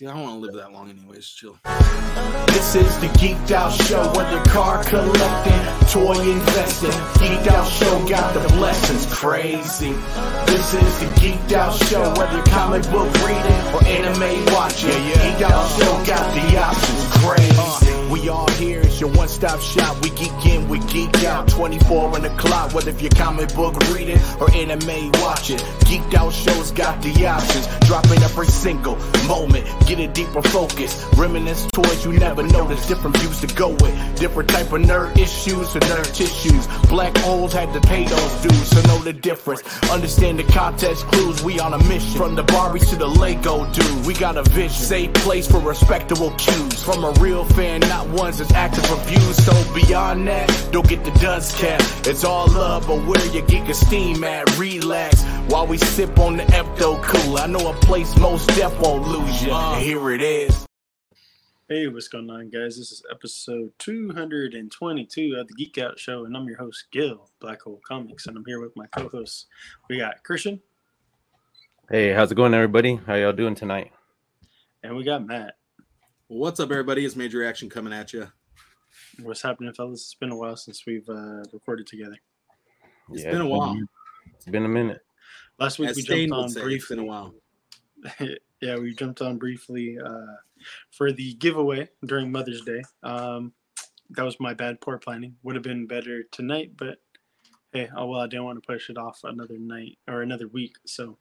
Dude, I don't want to live that long anyways. Chill. This is the Geeked Out Show, whether car collecting, toy investing. Geeked Out Show got the blessings crazy. This is the Geeked Out Show, whether comic book reading or anime watching. Geeked Out Show got the options crazy. Uh, we all here, your one-stop shop. We geek in, we geek out. 24 on the clock, whether if you're comic book reading or anime watching. Geeked Out Show's got the options. Dropping every single moment, get a deeper focus. Reminisce toys you never noticed, different views to go with. Different type of nerd issues or nerd tissues. Black holes had to pay those dues, so know the difference. Understand the context clues, we on a mission. From the Barbies to the Lego dude, we got a vision. Safe place for respectable cues. From a real fan, not ones that's active reviews. So beyond that, don't get the dust cap. It's all love, but where your geek esteem at? Relax while we sip on the Ecto Cooler. I know a place most deaf won't lose you. And here it is. Hey, what's going on, guys? This is episode 222 of the Geek Out Show, and I'm your host, Gil, Black Hole Comics, and I'm here with my co hosts. We got Christian, Hey, how's it going, everybody? How y'all doing tonight? and we got Matt. What's up, everybody? It's Major Action coming at you. What's happening, fellas? It's been a while since we've uh, recorded together. It's Yeah, been a while. It's been a minute. Last week As we Stain jumped on say, it's briefly. been a while. yeah, we jumped on briefly uh, for the giveaway during Mother's Day. Um, that was my bad, poor planning. Would have been better tonight, but hey, oh well, I didn't want to push it off another night or another week. So,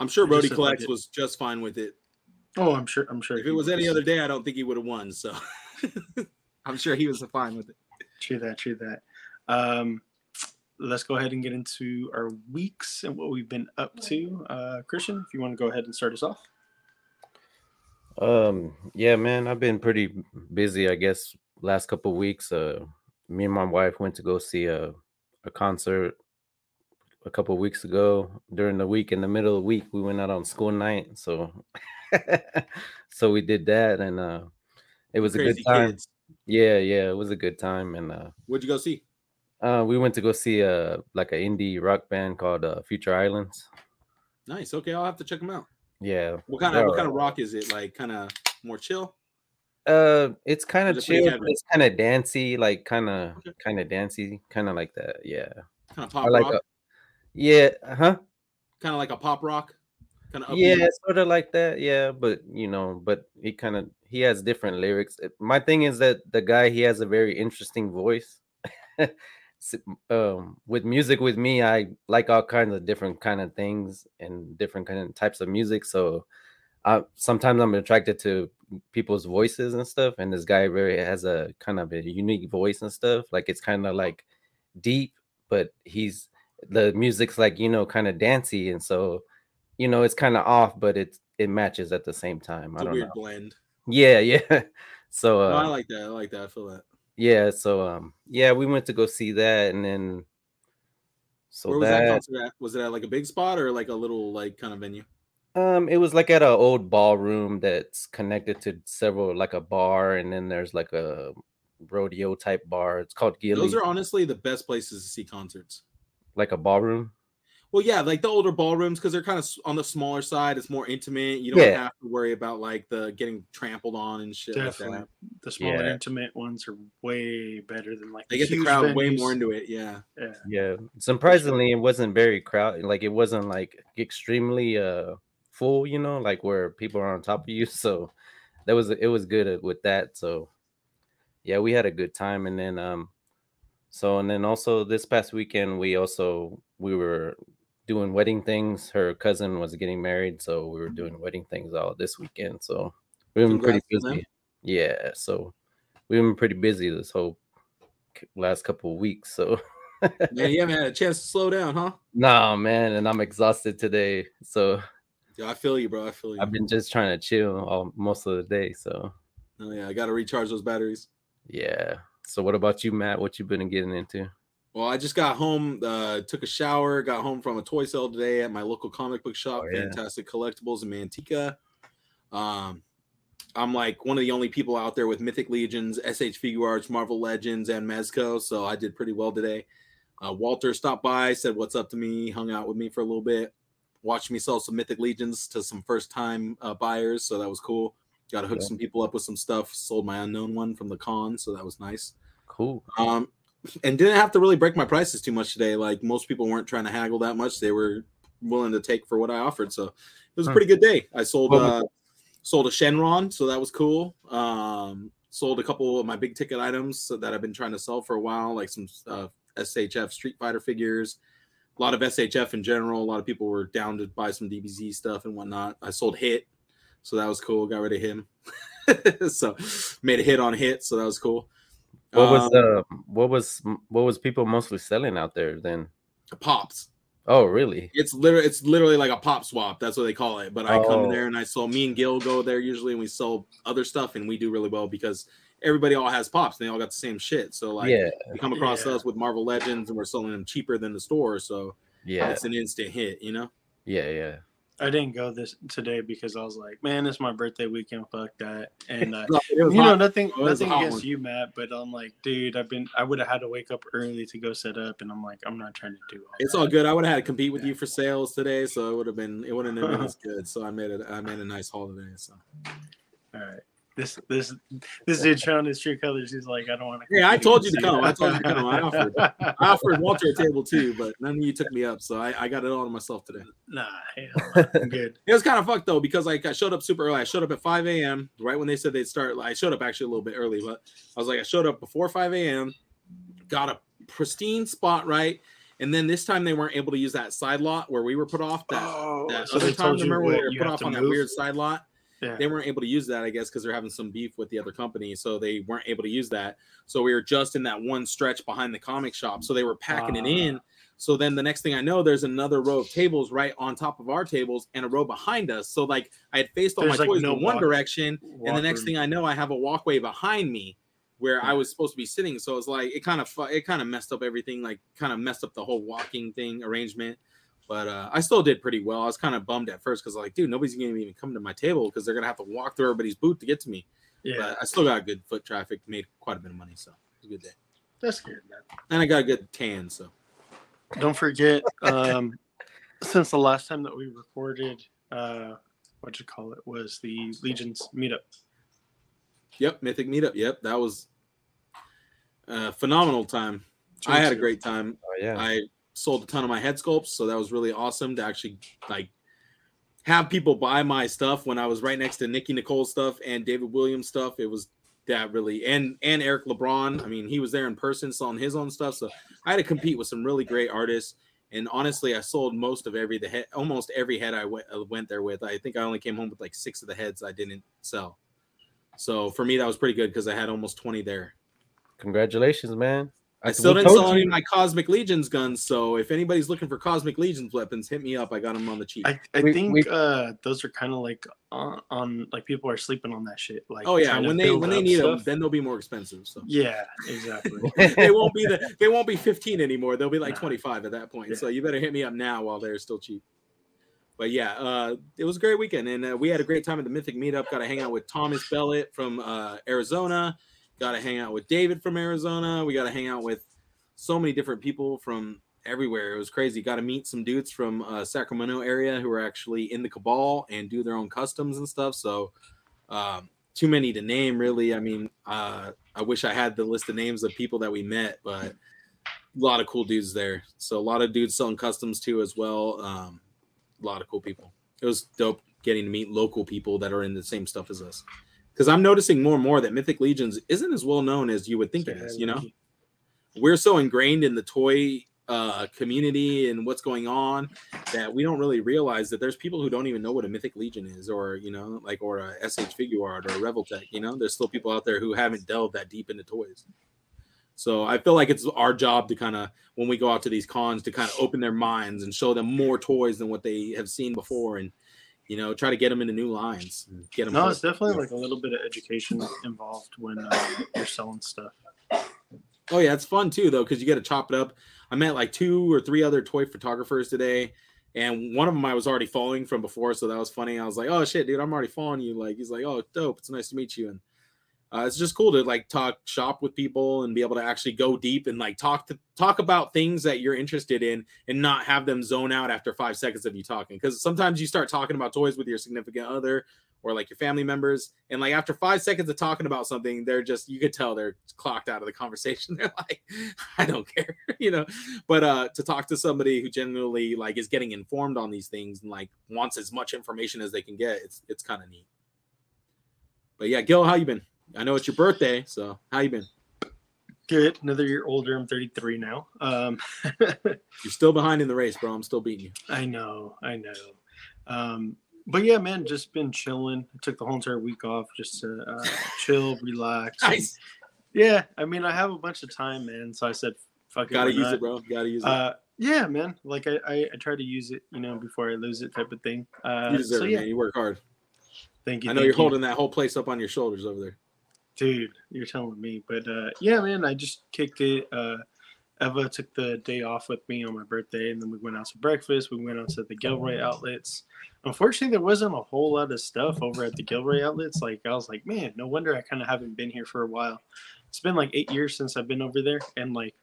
I'm sure I Brody said Collects was just fine with it. oh, I'm sure, I'm sure. If it was any other day, I don't think he would have won. So I'm sure he was fine with it. True that, true that. Um, let's go ahead and get into our weeks and what we've been up to. Uh, Christian, if you want to go ahead and start us off. Um, yeah, man, I've been pretty busy, I guess, last couple of weeks. Uh, me and my wife went to go see a a concert a couple of weeks ago during the week. In the middle of the week, we went out on school night, so so we did that, and uh, it was a good time. kids. Yeah, yeah, it was a good time, and uh, What'd you go see? uh, we went to go see a like an indie rock band called uh, Future Islands. Nice. Okay, I'll have to check him out. Yeah, What kind of what kind of rock is it? Like kind of more chill? Uh, it's kind of it chill. It's kind of dancey, like kind of Okay. kind of dancey, kind of like that. Yeah, Kind of pop like. rock? A, yeah, huh? Kind of like a pop rock? Kind of Yeah, sort of like that. Yeah, but you know, but he kind of he has different lyrics. My thing is that the guy he has a very interesting voice. Um, with music with me, I like all kinds of different kind of things and different kind of types of music. So, I sometimes I'm attracted to people's voices and stuff. And this guy very has a kind of a unique voice and stuff. Like it's kind of like deep, but he's the music's like you know kind of dancey, and so you know it's kind of off, but it's it matches at the same time. It's I a don't weird know. blend. Yeah, yeah. So uh, no, I like that. I like that. I feel that. yeah, so um, yeah, we went to go see that, and then so Where was that, that, concert at? Was it at like a big spot or like a little like kind of venue? um, it was like at an old ballroom that's connected to several like a bar, and then there's like a rodeo type bar. It's called Gilly, Those are honestly the best places to see concerts. like a ballroom. Well, yeah, like the older ballrooms because they're kind of on the smaller side. It's more intimate. You don't Yeah. have to worry about like the getting trampled on and shit Definitely. like that. The smaller, Yeah. intimate ones are way better than like They get the huge crowd way more into it. Yeah. Yeah. Yeah, surprisingly, it wasn't very crowded. Like it wasn't like extremely uh full, you know, like where people are on top of you. So that was it was good with that. So yeah, we had a good time, and then um, so and then also this past weekend we also we were doing wedding things. Her cousin was getting married, so we were doing mm-hmm. wedding things all this weekend. So we've been pretty Congrats them. busy. Yeah, so we've been pretty busy this whole last couple of weeks. So. Man, you haven't had a chance to slow down, huh? Nah, man, and I'm exhausted today. So Yeah, I feel you, bro. I feel you. I've been just trying to chill all most of the day. So oh yeah, I got to recharge those batteries. yeah. So what about you, Matt? What you been getting into? Well, I just got home, uh, took a shower, got home from a toy sale today at my local comic book shop, Oh, yeah. Fantastic Collectibles in Manteca. Um, I'm like one of the only people out there with Mythic Legions, SH Figuarts, Marvel Legends, and Mezco, so I did pretty well today. Uh, Walter stopped by, said what's up to me, hung out with me for a little bit, watched me sell some Mythic Legions to some first time uh, buyers, so that was cool. Got to hook Yeah. some people up with some stuff. Sold my unknown one from the con, so that was nice. Cool. Um, and didn't have to really break my prices too much today. Like most people weren't trying to haggle that much; they were willing to take for what I offered. So it was a Hmm. pretty good day. I sold uh, sold a Shenron, so that was cool. Um, sold a couple of my big ticket items that I've been trying to sell for a while, like some uh, SHF Street Fighter figures. A lot of SHF in general. A lot of people were down to buy some DBZ stuff and whatnot. I sold Hit, so that was cool. Got rid of him. so made a hit on Hit, so that was cool. What was Um, the what was what was people mostly selling out there then? pops? Oh, really? It's literally it's literally like a pop swap. That's what they call it. But I come in Oh. there and I sell. Me and Gil go there usually, and we sell other stuff, and we do really well because everybody all has pops. And they all got the same shit. So like, yeah, you come across Yeah. us with Marvel Legends, and we're selling them cheaper than the store. So yeah, it's an instant hit. You know. yeah, yeah. I didn't go this today because I was like, man, it's my birthday weekend. Fuck that. And uh, No, you know, nothing, It was a nothing against you, Matt. But I'm like, dude, I've been, I would have had to wake up early to go set up, and I'm like, I'm not trying to do all. It's that. all good. I would have had to compete with you for sales today, so it would have been it wouldn't have been as good. So I made it. I made a nice haul today. So All right. This this this dude showing his true colors. He's like, I don't want to. Yeah, I told you to come. I told you to come. I offered. I offered Walter a table too, but none of you took me up. So I, I got it all to myself today. Nah, hell no, I'm good. It was kind of fucked though because like I showed up super early. I showed up at 5 a.m. right when they said they'd start. I showed up actually a little bit early, but I was like I showed up before 5 a.m. Got a pristine spot right, and then this time they weren't able to use that side lot where we were put off. That Oh, that so other they time, remember we were put off to on that weird side lot. Yeah. They weren't able to use that, I guess, because they're having some beef with the other company, so they weren't able to use that. So we were just in that one stretch behind the comic shop, so they were packing it Ah. in. So then the next thing I know, there's another row of tables right on top of our tables and a row behind us. So like I had faced all There's, my like, toys no in one walk- direction, and the next room. thing I know, I have a walkway behind me where I was supposed to be sitting. So it's like it kind of fu- it kind of messed up everything, like kind of messed up the whole walking thing arrangement. But uh, I still did pretty well. I was kind of bummed at first because like, dude, nobody's gonna even come to my table because they're gonna have to walk through everybody's booth to get to me. yeah, But I still got good foot traffic, made quite a bit of money, so it was a good day. that's good, man. And I got a good tan, so Don't forget, um, since the last time that we recorded, uh, what you call it was the Legion's meetup. yep, Mythic Meetup. Yep, that was a phenomenal time. I had a great time. Oh, yeah. I sold a ton of my head sculpts, so that was really awesome to actually like have people buy my stuff when I was right next to Nikki Nicole stuff and David Williams stuff. It was that really and and Eric LeBron. I mean, he was there in person selling his own stuff, so I had to compete with some really great artists. And honestly, I sold most of every the head, almost every head I went uh, went there with. I think I only came home with like six of the heads I didn't sell. So for me, that was pretty good because I had almost twenty there. Congratulations, man. I I- still didn't told sell any of my Cosmic Legions guns, so if anybody's looking for Cosmic Legions weapons, hit me up. I got them on the cheap. I, I We- think we- uh, those are kind of like on, on like people are sleeping on that shit. Like, oh yeah, when they when they up need them, then they'll be more expensive. So yeah, exactly. they won't be the they won't be fifteen anymore. They'll be like Nah. twenty five at that point. Yeah. So you better hit me up now while they're still cheap. But yeah, uh, it was a great weekend, and uh, we had a great time at the Mythic Meetup. Got to hang out with Thomas Bellett from uh, Arizona. Got to hang out with David from Arizona. We got to hang out with so many different people from everywhere. It was crazy. Got to meet some dudes from uh, Sacramento area who are actually in the Cabal and do their own customs and stuff. So um, too many to name, really. I mean, uh, I wish I had the list of names of people that we met, but a lot of cool dudes there. So a lot of dudes selling customs too as well. Um, a lot of cool people. It was dope getting to meet local people that are in the same stuff as us. Because I'm noticing more and more that Mythic Legions isn't as well known as you would think it is. You know, we're so ingrained in the toy uh, community and what's going on that we don't really realize that there's people who don't even know what a Mythic Legion is, or you know, like or a SH Figuart or a Revoltech. You know, there's still people out there who haven't delved that deep into toys. So I feel like it's our job to kind of when we go out to these cons to kind of open their minds and show them more toys than what they have seen before, and you know, try to get them into new lines and get them. No, it's definitely like a little bit of education involved when uh, you're selling stuff. Oh yeah, it's fun too though because you get to chop it up. I met like two or three other toy photographers today, and one of them I was already following from before, so that was funny. I was like, "Oh shit, dude, I'm already following you." Like he's like, "Oh, dope, it's nice to meet you." And uh, it's just cool to like talk shop with people and be able to actually go deep and like talk to talk about things that you're interested in and not have them zone out after five seconds of you talking. Because sometimes you start talking about toys with your significant other or like your family members, and like after five seconds of talking about something, they're just you could tell they're clocked out of the conversation. They're like, I don't care, you know. But uh to talk to somebody who genuinely like is getting informed on these things and like wants as much information as they can get, it's it's kind of neat. But yeah, Gil, how you been? I know it's your birthday, so how you been? Good. Another year older. I'm 33 now. Um, You're still behind in the race, bro. I'm still beating you. I know. I know. Um, but yeah, man, just been chilling. I took the whole entire week off just to uh, chill, relax. and- Nice. yeah, I mean, I have a bunch of time, man. So I said, "Fuck it." Gotta use not? it, bro. Gotta use it. Uh, yeah, man. Like I, I, I try to use it, you know, before I lose it, type of thing. Uh, you deserve so it, yeah, man. You work hard. thank you. I know you're you. holding that whole place up on your shoulders over there. Dude you're telling me but uh yeah man i just kicked it uh eva took the day off with me on my birthday and then we went out to breakfast we went out to the gilroy outlets unfortunately there wasn't a whole lot of stuff over at the gilroy outlets like i was like man no wonder i kind of haven't been here for a while it's been like eight years since i've been over there and like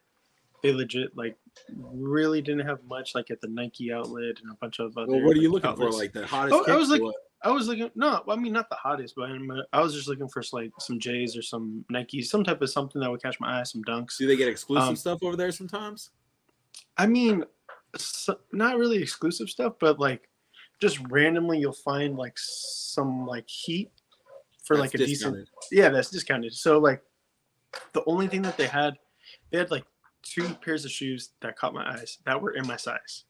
they legit like really didn't have much like at the nike outlet and a bunch of other Well, what are you like, looking for? Like the hottest? Oh, I was like- what? I was looking no, I mean not the hottest, but uh, I was just looking for like some J's or some Nikes, some type of something that would catch my eye, some dunks. do they get exclusive um, stuff over there sometimes? I mean, so, not really exclusive stuff, but like just randomly you'll find like some like heat for like a That's decent yeah, that's discounted. So like the only thing that they had, they had like two pairs of shoes that caught my eyes that were in my size.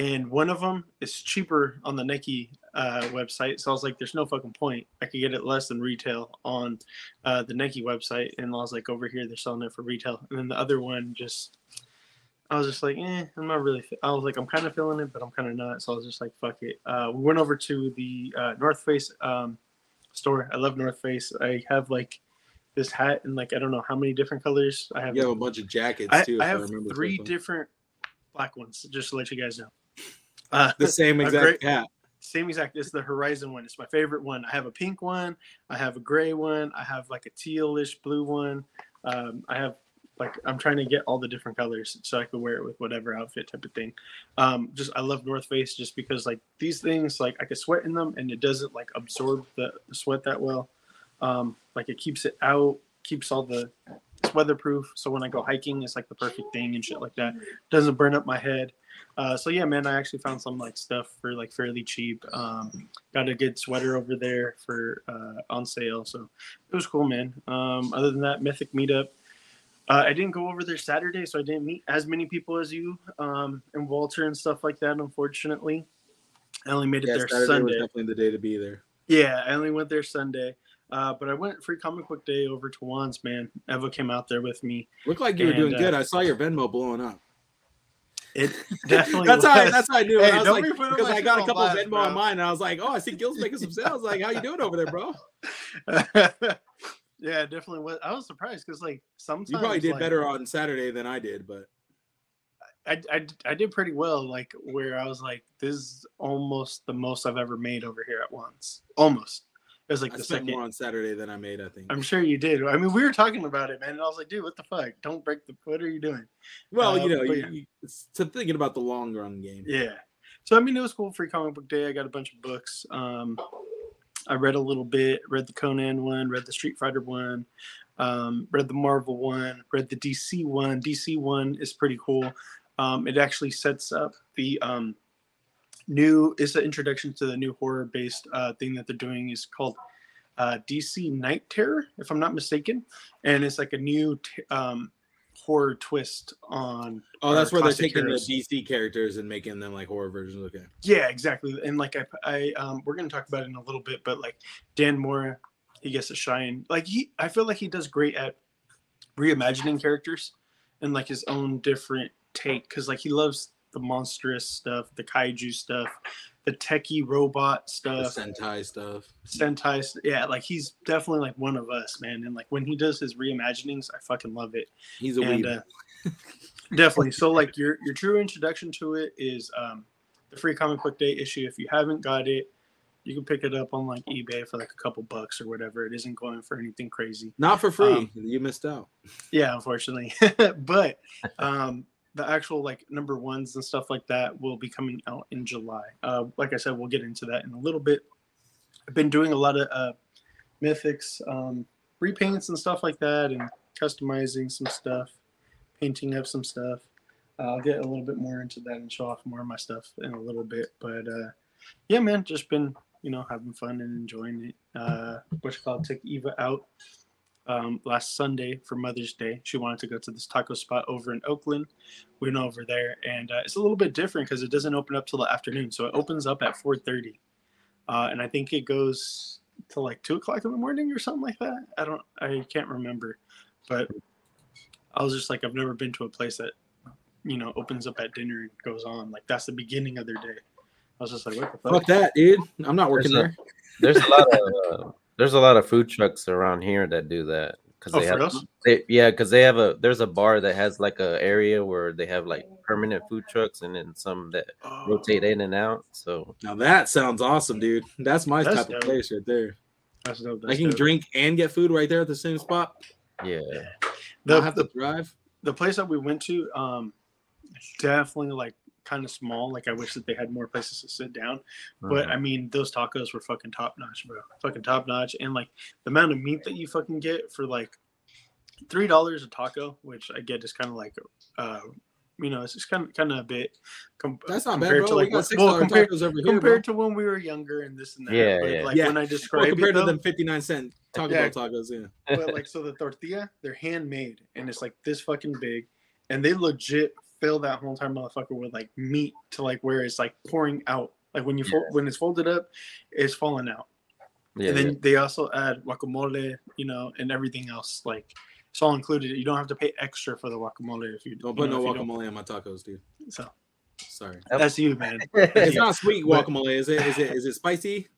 And one of them is cheaper on the Nike uh, website. So I was like, there's no fucking point. I could get it less than retail on uh, the Nike website. And I was like, over here, they're selling it for retail. And then the other one just, I was just like, eh, I'm not really. fe- I was like, I'm kind of feeling it, but I'm kind of not. So I was just like, fuck it. Uh, we went over to the uh, North Face um, store. I love North Face. I have like this hat and like I don't know how many different colors. I have. You have a bunch of jackets too. I if have remember three different black ones, just to let you guys know. Uh, The same exact great- hat. same exact. It's the Horizon one. It's my favorite one. I have a pink one. I have a gray one. I have like a tealish blue one. Um, I have like I'm trying to get all the different colors so I could wear it with whatever outfit type of thing. Um, just I love North Face just because like these things like I could sweat in them and it doesn't like absorb the sweat that well. Um, like it keeps it out, keeps all the it's weatherproof. So when I go hiking, it's like the perfect thing and shit like that. Doesn't burn up my head. Uh, so yeah, man, I actually found some like stuff for like fairly cheap. Um, got a good sweater over there for uh, on sale, so it was cool, man. Um, other than that, Mythic meetup. Uh, I didn't go over there Saturday, so I didn't meet as many people as you um, and Walter and stuff like that. Unfortunately, I only made it Yeah, there Saturday Sunday. was definitely the day to be there. Yeah, I only went there Sunday. Uh, but I went free comic book day over to Juan's, man. Eva came out there with me. Looked like you were doing uh, good. I saw your Venmo blowing up. It definitely That's how I, that's how I knew. Hey, I was like, because I got a couple of Venmo on mine, and I was like, oh, I see Gil's making some sales. Like, how you doing over there, bro? yeah, definitely was. I was surprised because like sometimes You probably did like, better on Saturday than I did, but I, I I did pretty well. Like where I was like, this is almost the most I've ever made over here at once. Almost. It was like I the spent second. more on Saturday than I made. I think. I'm sure you did. I mean, we were talking about it, man. And I was like, dude, what the fuck? Don't break the. What are you doing? well, you uh, know, you, yeah. you, it's to thinking about the long run game. Yeah. So I mean, it was cool. Free comic book day. I got a bunch of books. Um, I read a little bit. Read the Conan one. Read the Street Fighter one. Um, read the Marvel one. Read the DC one. DC one is pretty cool. Um, it actually sets up the um, new. It's an introduction to the new horror based uh, thing that they're doing. is called uh, DC Knight Terror, if I'm not mistaken, and it's like a new t- um, horror twist on. Oh, that's where they're taking heroes. the DC characters and making them like horror versions. Okay. Yeah, exactly. And like I, I um, we're gonna talk about it in a little bit, but like Dan Mora, he gets to shine. Like he, I feel like he does great at reimagining characters and like his own different take. Because like he loves the monstrous stuff, the kaiju stuff, the techie robot The stuff, Sentai stuff. Sentai. st- Yeah, like he's definitely like one of us, man. And like when he does his reimaginings, I fucking love it He's a and uh, definitely so like your your true introduction to it is um the free comic book day issue if you haven't got it you can pick it up on like ebay for like a couple bucks or whatever it isn't going for anything crazy Not for free. um, you missed out. yeah unfortunately but um the actual like number ones and stuff like that will be coming out in july uh like i said we'll get into that in a little bit I've been doing a lot of uh, mythics um, repaints and stuff like that, and customizing some stuff, painting up some stuff. Uh, I'll get a little bit more into that and show off more of my stuff in a little bit. But uh, yeah, man, just been you know having fun and enjoying it. Uh, it, took Eva out um, last Sunday for Mother's Day. She wanted to go to this taco spot over in Oakland. We went over there, and uh, it's a little bit different because it doesn't open up till the afternoon. So it opens up at 4:30, uh, and I think it goes to like two o'clock in the morning or something like that. I don't, I can't remember, but I was just like, I've never been to a place that you know opens up at dinner and goes on like that's the beginning of their day. I was just like, what the fuck? Fuck that, dude. I'm not working There's a- there. There's a lot of uh, there's a lot of food trucks around here that do that because Oh, they for have they, yeah because they have a there's a bar that has like a area where they have like permanent food trucks and then some that Oh, rotate in and out. So Now that sounds awesome, dude. That's my That's type dope. of place right there. that's dope. I can dope. drink and get food right there at the same spot. yeah, The, The, have the to drive. the place that we went to um definitely like kind of small like i wish that they had more places to sit down but Mhm. i mean those tacos were fucking top notch bro fucking top notch and like the amount of meat that you fucking get for like three dollars a taco which i get is kind of like uh you know it's just kind of kind of a bit com- That's not bad, compared bro. to we got what- six well, compared, tacos over here, compared bro. to when we were younger and this and that Yeah, but yeah. like Yeah. when i Well, describe compared it to though, them 59 cent Taco Yeah. Bell tacos, yeah. but like so the tortilla they're handmade and it's like this fucking big and they legit fill that whole entire motherfucker with like meat to like where it's like pouring out like when you fold, when it's folded up it's falling out yeah, and then yeah. they also add guacamole you know and everything else like it's all included you don't have to pay extra for the guacamole if you Don't you put know, no if you don't- guacamole on my tacos, dude. so Sorry. that's you man It's not sweet guacamole, is it? Is it? Is it spicy?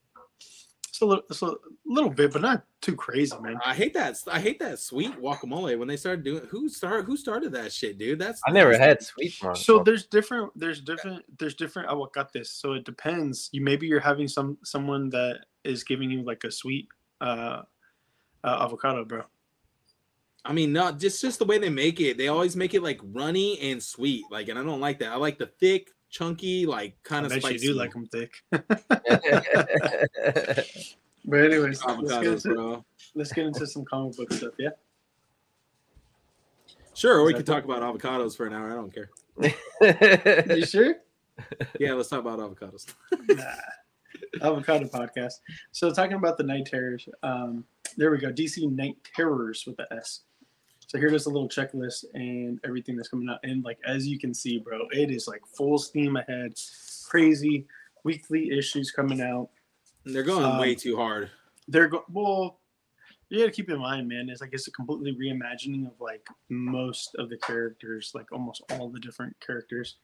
It's a little it's a little bit but not too crazy man I hate that. I hate that sweet guacamole when they started doing. Who started? Who started that shit, dude? That's I never had sweet one. So there's different there's different there's different aguacates. So it depends. You maybe you're having some someone that is giving you like a sweet uh, uh avocado, bro. I mean, not just just the way they make it. They always make it like runny and sweet. Like, and I don't like that. I like the thick, chunky, like kind of bet spicy. you do like them thick. But anyways, let's get, into, bro. let's get into some comic book stuff. Yeah. Sure, or we Is could that talk about avocados for an hour. I don't care. You sure? Yeah, let's talk about avocados. nah. Avocado podcast. So talking about the knight terrors. Um, there we go. DC Knight Terrors with the S. So here's goes a little checklist and everything that's coming out. And like as you can see, bro, it is like full steam ahead. Crazy weekly issues coming out. They're going Um, way too hard. They're go- well. You got to keep in mind, man. It's like it's a completely reimagining of like most of the characters, like almost all the different characters.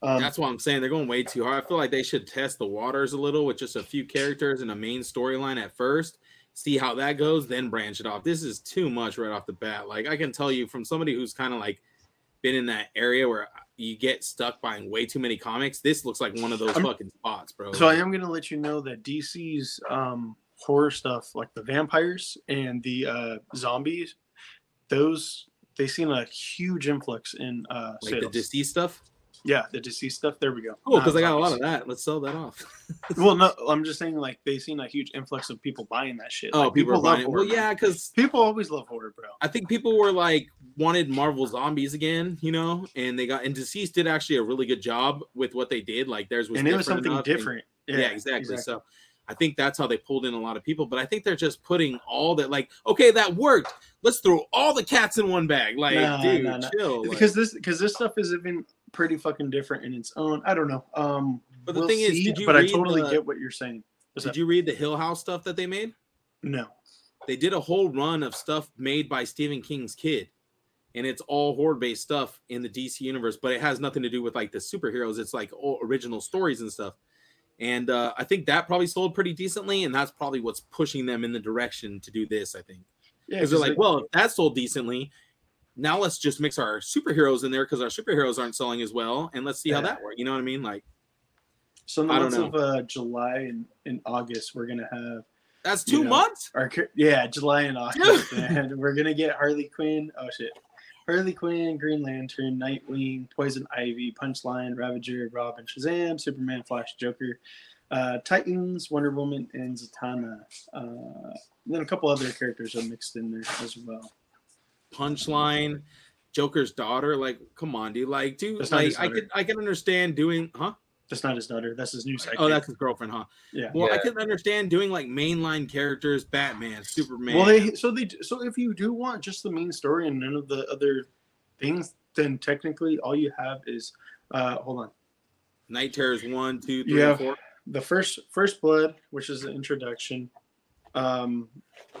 Um, That's what I'm saying. They're going way too hard. I feel like they should test the waters a little with just a few characters and a main storyline at first. See how that goes, then branch it off. This is too much right off the bat. Like I can tell you from somebody who's kind of like been in that area where you get stuck buying way too many comics. This looks like one of those I'm- fucking spots, bro. So I am going to let you know that DC's um, horror stuff, like the vampires and the uh, zombies, those they seen a huge influx in uh, like the sales. deceased stuff. Yeah, the deceased stuff. There we go. Oh, cool, because I got a lot of that. Let's sell that off. Well, no, I'm just saying like they seen a huge influx of people buying that shit. oh, Like, people, are love it. horror. Well, yeah, because people always love horror, bro. I think people were like wanted Marvel zombies again, you know, and they got and deceased did actually a really good job with what they did. Like theirs was and it was something enough, and- different. yeah, exactly. So I think that's how they pulled in a lot of people. But I think they're just putting all that like, okay, that worked. Let's throw all the cats in one bag. Like, Nah, dude, nah, nah. chill. like- because this because this stuff is even pretty fucking different in its own. I don't know. Um, But the we'll thing is, did you but I totally the- get what you're saying. What's did up? you read the Hill House stuff that they made? No. They did a whole run of stuff made by Stephen King's kid. And it's all horror based stuff in the DC universe, but it has nothing to do with like the superheroes. It's like all original stories and stuff. And uh, I think that probably sold pretty decently, and that's probably what's pushing them in the direction to do this. I think. Yeah, because they're 'cause like, well, if that sold decently, now let's just mix our superheroes in there because our superheroes aren't selling as well, and let's see how that works. You know what I mean? Like So in the months of uh, July and, and August, we're gonna have that's You two know, months. our yeah July and August, and we're gonna get Harley Quinn. Oh shit, Harley Quinn, Green Lantern, Nightwing, Poison Ivy, Punchline, Ravager, Robin, Shazam, Superman, Flash, Joker, Uh, Titans, Wonder Woman, and Zatanna. Uh, and then a couple other characters are mixed in there as well. Punchline, Joker's daughter. Like, come on, dude. Like, dude, That's like I daughter. could I can understand doing huh? That's not his daughter. That's his new sidekick. Oh, that's his girlfriend, huh? yeah. Well, I Yeah. can understand doing like mainline characters, Batman, Superman. Well, they so they so if you do want just the main story and none of the other things, then technically all you have is uh hold on Knight Terrors one, two, three, Yeah. and four. the first first blood, which is the introduction. Um,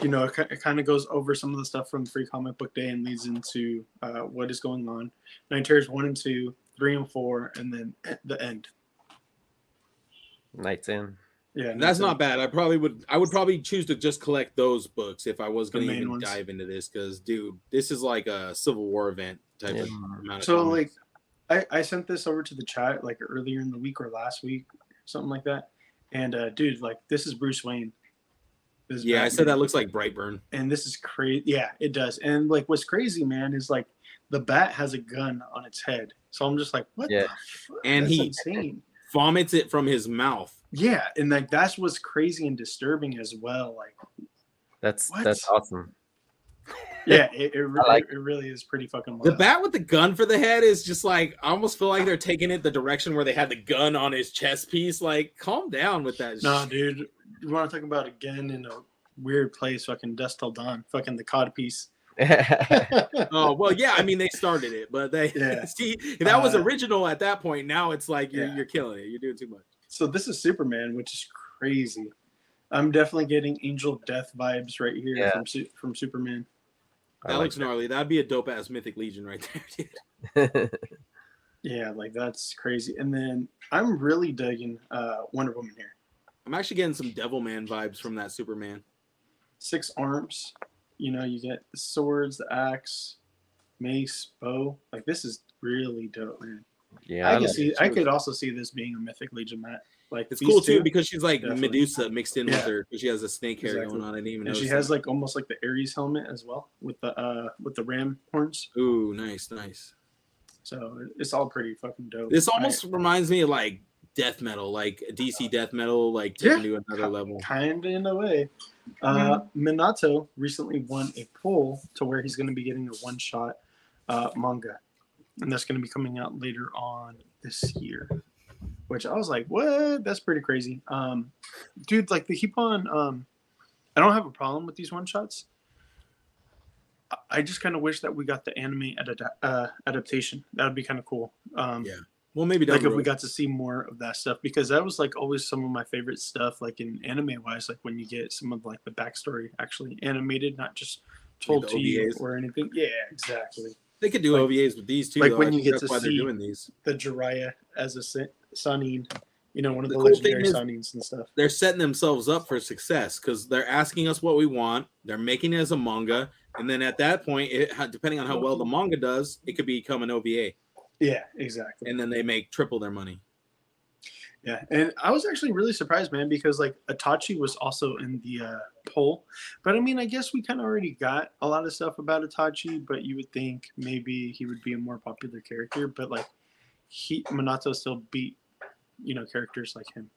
you know, it, it kind of goes over some of the stuff from Free Comic Book Day and leads into uh, what is going on. Knight Terrors one and two, three and four, and then at the end. Nights in. Yeah, And that's not bad. I probably would. I would probably choose to just collect those books if I was going to even ones. dive into this. Because, dude, this is like a Civil War event type of amount. So comics. like, I I sent this over to the chat like earlier in the week or last week, something like that. And uh, dude, like this is Bruce Wayne. This is yeah, I said that looks like Brightburn. and this is crazy. Yeah, it does. And like, what's crazy, man, is like the bat has a gun on its head. So I'm just like, what? Yeah. The fuck? And That's he- insane. Vomits it from his mouth. Yeah, and like that's what's crazy and disturbing as well. Like, That's What? that's awesome. yeah, it, it, re- like it really is pretty fucking. The bat with the gun for the head is just like I almost feel like they're taking it the direction where they had the gun on his chest piece. Like, calm down with that. Nah, dude, you want to talk about again in a weird place? Fucking Dusk Till Dawn. Fucking the cod piece. Oh well, yeah. I mean, they started it, but they Yeah. see that was Uh, original at that point. Now it's like you're Yeah. you're killing it. You're doing too much. so this is Superman, which is crazy. I'm definitely getting Angel Death vibes right here Yeah. from Su- from Superman. I That like looks gnarly. That'd be a dope ass Mythic Legion right there, dude. Yeah, like that's crazy. And then I'm really digging uh, Wonder Woman here. I'm actually getting some Devilman vibes from that Superman. Six arms. You know, you get the swords, the axe, mace, bow. Like this is really dope, man. yeah, I I could see. I could also see this being a Mythic Legion mat. Like It's these cool too because she's like Definitely. Medusa mixed in with her because she has a snake hair Exactly. going on. I didn't even know. and she has like almost like the Ares helmet as well with the uh with the ram horns. Ooh, nice, nice. So it's all pretty fucking dope. This I- almost reminds me of like death metal, like DC death metal, like taken to another level. kind of in a way. Uh, Minato recently won a poll to where he's going to be getting a one shot uh, manga, and that's going to be coming out later on this year. Which I was like, what? That's pretty crazy. Um, dude, like they keep on. Um, I don't have a problem with these one shots. I- just kind of wish that we got the anime adap- uh, adaptation. That would be kind of cool. Um, Yeah. Well, maybe like if we got to see more of that stuff because that was like always some of my favorite stuff like in anime wise like when you get some of like the backstory actually animated not just told the to you or anything yeah exactly they could do like- OVAs with these too. like though. when you get to why they're see- doing these. the Jiraiya as a Sa- Sannin you know one of The the, cool legendary is- Sannins and stuff They're setting themselves up for success because they're asking us what we want. They're making it as a manga, and then at that point, it, depending on how well the manga does, it could become an OVA, yeah exactly and then they make triple their money. Yeah, and I was actually really surprised, man, because like Itachi was also in the uh, poll, but I mean, I guess we kind of already got a lot of stuff about Itachi, but you would think maybe he would be a more popular character, but like he Minato still beat, you know, characters like him.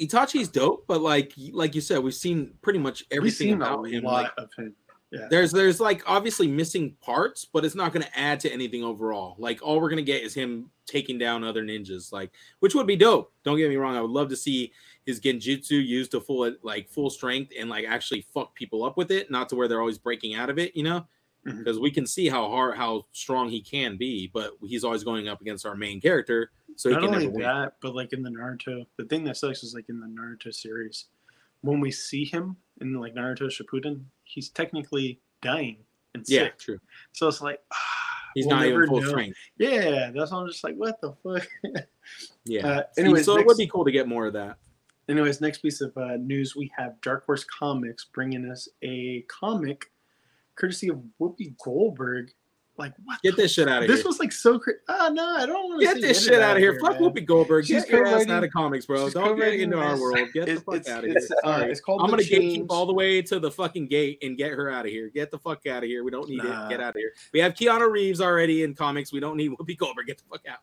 Itachi's dope, but like like you said, we've seen pretty much everything about a him. lot Like, of him. Yeah, there's there's like obviously missing parts, but it's not going to add to anything overall. Like all we're going to get is him taking down other ninjas, like which would be dope. Don't get me wrong, I would love to see his genjutsu used to full like full strength and like actually fuck people up with it, not to where they're always breaking out of it, you know. Mm-hmm. Because we can see how hard, how strong he can be, but he's always going up against our main character, so he not can only never win. that, but like in the Naruto, the thing that sucks is like in the Naruto series, when we see him in like Naruto Shippuden, he's technically dying and sick. Yeah, true. So it's like ah, He's we'll not even full know. strength. Yeah, that's why I'm just like, what the fuck? Yeah. Uh, anyways, so it would be cool to get more of that. anyways, next piece of uh, news we have Dark Horse Comics bringing us a comic courtesy of Whoopi Goldberg. Like, what? Get this shit out of This here. This was like so crazy. Ah, no, I don't want to Get this shit out of here. Fuck Whoopi Goldberg. She's your ass out of comics, bro. Don't get into our world. Get the fuck it's, out of here. it's, uh, Sorry. it's called I'm gonna gatekeep Change. all the way to the fucking gate and get her out of here. Get the fuck out of here. We don't need Nah. it. Get out of here. We have Keanu Reeves already in comics. We don't need Whoopi Goldberg. Get the fuck out.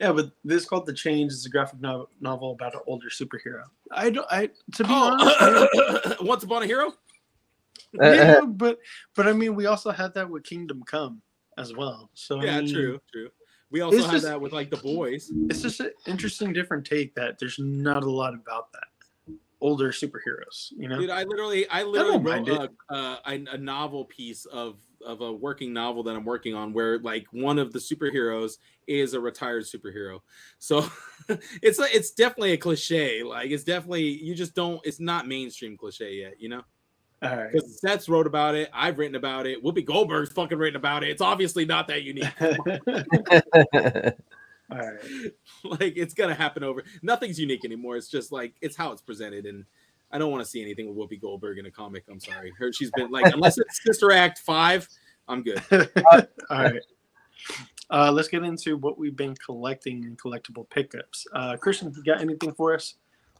Yeah, but this is called The Change. It's a graphic no- novel about an older superhero. I don't. I to be honest, Oh, Once Upon a Hero. yeah, but but I mean, we also had that with Kingdom Come as well. So I Yeah, mean, true, true. We also had just- that with like the boys. It's just an interesting, different take that there's not a lot about that older superheroes. You know, Dude, I literally, I literally don't wrote a, a, novel piece of of a working novel that I'm working on, where like one of the superheroes is a retired superhero. So it's it's definitely a cliche. Like it's definitely you just don't. It's not mainstream cliche yet, you know. All right. Because Seth's wrote about it, I've written about it, Whoopi Goldberg's fucking written about it. It's obviously not that unique. all right. like it's gonna happen over. Nothing's unique anymore. It's just like it's how it's presented, and I don't want to see anything with Whoopi Goldberg in a comic. I'm sorry. Her, she's been like unless it's Sister Act five, I'm good. all right. Uh, let's get into what we've been collecting and collectible pickups. Uh, Christian, you got anything for us?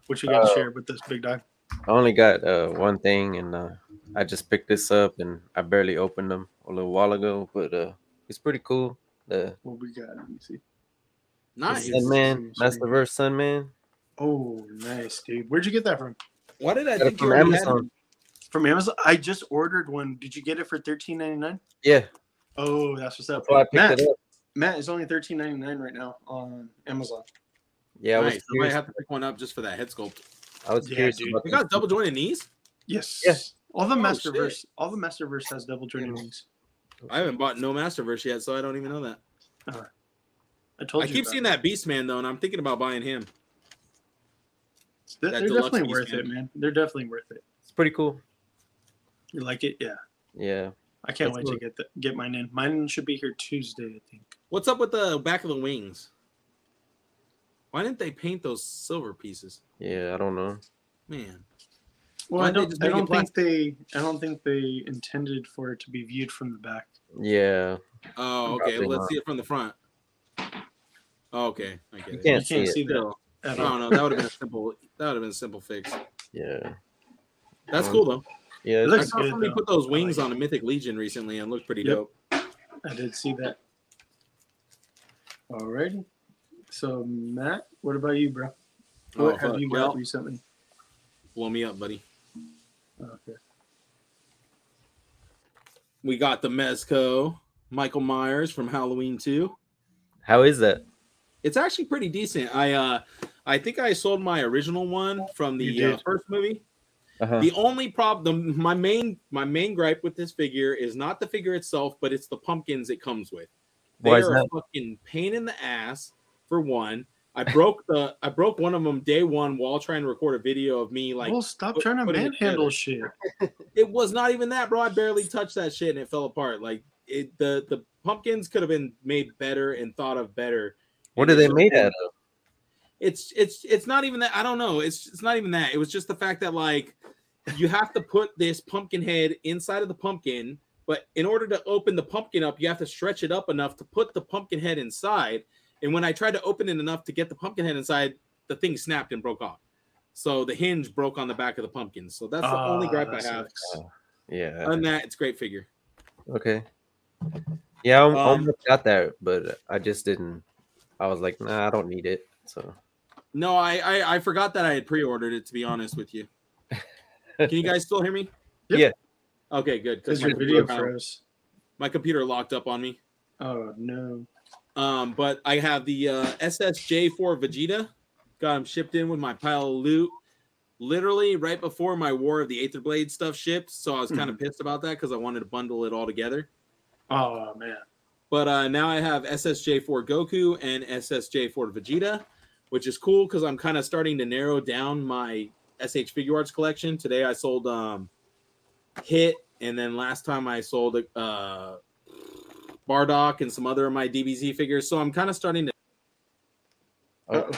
What you got to Uh, share with this big dog? I only got uh, one thing, and uh, I just picked this up, and I barely opened them a little while ago, but uh, it's pretty cool. The What we got? Let me see. Nice. Yes. Sunman, Masterverse Sunman. Oh, nice, dude. Where'd you get that from? Why did I Got it think you from already had Amazon. From Amazon. I just ordered one. Did you get it for thirteen ninety nine? Yeah, Oh, that's what's up. that's I picked Matt, it up. Matt is only thirteen ninety nine right now on Amazon. Yeah, I was nice. I might have to pick one up just for that head sculpt. I was Yeah, curious dude. about You got double jointed knees? Yes. Yes. All the Oh, Masterverse. All the Masterverse has double jointed wings. Oh, I haven't bought no Masterverse yet, so I don't even know that. Uh, I told I you. keep seeing it. that Beastman though, and I'm thinking about buying him. They're, that they're definitely piece, worth man. it, man. They're definitely worth it. It's pretty cool. You like it? Yeah. Yeah, I can't That's wait to get the, get mine in. Mine should be here Tuesday, I think. What's up with the back of the wings? Why didn't they paint those silver pieces? yeah. I don't know. Man. Well, Why I don't they I don't think they. I don't think they intended for it to be viewed from the back. Yeah, Oh, okay. Probably Let's not. see it from the front. Oh, okay, I get you it. can't you see can't it. see that I don't know. That would have been a simple. That would have been a simple fix. Yeah, That's Um, cool though. yeah. It it's- I saw good, somebody though. put those wings like on a Mythic Legion recently and looked pretty Yep. dope. I did see that. Alrighty. So Matt, what about you, bro? Oh, What have fuck. you Well, got recently? blow me up, buddy. Okay. We got the Mezco, Michael Myers from Halloween 2. How is that? It's actually pretty decent. I uh I think I sold my original one from the uh, first movie. Uh-huh. The only problem, my main my main gripe with this figure is not the figure itself, but it's the pumpkins it comes with. They Why is are that? a fucking pain in the ass. For one, I broke the I broke one of them day one while trying to record a video of me like well, stop put- trying to putting it manhandle shit. it was not even that, bro. I barely touched that shit and it fell apart. Like it, the the pumpkins could have been made better and thought of better. What And are they should've made out of? It's it's it's not even that. I don't know. It's it's not even that. It was just the fact that like you have to put this pumpkin head inside of the pumpkin, but in order to open the pumpkin up, you have to stretch it up enough to put the pumpkin head inside. And when I tried to open it enough to get the pumpkin head inside, the thing snapped and broke off. So the hinge broke on the back of the pumpkin. So that's the only Ah, gripe I have. sucks. Yeah. Other than that, it's a great figure. Okay. Yeah, I Um, almost got that, but I just didn't. I was like, nah, I don't need it. So No, I, I I forgot that I had pre-ordered it. To be honest with you, can you guys still hear me? Yep. Yeah. Okay, good. Because Because my your video froze. my computer locked up on me. Oh no. Um, but I have the uh, SSJ4 Vegeta. Got him shipped in with my pile of loot. Literally right before my War of the Aether Blade stuff shipped, so I was kind of pissed about that because I wanted to bundle it all together. Oh man. But uh, now I have SSJ4 Goku and SSJ4 Vegeta, which is cool because I'm kind of starting to narrow down my SH Figuarts collection. Today I sold um, Hit, and then last time I sold uh, Bardock and some other of my DBZ figures. So I'm kind of starting to. oh,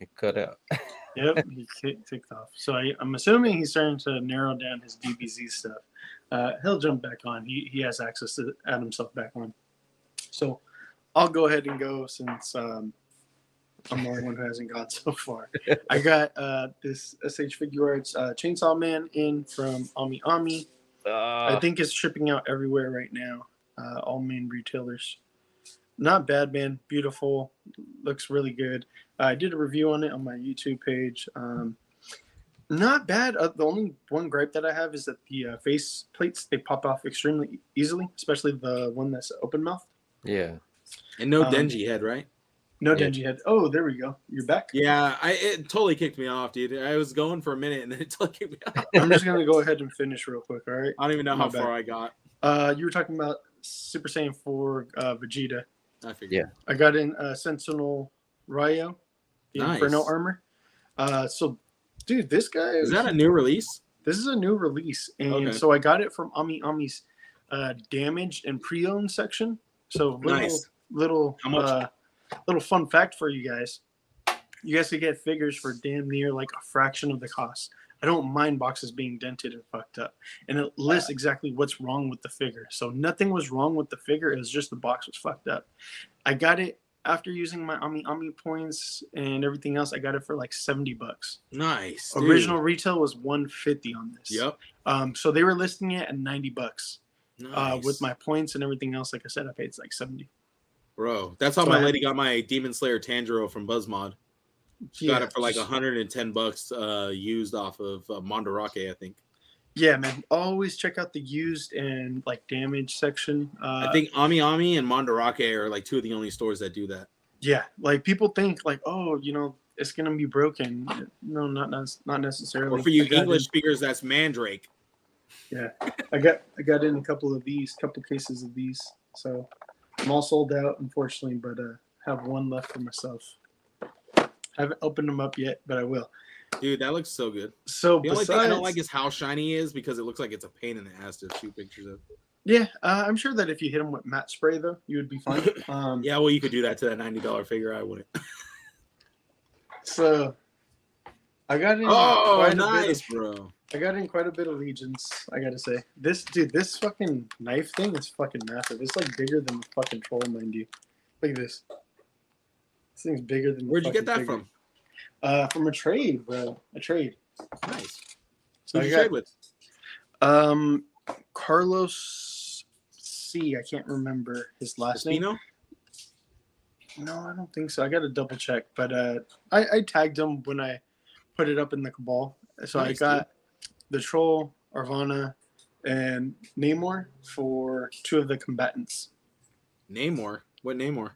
it cut out. Yep, he kicked, off. So I, I'm assuming he's starting to narrow down his DBZ stuff. Uh, he'll jump back on. He, he has access to add himself back on. So I'll go ahead and go since um, I'm the only one who hasn't gone so far. I got uh, this SH Figuarts uh, Chainsaw Man in from Ami Ami. I Ah, think it's shipping out everywhere right now, uh, all main retailers. not bad, man. Beautiful, looks really good. I did a review on it on my YouTube page. Um, not bad. Uh, the only one gripe that I have is that the uh, face plates they pop off extremely easily, especially the one that's open mouth. Yeah. And no Um, Denji head, right? No Yeah. Denji head. Oh, there we go. You're back. Yeah, I it totally kicked me off, dude. I was going for a minute and then it totally kicked me off. I'm just gonna go ahead and finish real quick. All right. I don't even know My how bad. far I got. Uh, you were talking about Super Saiyan 4 uh, Vegeta. I figured. Yeah. I got in uh, Sentinel Ryo, the Nice. Inferno armor. Uh, so, dude, this guy Is that a new release? This is a new release, and Okay. so I got it from Ami Ami's uh, damaged and pre-owned section. So little Nice. little How much? uh, little fun fact for you guys: you guys could get figures for damn near like a fraction of the cost. I don't mind boxes being dented and fucked up, and it lists exactly what's wrong with the figure. So nothing was wrong with the figure; it was just the box was fucked up. I got it after using my Ami Ami points and everything else. I got it for like seventy bucks. Nice. dude. Original retail was 150 on this. Yep. Um, so they were listing it at 90 bucks. Uh, with my points and everything else, like I said, I paid like 70. bro. That's how So my I- lady got my Demon Slayer Tanjiro from Buzzmod. She got it for like 110 bucks uh used off of uh, Mandarake, I think. Yeah, man. Always check out the used and like damage section. Uh, I think Ami Ami and Mandarake are like two of the only stores that do that. Yeah, like people think like, oh, you know, it's gonna be broken. No, not not, necessarily. Or for you I English speakers, that's Mandrake. Yeah, I got I got in a couple of these, couple cases of these. So I'm all sold out, unfortunately, but uh have one left for myself. I haven't opened them up yet, but I will. Dude, that looks so good. So The only besides, thing I don't like is how shiny he is because it looks like it's a pain in the ass to shoot pictures of. yeah, uh, I'm sure that if you hit them with matte spray though, you would be fine. Um, Yeah, well, you could do that to that ninety dollar figure. I wouldn't. So I got in Oh, quite a bit nice, of, bro. I got in quite a bit of legions. I gotta say, this dude, this fucking knife thing is fucking massive. It's like bigger than the fucking troll, mind you. Look at this. This thing's bigger than. Where'd you get that figure. from? Uh, from a trade, bro. A trade. Nice. So Who'd you got trade with? um Carlos C. I can't remember his last name. Espino? No, I don't think so. I got to double check, but uh, I, I tagged him when I put it up in the cabal. So I Nice, got the troll, Arvana, and Namor for two of the combatants. Namor. What Namor?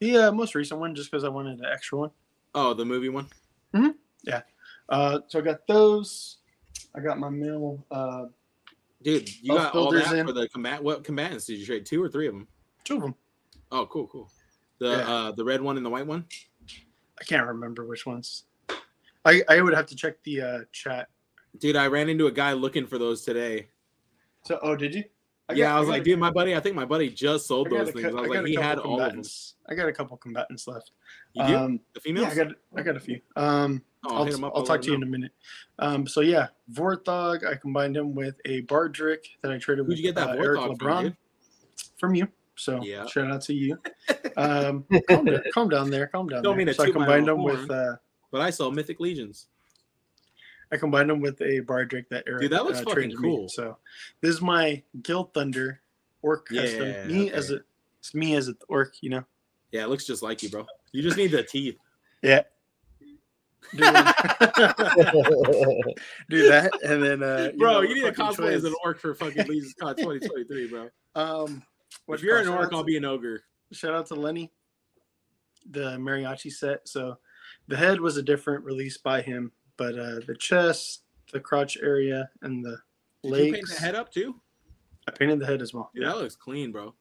The uh, most recent one, just because I wanted an extra one. Oh, the movie one. Hmm Yeah. Uh, so I got those. I got my mill. Uh, Dude, you got all that in. for the combat. What combatants did you trade? Two or three of them? two of them. Oh, cool, cool. The Yeah. uh the red one and the white one. I can't remember which ones. I I would have to check the uh, chat. Dude, I ran into a guy looking for those today. So oh, did you? Yeah, got- I was got like, a- dude, my buddy. I think my buddy just sold those a things. I was I like, he had all of them. I got a couple combatants left. You do Um, the yeah, females? I got I got a few. Um, oh, I'll, I'll. I'll talk to you in a minute. Um, so yeah, Vorthog, I combined him with a Bardrick that I traded Who'd with you get that uh, Eric Vorthog from, LeBron dude? from, you. So Yeah. shout out to you. Um, calm, down, calm down there, calm down. Don't there. mean to so I combined them him with uh, But I saw Mythic Legions. I combined them with a Bardrick that Eric Dude, that looks uh, fucking traded me. cool. So this is my Guild Thunder orc custom. Yeah, Me okay. as a it's me as an orc, you know. Yeah, it looks just like you, bro. You just need the teeth. Yeah. Do, do that and then uh Bro, know, you need a fucking cosplay as an orc for fucking Legion's Con 2023, bro. Um, what If you're an orc, I'll to- be an ogre. Shout out to Lenny, the mariachi set. So the head was a different release by him, but uh, the chest, the crotch area, and the Did you paint the head up too? I painted the head as well. Dude, that looks clean, bro.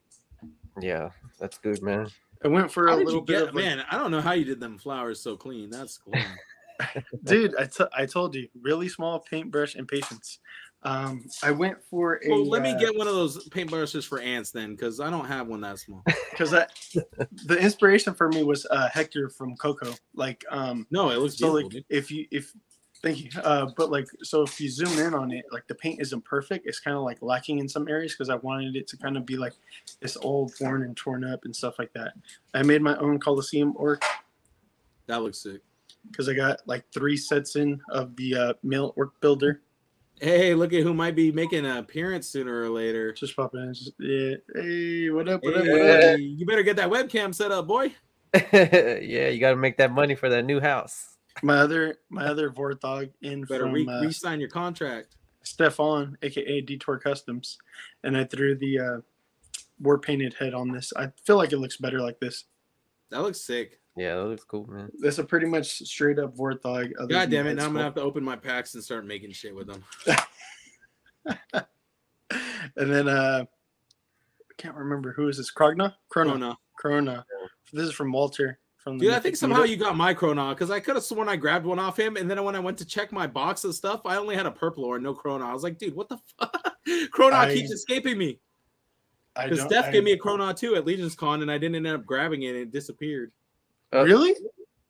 yeah, that's good, man. I went for How a did little you bit get, of like, man? I don't know how you did them flowers so clean. That's cool. dude. I, t- I told you, really small paintbrush and patience. Um, I went for a. well, let me uh, get one of those paint brushes for ants then, because I don't have one that small. because the inspiration for me was uh, Hector from Coco. Like, um, No, it looks so beautiful. like dude. if you if thank you, uh, but like so if you zoom in on it, like the paint isn't perfect. It's kind of like lacking in some areas because I wanted it to kind of be like this old, worn and torn up and stuff like that. I made my own Coliseum orc That looks sick. because I got like three sets in of the uh, male orc builder. Hey, look at who might be making an appearance sooner or later. Just popping in. Just- yeah. Hey, what up? What up? What up? Hey, you better get that webcam set up, boy. yeah, you got to make that money for that new house. My other my other Vorthog in Better from re- uh, re-sign your contract. Stefan, aka Detour Customs, and I threw the uh, war painted head on this. I feel like it looks better like this. That looks sick. Yeah, that looks cool, man. That's a pretty much straight up Vorthog. other God damn it! Now I'm gonna have to open my packs and start making shit with them. and then uh I can't remember who is this. Krogna? Krona. No, Krona. This is from Walter. From the dude! I think somehow Meetup. you got my Chronon because I could have sworn I grabbed one off him, and then when I went to check my box of stuff, I only had a purple or no Chronon. I was like, dude, what the fuck? Chronon I- keeps escaping me. Because don't- Steph I- gave me a Chronon too at Legion's Con, and I didn't end up grabbing it. and It disappeared. Uh, really?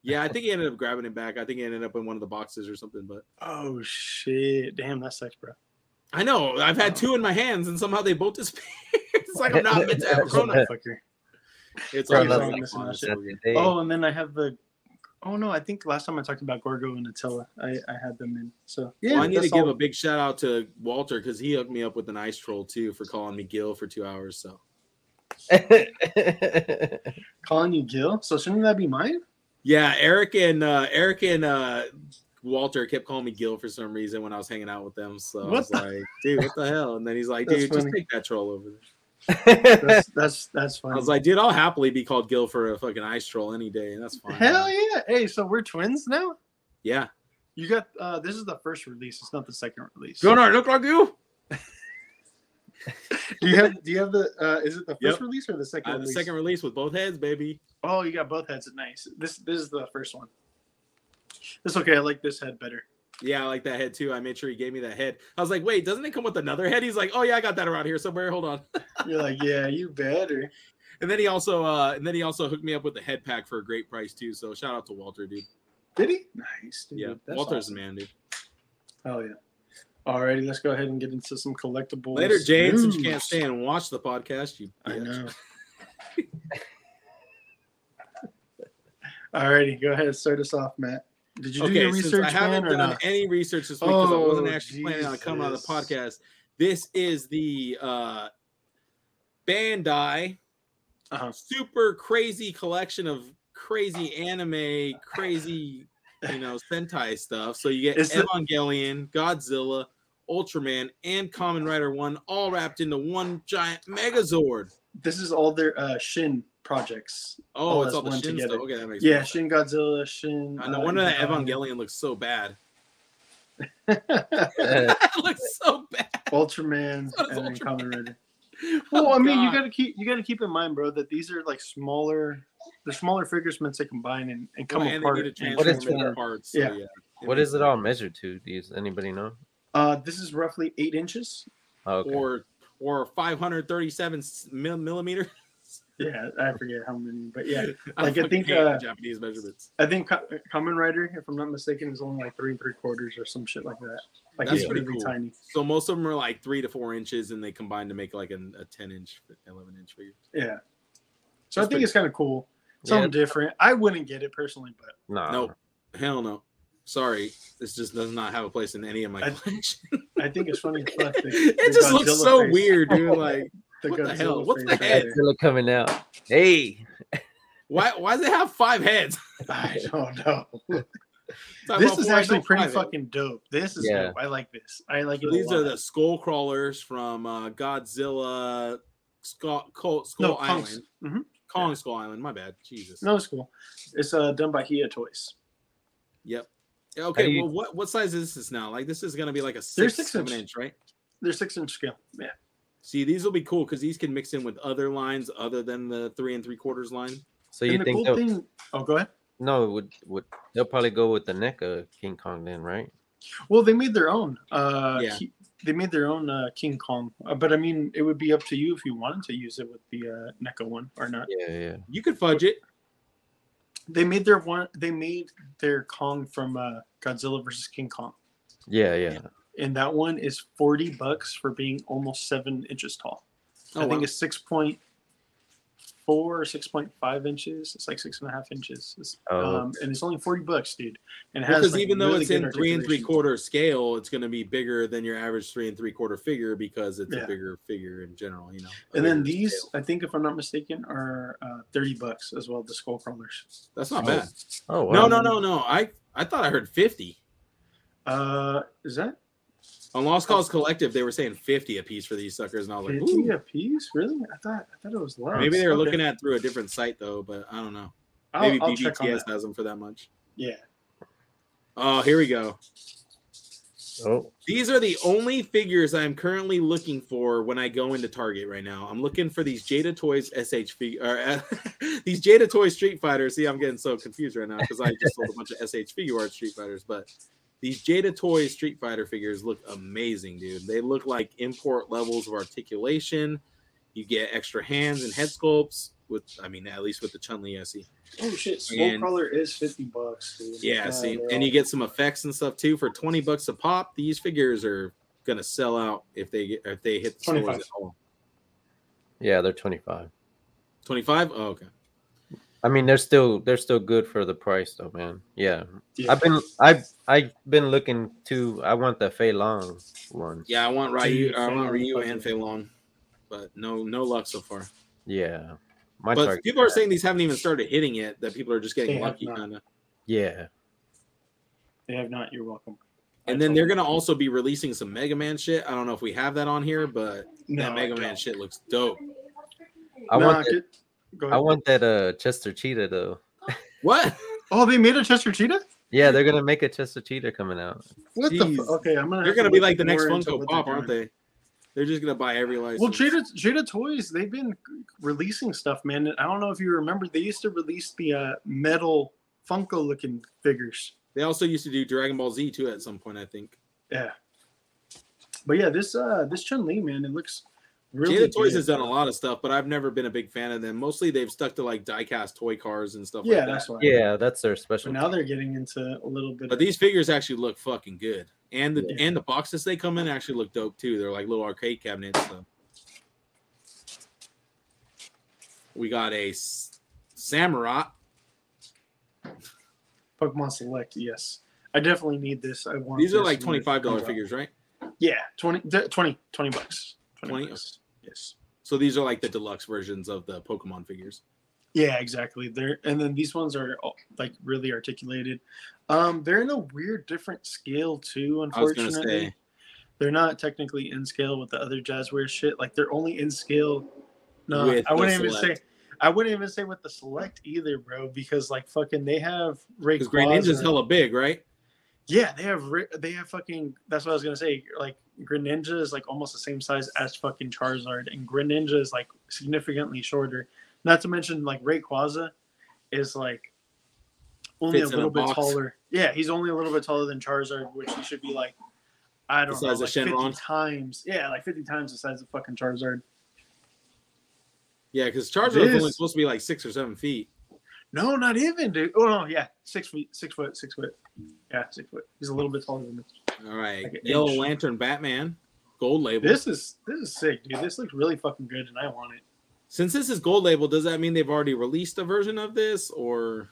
Yeah, I think he ended up grabbing it back. I think he ended up in one of the boxes or something. But Oh shit! Damn, that sucks, bro. I know I've had two in my hands, and somehow they both disappeared. it's like I'm not meant to have a Chronon. Motherfucker. It's Bro, all that's good. all missing that shit. Oh, and then I have the. Oh no, I think last time I talked about Gorgo and Attila, I, I had them in. So yeah, Well, I need to that's give all. a big shout out to Walter because he hooked me up with an ice troll too for calling me Gil for two hours. So calling you Gil. So shouldn't that be mine? yeah, Eric and uh, Eric and uh, Walter kept calling me Gil for some reason when I was hanging out with them. So I was the- like, dude, what the hell? And then he's like, That's dude, just funny. take that troll over there. That's that's that's fine. I was like, dude, I'll happily be called Gil for a fucking ice troll any day, and that's fine. hell yeah! Hey, so we're twins now. yeah. You got uh this is the first release. It's not the second release. Don't look like you? Do you have do you have the uh is it the first Yep. release or the second I the release? second release with both heads, baby. Oh, you got both heads. Nice. This this is the first one. It's okay. I like this head better. Yeah, I like that head too. I made sure he gave me that head. I was like, wait, doesn't it come with another head? He's like, oh yeah, I got that around here somewhere. Hold on. You're like, yeah, you better. And then he also uh and then he also hooked me up with the head pack for a great price too. So shout out to Walter, dude. Did he? Nice. Dude. Yeah, That's Walter's awesome. the man, dude. Oh yeah. Alrighty, let's go ahead and get into some collectibles. Later, Jane, since you can't stay and watch the podcast, you I bitch. know. Alrighty, go ahead. And start us off, Matt. Did you do Okay, your research, I haven't done not? any research this week because I wasn't Oh, actually planning on coming on the podcast. This is the uh Bandai Uh-huh. super crazy collection of crazy anime, crazy, you know, Sentai stuff. So you get Is the- Evangelion, Godzilla, Ultraman, and Kamen Rider One all wrapped into one giant Megazord. This is all their uh, Shin projects. Oh, All it's all the one Shin together. stuff. Okay, that makes Yeah, sense. Shin Godzilla, Shin. I know uh, one of that Evangelion. Evangelion looks so bad. It looks so bad. Ultraman What is and then Ultraman? Kamen Rider. Well, Oh, I mean, you gotta keep you gotta keep in mind, bro, that these are like smaller. They're smaller figures meant to combine and, and come Well, and they apart. need to and What is transform into transform. parts. So, Yeah. yeah. what is it all measured to? Does anybody know? Uh, this is roughly eight inches. Okay. Or or 537 s- mil- millimeter. Yeah, I forget how many, but yeah, Like, I fucking think, uh, Japanese measurements. I think Common Kamen Rider, if I'm not mistaken, is only like three and three quarters or some shit like that. Like That's he's pretty really cool. tiny. So most of them are like three to four inches, and they combine to make like an, a 10 inch, 11 inch figure. Yeah. So That's I think it's kind of cool. Something different. I wouldn't get it personally, but no, Nope. Hell no. Sorry, this just does not have a place in any of my I- collection. I think it's funny. the- it the just looks so face. weird, dude. Like, The What the hell? What's face the head? Godzilla coming out. Hey. why why does it have five heads? I don't know. Talk this is actually pretty five heads. fucking dope. This is Yeah. dope. I like this. I like So it. a these are the skull crawlers from uh, Godzilla Skull, Skull, Skull no Island. Kong's. hmm Kong Skull Island. My bad. Jesus. No, it's cool. It's uh done by Hiya Toys. Yep. Okay. you- Well, what what size is this now? Like this is gonna be like a They're six, six seven inch. inch, right? They're six inch scale. Yeah. See, these will be cool because these can mix in with other lines other than the three and three quarters line. So you and the think cool thing? Oh, go ahead. no? Would would they'll probably go with the NECA King Kong then, right? Well, they made their own. Uh, Yeah. he- they made their own uh, King Kong, uh, but I mean, it would be up to you if you wanted to use it with the uh, NECA one or not. Yeah, yeah. You could fudge it. They made their one. They made their Kong from uh, Godzilla versus King Kong, Yeah, yeah. and that one is forty bucks for being almost seven inches tall. Oh, I think wow. it's six point four or six point five inches. It's like six and a half inches. It's, Oh. um, and it's only forty bucks, dude. And it has Because like, even though really it's in three and three quarter scale, it's going to be bigger than your average three and three quarter figure because it's Yeah. a bigger figure in general. You know. And then these, scale. I think, if I'm not mistaken, are uh, thirty bucks as well. The skull crawlers. that's not Oh, bad. Oh wow. No, no, no, no. I I thought I heard fifty. Uh, is that On Lost Cause Collective, they were saying fifty a piece for these suckers, and I was like, fifty a piece? Really? I thought I thought it was less. maybe they were Okay. looking at through a different site though, but I don't know. I'll, Maybe I'll check on BBTS that. has them for that much. Yeah. Oh, here we go. Oh, These are the only figures I'm currently looking for when I go into Target right now. I'm looking for these Jada Toys SH fig- or uh, these Jada Toys Street Fighters. See, I'm getting so confused right now because I just sold a bunch of SH Figuart Street Fighters, but these Jada Toys Street Fighter figures look amazing, dude. They look like import levels of articulation. You get extra hands and head sculpts with, I mean, at least with the Chun Li SE. Oh shit! And- Skullcrawler is fifty bucks. Dude. Yeah, Uh, see, and all- you get some effects and stuff too for twenty bucks a pop. These figures are gonna sell out if they get if they hit the stores at all. yeah, they're 25. Twenty five. Oh, okay. I mean, they're still they're still good for the price though, man. Yeah. Yeah. I've been I've I've been looking to I want the Fei Long one. Yeah, I want Ryu. Dude, uh, I want Fei Ryu and Fei Long, but no no luck so far. Yeah. My But people are saying these haven't even started hitting yet. That people are just getting They lucky, kind of. Yeah. They have not. You're welcome. And then they're gonna also be releasing some Mega Man shit. I don't know if we have that on here, but No, that Mega Man shit looks dope. I Nah, want that, get- go I want that uh Chester Cheetah though. What? Oh, they made a Chester Cheetah. Yeah, they're gonna make a Chester Cheetah coming out. What the? Jeez. Fu- okay, I'm gonna. They're have to gonna be like the next Funko Pop, they're aren't doing. they? They're just gonna buy every license. Well, Jada Jada Toys, they've been releasing stuff, man. I don't know if you remember, they used to release the uh, metal Funko looking figures. They also used to do Dragon Ball Z too at some point, I think. Yeah. But yeah, this uh this Chun Li man, it looks really. Jada Toys has done a lot of stuff, but I've never been a big fan of them. Mostly they've stuck to like diecast toy cars and stuff Yeah, like that. that's why. Yeah, that's their But special. now they're getting into a little bit. But of, these figures actually look fucking good. And the Yeah. and the boxes they come in actually look dope too. They're like little arcade cabinets. So. We got a S- Samurai. Pokemon Select, yes, I definitely need this. I want. These are like twenty five dollar figures, right? Yeah, 20, 20, 20 bucks. 20, 20? bucks. Yes. So these are like the deluxe versions of the Pokemon figures. Yeah, exactly. They're and then these ones are like really articulated. Um, they're in a weird, different scale too. I was gonna Unfortunately, say. they're not technically in scale with the other Jazware shit. Like they're only in scale. No, I wouldn't even say. I wouldn't even say with the select either, bro. Because like fucking, they have Ray. Because Greninja's hella big, right? Yeah, they have they have fucking. That's what I was gonna say. Like Greninja is like almost the same size as fucking Charizard, and Greninja is like significantly shorter. Not to mention like Rayquaza is like only Fits a in a little bit box. taller. Yeah, he's only a little bit taller than Charizard, which he should be like. I don't The know, like 50 Shenron? times. Yeah, like fifty times the size of fucking Charizard. Yeah, because Charizard is only supposed to be like six or seven feet. No, not even, dude. Oh no, yeah, six feet, six foot, six foot. Yeah, six foot. He's a little bit taller than me. All right. Like Yellow inch. Lantern Batman, gold label. This is this is sick, dude. This looks really fucking good, and I want it. Since this is gold label, does that mean they've already released a version of this or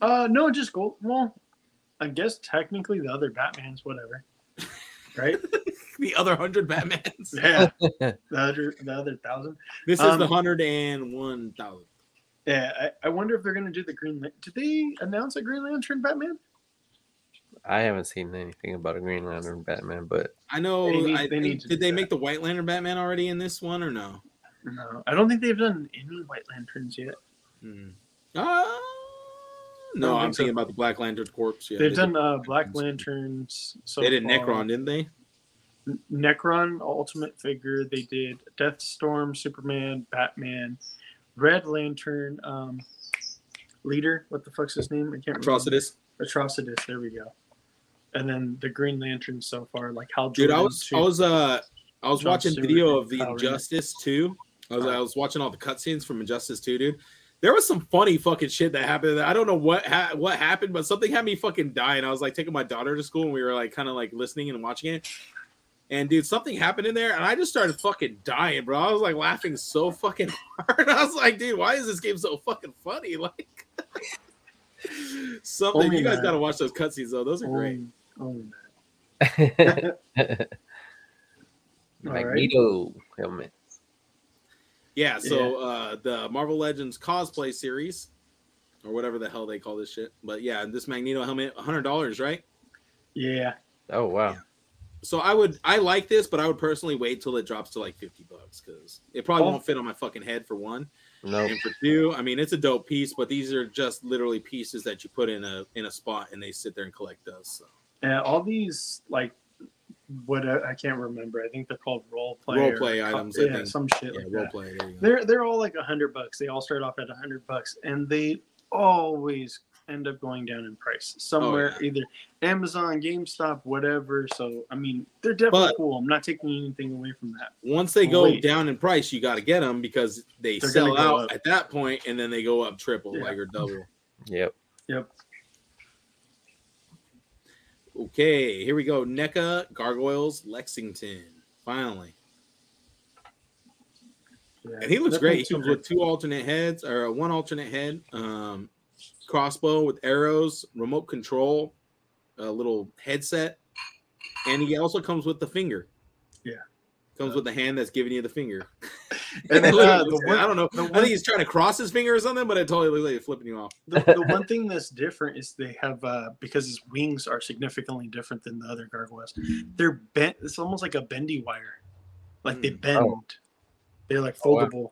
Uh, no, just gold. Well, I guess technically the other Batman's whatever, right? the other hundred Batmans? yeah, the other the other thousand. This is Um, the hundred and one thousand. Yeah, I, I wonder if they're gonna do the Green. Lan- Did they announce a Green Lantern Batman? I haven't seen anything about a Green Lantern Batman, but I know. They need- I they need did do they that. make the White Lantern Batman already in this one or no? No, I don't think they've done any White Lanterns yet. Hmm. Uh, no, don't I'm think so. thinking about the Black Lantern corpse. Yeah, they've they done uh, Black Lanterns. So they did far. Nekron, didn't they? Nekron Ultimate figure. They did Deathstorm, Superman, Batman, Red Lantern, um, leader. What the fuck's his name? I can't remember. Atrocitus. Atrocitus. There we go. And then the Green Lantern so far, like Hal Dude, I was. I was uh I was John watching Stewart video of the. Injustice 2. I was. I was watching all the cutscenes from Injustice 2, dude. There was some funny fucking shit that happened. I don't know what ha- what happened, but something had me fucking dying. I was like taking my daughter to school and we were like kind of like listening and watching it. And dude, something happened in there, and I just started fucking dying, bro. I was like laughing so fucking hard. I was like, dude, why is this game so fucking funny? Like something. Only you guys that. gotta watch those cutscenes though. Those are great. Only- only that. All right. Magneto helmet. Yeah. So uh the Marvel Legends cosplay series, or whatever the hell they call this shit. But yeah, this Magneto helmet, hundred dollars, right? Yeah. Oh wow. So I would I like this, but I would personally wait till it drops to like 50 bucks because it probably Oh. won't fit on my fucking head for one. No. And for two, I mean it's a dope piece, but these are just literally pieces that you put in a in a spot and they sit there and collect dust. So And all these like what I can't remember. I think they're called role play. Role play items, Yeah, some shit yeah, like role that. play. There you go. They're they're all like a hundred bucks. They all start off at a hundred bucks, and they always end up going down in price somewhere, Oh, yeah. either Amazon, GameStop, whatever. So I mean, they're definitely But- cool. I'm not taking anything away from that. Once they go Wait. down in price, you got to get them because they They're sell out up. at that point, and then they go up triple, Yeah. like or double. Yep. Yep. Okay, here we go. NECA Gargoyles Lexington. Finally. Yeah. And he looks great. He too comes with two alternate heads or one alternate head, um, crossbow with arrows, remote control, a little headset, and he also comes with the finger. Yeah. Comes with the hand that's giving you the finger. And then, uh, the one- I don't know. the I think he's trying to cross his finger or something, but it totally looks like he's flipping you off. the, the one thing that's different is they have uh because his wings are significantly different than the other gargoyles. They're bent. It's almost like a bendy wire, like they Mm. bend. Oh. They're like Oh, wow. foldable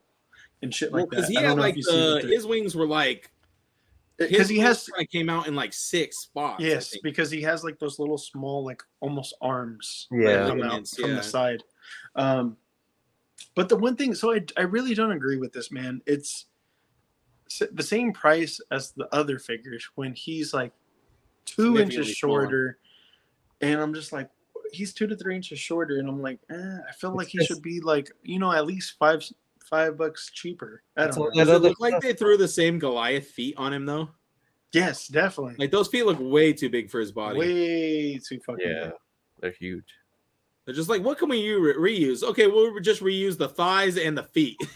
and shit Well, like because that. he I don't had know if like you the what his wings were like because he has kind of came out in like six spots. Yes because he has like those little small like almost arms that Yeah. come out Ligaments, from yeah. the side um but the one thing so I, I really don't agree with this man it's the same price as the other figures when he's like two inches Significantly smaller. shorter and i'm just like he's two to three inches shorter and i'm like eh, i feel like he It's should be like you know at least five five bucks cheaper i It's don't know Does it look like they threw the same Goliath feet on him though? yes definitely Like those feet look way too big for his body. way too fucking Yeah. big. They're huge. They're just like, what can we u- reuse? Okay, we'll just reuse the thighs and the feet.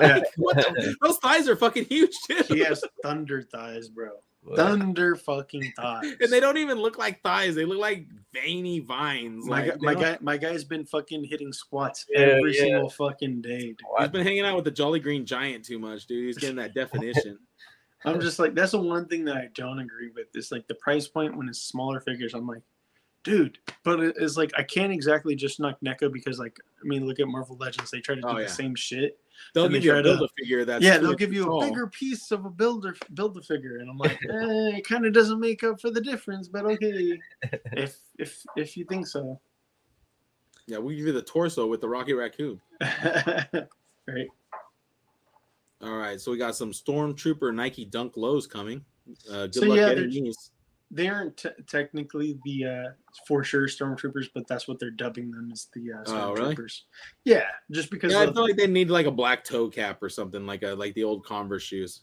Yeah. what the- those thighs are fucking huge too. he has thunder thighs bro But thunder fucking thighs. and they don't even look like thighs; they look like veiny vines. My, like, guy, my guy, my guy's been fucking hitting squats Yeah, every yeah. single fucking day. Dude. He's been hanging out with the Jolly Green Giant too much, dude. He's getting that definition. I'm just like, that's the one thing that I don't agree with. Is like the price point when it's smaller figures. I'm like, dude, but it's like I can't exactly just knock NECA because like I mean, look at Marvel Legends. They try to oh, do Oh, the same shit. They'll give you a try build a figure that's yeah, they'll give you a bigger piece of a builder build a figure, and I'm like, eh, it kind of doesn't make up for the difference, but okay, if if if you think so. Yeah, we give you the torso with the Rocky Raccoon. right. All right, so we got some Stormtrooper Nike Dunk Lows coming. Uh, good So, luck yeah, getting these. They aren't te- technically the uh, for sure stormtroopers, but that's what they're dubbing them as the uh, Oh, really? Yeah, just because. Yeah, I feel like they need like a black toe cap or something, like a like the old Converse shoes.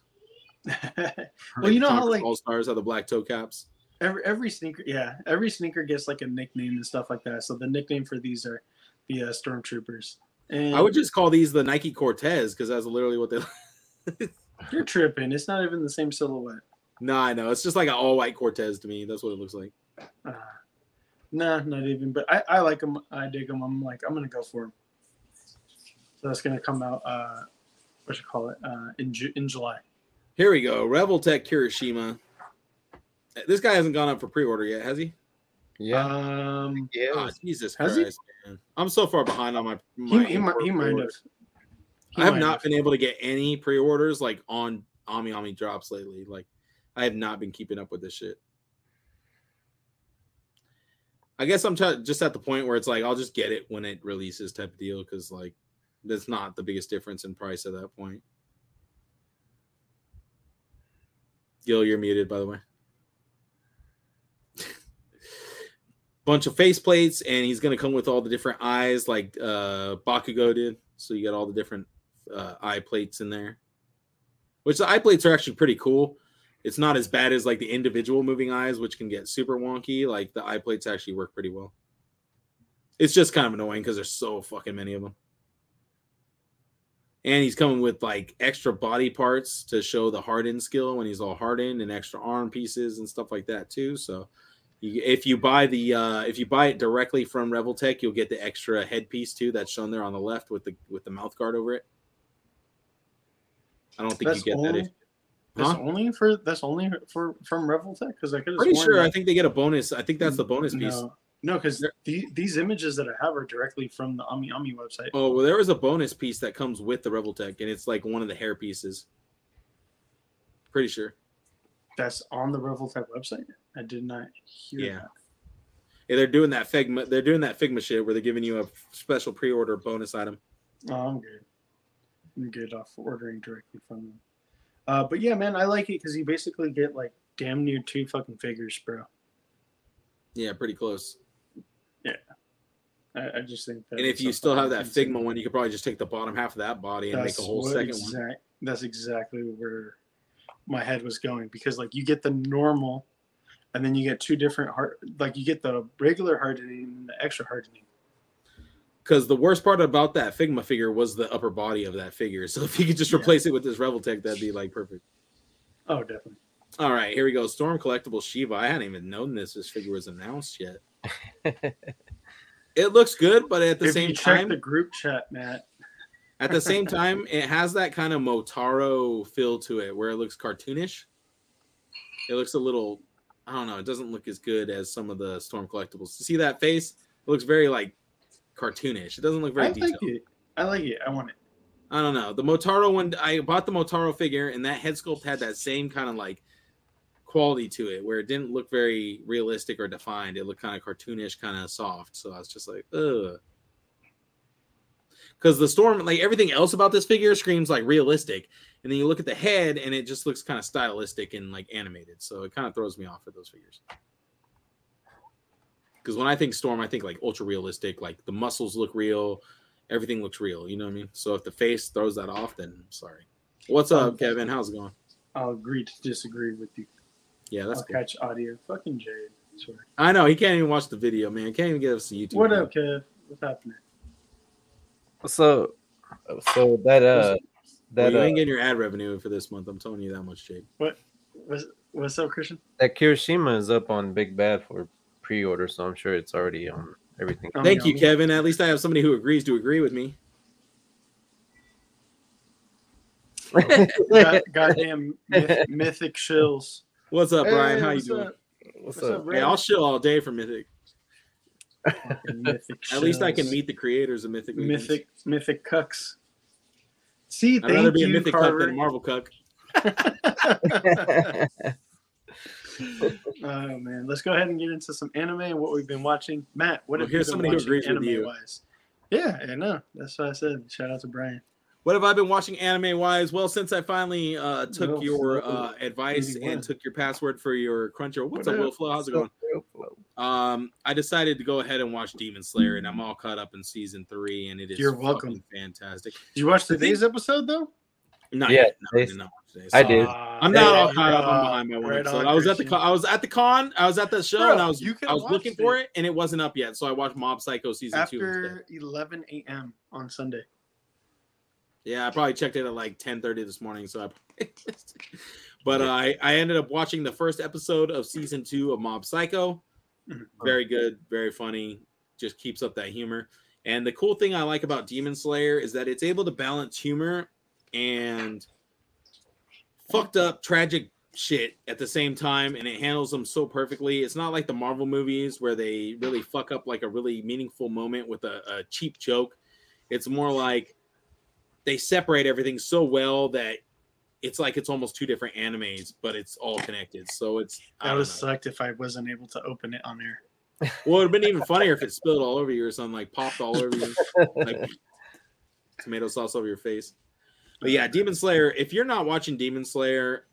well, you know how like All Stars have the black toe caps. every every sneaker, yeah, every sneaker gets like a nickname and stuff like that. So the nickname for these are the uh, stormtroopers. And I would just call these the Nike Cortez because that's literally what they. you're tripping. It's not even the same silhouette. No, I know it's just like an all white Cortez to me. That's what it looks like. Uh, nah, not even. But I, I like them. I dig them. I'm like, I'm gonna go for them. So that's gonna come out. Uh, what should you call it? Uh, in Ju- in July. Here we go, Revoltech Kirishima. This guy hasn't gone up for pre-order yet, has he? Yeah. Um, yeah. Oh, Jesus Has he? Man! I'm so far behind on my. he, my he, might, he might have. He I have might not been able to get any pre-orders like on Ami Ami drops lately. Like I have not been keeping up with this shit. I guess I'm t- just at the point where it's like I'll just get it when it releases type of deal because like that's not the biggest difference in price at that point. Gil, you're muted by the way. Bunch of face plates, and he's gonna come with all the different eyes like uh Bakugo did. So you got all the different uh, eye plates in there. Which the eye plates are actually pretty cool. It's not as bad as like the individual moving eyes, which can get super wonky. Like the eye plates actually work pretty well. It's just kind of annoying because there's so fucking many of them. And he's coming with like extra body parts to show the hardened skill when he's all hardened and extra arm pieces and stuff like that too. So you, if you buy the uh, if you buy it directly from Revoltech, you'll get the extra headpiece too that's shown there on the left with the with the mouth guard over it. I don't think That's you get that. If, That's Huh? only for that's only for from Revoltech because I could pretty sure that- I think they get a bonus. I think that's the mm, bonus piece. No, no, because the, these images that I have are directly from the Ami Ami website. Oh well, there was a bonus piece that comes with the Revoltech, and it's like one of the hair pieces. Pretty sure. That's on the Revoltech website. I did not hear Yeah. that. Yeah, they're doing that Figma. They're doing that Figma shit where they're giving you a special pre-order bonus item. Oh, I'm good. I'm good off ordering directly from them. Uh, but yeah, man, I like it because you basically get like damn near two fucking figures, bro. Yeah, pretty close. I, I just think that. And if you still have that. Figma one, you could probably just take the bottom half of that body and make a whole second one. That's exactly where my head was going because like you get the normal, and then you get two different heart. Like you get the regular hardening and the extra hardening. Because the worst part about that Figma figure was the upper body of that figure. So if you could just Yeah. replace it with this Revoltech, that'd be like perfect. Oh, definitely. All right, here we go. Storm Collectible Shiva. I hadn't even known this this figure was announced yet. It looks good, but at the if same time, the group chat, Matt, At the same time, it has that kind of Motaro feel to it where it looks cartoonish. It looks a little, I don't know, it doesn't look as good as some of the Storm collectibles. To see that face, it looks very like cartoonish. It doesn't look very I detailed. like it. I like it. I want it. I don't know. The Motaro one, I bought the Motaro figure, and that head sculpt had that same kind of like quality to it, where it didn't look very realistic or defined. It looked kind of cartoonish, kind of soft. So I was just like, ugh. Because the storm, like everything else about this figure, screams like realistic, and then you look at the head, and it just looks kind of stylistic and like animated. So it kind of throws me off for those figures. Because when I think storm, I think like ultra realistic, like the muscles look real, everything looks real. You know what I mean? So if the face throws that off, then sorry. What's up, Kevin? How's it going? I'll agree to disagree with you. Yeah, that's I'll cool. catch audio. Fucking Jade. I. I know he can't even watch the video, man. Can't even get us to YouTube. What man. up, Kev? What's happening? So, so that uh, Well, that you uh, ain't getting your ad revenue for this month. I'm telling you that much, Jake. What's, what's up, Christian? that Kirishima is up on Big Bad for pre-order, so I'm sure it's already on everything. Thank you, Kevin. At least I have somebody who agrees to agree with me. God, goddamn myth, mythic shills. What's up, Brian? Hey, How you doing? up? What's What's up? up, Hey, I'll chill all day for Mythic. Mythic At least I can meet the creators of Mythic. Legions. mythic mythic cucks. See, I'd thank rather be a you, Mythic cuck than a Marvel cuck. oh man, let's go ahead and get into some anime and what we've been watching. Matt, what Well, have here's you been somebody who watching agrees with anime you. wise? Yeah, I know. That's what I said. Shout out to Brian. What have I been watching anime wise? Well, since I finally uh, took Will your uh, advice 81. and took your password for your Crunchyroll. What's What up, up? Will Flow? How's it going? Um, I decided to go ahead and watch Demon Slayer, and I'm all caught up in season three, and it is You're welcome. fantastic. Did you watch The thing- today's episode though? Not Yeah, yet. No, I they- did not watch today. I So did. Ah, I'm not all caught up. I'm behind my one Right episode. I was at the con, I was at the con. I was at the show, Bro, and I was you I was looking watched for it. it, and it wasn't up yet. So I watched Mob Psycho season two after 11 a.m. on Sunday. Yeah, I probably checked it at like 10:30 this morning. So I, but uh, I I ended up watching the first episode of season two of Mob Psycho. Mhm. Very good, very funny. Just keeps up that humor. And the cool thing I like about Demon Slayer is that it's able to balance humor and fucked up tragic shit at the same time and it handles them so perfectly it's not like the marvel movies where they really fuck up like a really meaningful moment with a, a cheap joke it's more like they separate everything so well that it's like it's almost two different animes but it's all connected so it's I That don't would know. sucked if I wasn't able to open it on there. well it would have been even funnier if it spilled all over you or something like popped all over you like tomato sauce over your face but yeah demon slayer if you're not watching demon slayer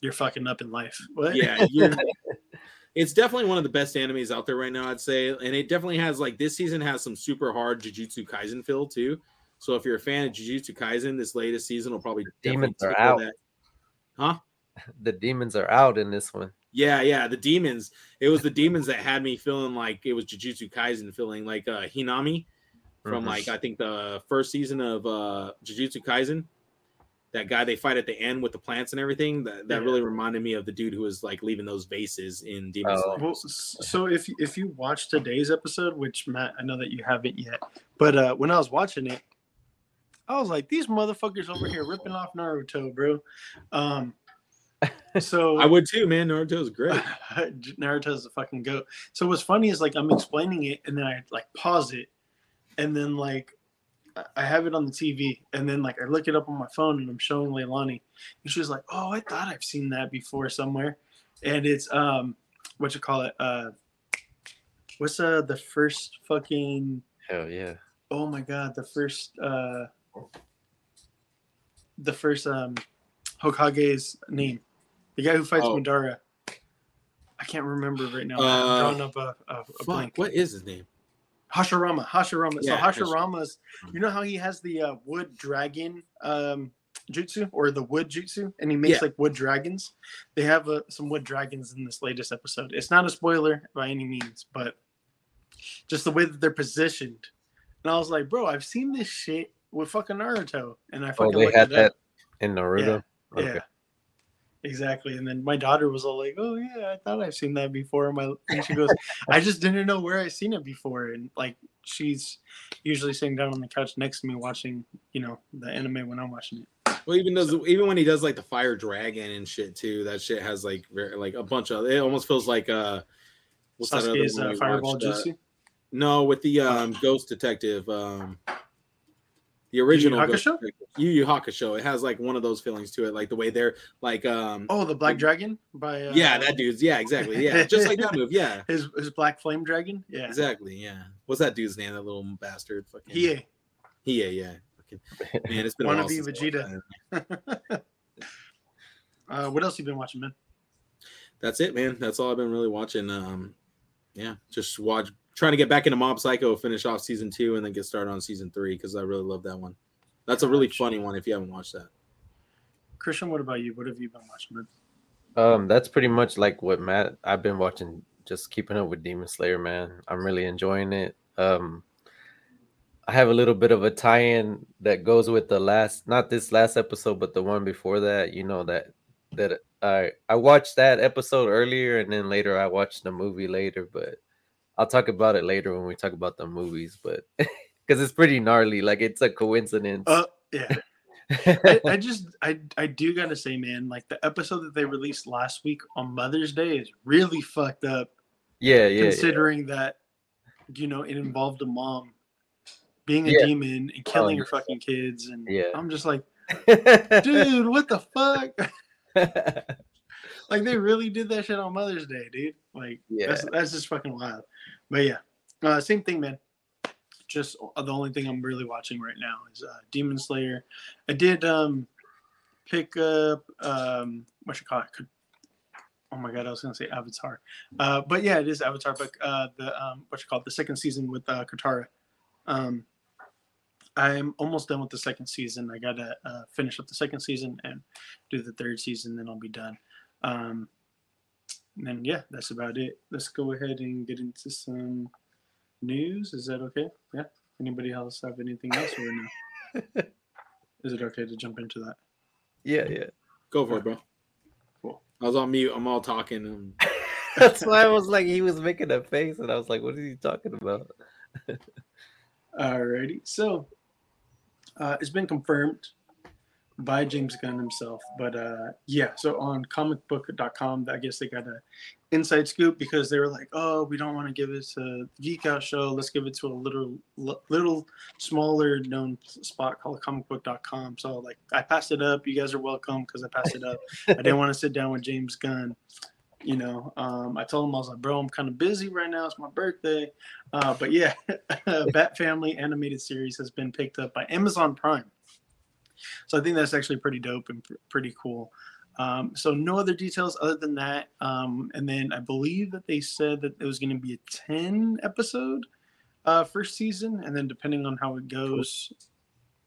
You're fucking up in life. What? yeah, you're, it's definitely one of the best animes out there right now, I'd say. And it definitely has like this season has some super hard Jujutsu Kaisen feel too. So if you're a fan of Jujutsu Kaisen, this latest season will probably definitely Demons are out. That. Huh? the demons are out in this one. Yeah, yeah, the demons. It was the demons that had me feeling like it was Jujutsu Kaisen, feeling like uh Hanami from Mhm. like I think the first season of uh Jujutsu Kaisen. That guy they fight at the end with the plants and everything. That that Yeah. really reminded me of the dude who was like leaving those vases in Demon Oh. Slayer. Well, so if if you watch today's episode, which Matt, I know that you haven't yet, but uh when I was watching it, I was like, these motherfuckers over here ripping off Naruto, bro. Um, so I would too, man. Naruto's great. Naruto's a fucking goat. So what's funny is like I'm explaining it and then I like pause it, and then like I- I have it on the TV, and then like I look it up on my phone and I'm showing Leilani, and she's like, "Oh, I thought I've seen that before somewhere," and it's um, what you call it? Uh, what's uh the first fucking? Hell yeah. Oh my god, the first uh, the first um, Hokage's name, the guy who fights Oh. Madara. I can't remember right now. Uh, I'm drawing up a, a, a Fuck, blank. what is his name? Hashirama. Hashirama. Yeah, so Hashirama's. You know how he has the uh, wood dragon um, jutsu or the wood jutsu, and he makes Yeah. like wood dragons. They have uh, some wood dragons in this latest episode. It's not a spoiler by any means, but just the way that they're positioned. And I was like, bro, I've seen this shit with fucking Naruto, and I Oh, fucking they had that up. in Naruto. Okay. Yeah. Exactly. And then my daughter was all like, Oh yeah, I thought I've seen that before. And My and she goes, I just didn't know where I seen it before. And like she's usually sitting down on the couch next to me watching, you know, the anime when I'm watching it. Well, even does even when he does like the fire dragon and shit too, that shit has like very, like a bunch of. It almost feels like uh, what's that other Sasuke's one uh, fireball uh, jutsu. No, with the um ghost detective, um, the original Yu Yu Hakusho? Detective, Yu Yu Hakusho. It has like one of those feelings to it, like the way they're like um. Oh, the Black Dragon by uh, yeah, that dude's yeah, exactly, yeah, just like that move, yeah, his his black flame dragon. Yeah. exactly, yeah. What's that dude's name? That little bastard, fucking He yeah, yeah. Fucking, man, it's been Wanna be since I watched Vegeta. uh what else you been watching, man? that's it, man. That's all I've been really watching. Um, yeah, just watch, trying to get back into Mob Psycho, finish off season two, and then get started on season three because I really love that one. That's a really funny one if you haven't watched that. Christian, what about you? What have you been watching, man? Um, that's pretty much like what Matt. I've been watching, just keeping up with Demon Slayer, man. I'm really enjoying it. Um, I have a little bit of a tie-in that goes with the last, not this last episode, but the one before that. You know that that I I watched that episode earlier, and then later I watched the movie later. But I'll talk about it later when we talk about the movies. But because it's pretty gnarly, like it's a coincidence. Uh yeah. I, I just I I do gotta say, man, like the episode that they released last week on Mother's Day is really fucked up. yeah, yeah, yeah. considering that you know it involved a mom being a Yeah. demon and killing Oh, her fucking kids, and Yeah. I'm just like, dude, what the fuck? like they really did that shit on Mother's Day, dude. Like that's that's just fucking wild. But yeah, uh, same thing, man. Just uh, the only thing I'm really watching right now is uh, Demon Slayer. I did um pick up um what you call it. Could- Oh my god, I was gonna say Avatar, uh, but yeah, it is Avatar. But uh, the um, what you call it, the second season with uh, Katara. Um, I'm almost done with the second season. I gotta uh, finish up the second season and do the third season, then I'll be done. Um, and then yeah, that's about it. Let's go ahead and get into some news. Is that okay? Yeah. Anybody else have anything else or no? Is it okay to jump into that? yeah, yeah. Go for it, bro. Cool. I was on mute. I'm all talking. Um, That's why I was like, he was making a face, and I was like, what is he talking about? Alrighty. So uh, it's been confirmed by James Gunn himself. But uh, yeah, so on comicbook.com, I guess they got a inside scoop because they were like, oh, we don't want to give it to Geek Out Show. Let's give it to a little, little smaller known spot called comicbook.com. So like, I passed it up. You guys are welcome because I passed it up. I didn't want to sit down with James Gunn. You know, um, I told him I was like, bro, I'm kind of busy right now. It's my birthday. Uh, but yeah, Bat Family animated series has been picked up by Amazon Prime. So I think that's actually pretty dope and pr- pretty cool. Um, so no other details other than that. Um, and then I believe that they said that it was going to be a 10 episode uh, first season. And then depending on how it goes,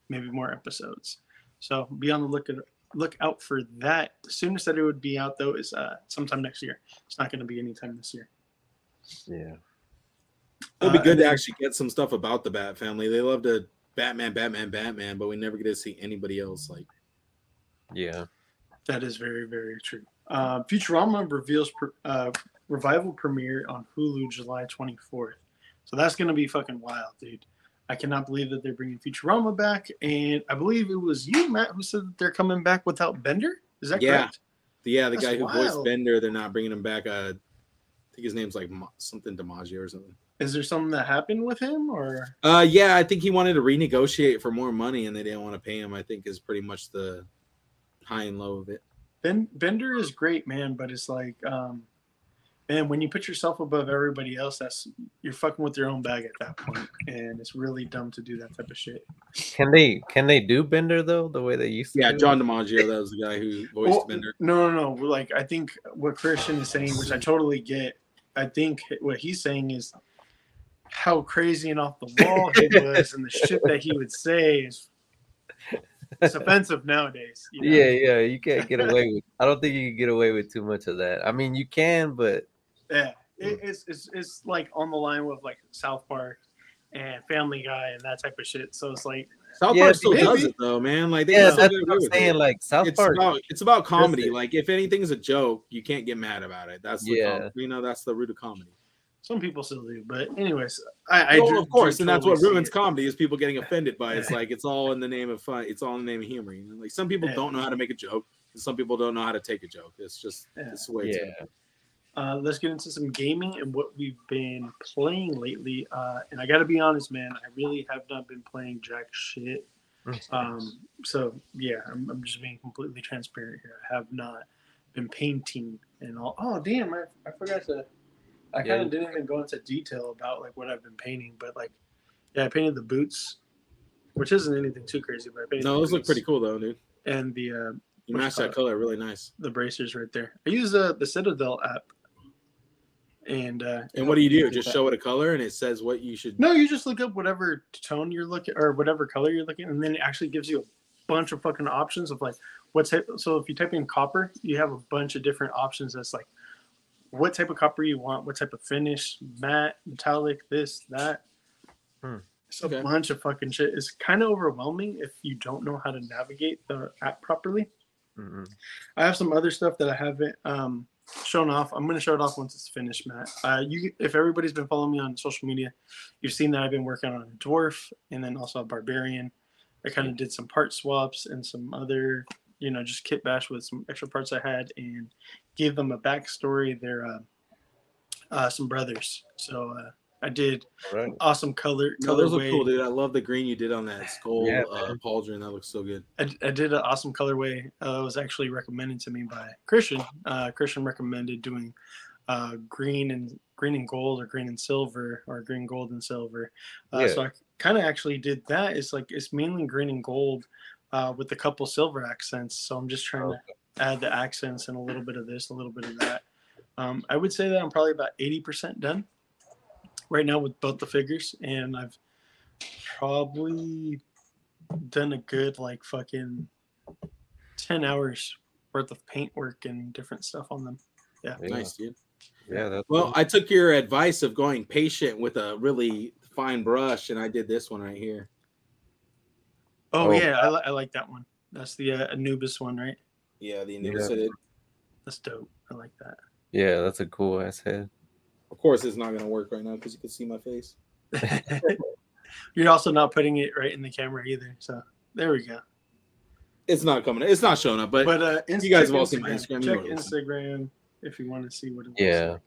maybe more episodes. So be on the lookout look out for that. The soonest that it would be out though is uh, sometime next year. It's not going to be anytime this year. Yeah. It'd be Uh, good and to actually get some stuff about the Bat family. They love to Batman, Batman, Batman, but we never get to see anybody else. Like, Yeah. That is very, very true. Uh, Futurama reveals pre- uh, revival premiere on Hulu July 24th. So that's going to be fucking wild, dude. I cannot believe that they're bringing Futurama back. And I believe it was you, Matt, who said that they're coming back without Bender. Is that Yeah. correct? yeah, the That's guy who voiced. Bender, they're not bringing him back. Uh, I think his name's like Ma- something DiMaggio or something. Is there something that happened with him or? Uh, yeah, I think he wanted to renegotiate for more money, and they didn't want to pay him. I think is pretty much the high and low of it. Ben Bender is great, man, but it's like, um, man, when you put yourself above everybody else, that's you're fucking with your own bag at that point, and it's really dumb to do that type of shit. Can they can they do Bender though the way they used to? Yeah, do? John DiMaggio, that was the guy who voiced Well, Bender. No, no, no. Like I think what Christian is saying, which I totally get. I think what he's saying is how crazy and off the wall he was, and the shit that he would say is it's offensive nowadays. you know? Yeah, yeah, you can't get away with. I don't think you can get away with too much of that. I mean, you can, but Yeah, it, mm. it's, it's it's like on the line with like South Park and Family Guy and that type of shit. So it's like, South Yeah, Park still maybe. does it though, man. Like they yeah, that's what I'm saying. it. Like South it's Park, about it's about comedy. Like if anything's a joke, you can't get mad about it. That's the Yeah. com- you know that's the root of comedy. Some people still do, but anyways, I, I well, do- of course, do and that's what ruins it. comedy is people getting offended by it. It's like it's all in the name of fun. It's all in the name of humor. You know? Like some people Yeah. don't know how to make a joke, and some people don't know how to take a joke. It's just Yeah. it's the way. It's yeah, Uh, let's get into some gaming and what we've been playing lately. Uh, and I got to be honest, man, I really have not been playing jack shit. Um, so yeah, I'm, I'm just being completely transparent here. I have not been painting and all. Oh damn, I, I forgot to. I Yeah. kind of didn't even go into detail about like what I've been painting, but like, yeah, I painted the boots, which isn't anything too crazy. But I painted no, those look pretty cool though, dude. And the uh, You match that color really nice. the bracers right there. I use uh, the Citadel app. And uh, And what do you do? Just that. show it a color, and it says what you should. No, you just look up whatever tone you're looking or whatever color you're looking, and then it actually gives you a bunch of fucking options of like what type. So if you type in copper, you have a bunch of different options. That's like what type of copper you want, what type of finish, matte, metallic, this, that. Hmm. It's a Okay. bunch of fucking shit. It's kind of overwhelming if you don't know how to navigate the app properly. Mhm. I have some other stuff that I haven't um, shown off. I'm going to show it off once it's finished, Matt. Uh, you, if everybody's been following me on social media, you've seen that I've been working on a dwarf and then also a barbarian. I kind of did some part swaps and some other, you know, just kit bash with some extra parts I had and gave them a backstory. They're uh, uh, some brothers, so uh, I did All right. awesome color No, those look cool, dude. I love the green you did on that skull Yeah, uh, pauldron. That looks so good. I, I did an awesome colorway. Uh, it was actually recommended to me by Christian. Uh, Christian recommended doing uh, green and green and gold, or green and silver, or green gold and silver. Uh, So I kind of actually did that. It's like it's mainly green and gold uh, with a couple silver accents. So I'm just trying to add the accents and a little bit of this, a little bit of that. Um, I would say that I'm probably about 80% done right now with both the figures, and I've probably done a good like fucking 10 hours worth of paint work and different stuff on them. Yeah. Nice, dude. Yeah, that's Well, cool. I took your advice of going patient with a really fine brush, and I did this one right here. Oh, Oh. yeah, I, li- I like that one. That's the uh, Anubis one, right? Yeah, the Yeah. Anubis did. That's dope. I like that. yeah, that's a cool ass head. Of course, it's not gonna work right now because you can see my face. You're also not putting it right in the camera either. So there we go. It's not coming. It's not showing up, but, But uh, Inst- you guys have all seen my Instagram. Instagram, you Check know what it is. Instagram if you want to see what it looks Yeah. like.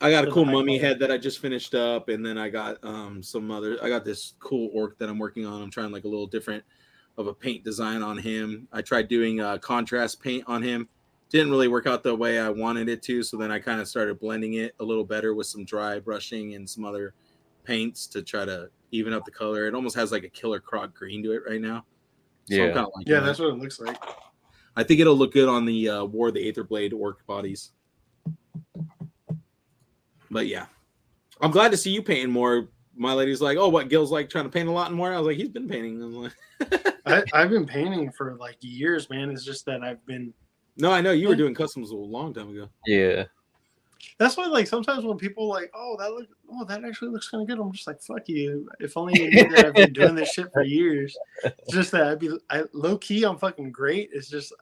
I got a cool mummy head that I just finished up, and then I got um some other. I got this cool orc that I'm working on. I'm trying like a little different of a paint design on him. I tried doing uh, contrast paint on him. Didn't really work out the way I wanted it to, so then I kind of started blending it a little better with some dry brushing and some other paints to try to even up the color. It almost has like a killer croc green to it right now. So Yeah. kind of like Yeah, that's what it looks like. I think it'll look good on the uh, War of the Aether Blade orc bodies. But yeah, I'm glad to see you painting more. My lady's like, "Oh, what Gil's like trying to paint a lot more?" I was like, "He's been painting." I was like, I, I've been painting for like years, man. It's just that I've been. no, I know you were doing customs a long time ago. Yeah. That's why, like, sometimes when people like, oh, that look, oh, that actually looks kind of good. I'm just like, fuck you. If only you knew that I've been doing this shit for years. It's just that I'd be, I low key, I'm fucking great. It's just,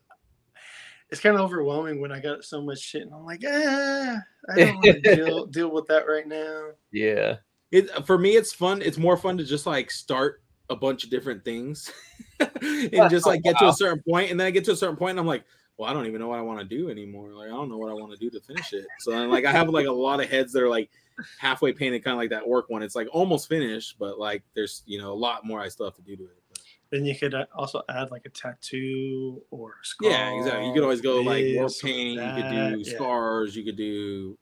it's kind of overwhelming when I got so much shit, and I'm like, ah, I don't want to deal deal with that right now. Yeah. It for me, it's fun. It's more fun to just like start a bunch of different things and just like get to a certain point, and then I get to a certain point, and I'm like, well, I don't even know what I want to do anymore. Like, I don't know what I want to do to finish it. So then, like, I have like a lot of heads that are like halfway painted, kind of like that orc one. It's like almost finished, but like there's you know a lot more I still have to do to it. But, Then you could uh, also add like a tattoo or a scar. yeah, exactly. You could always go like or paint. You could do yeah. scars. You could do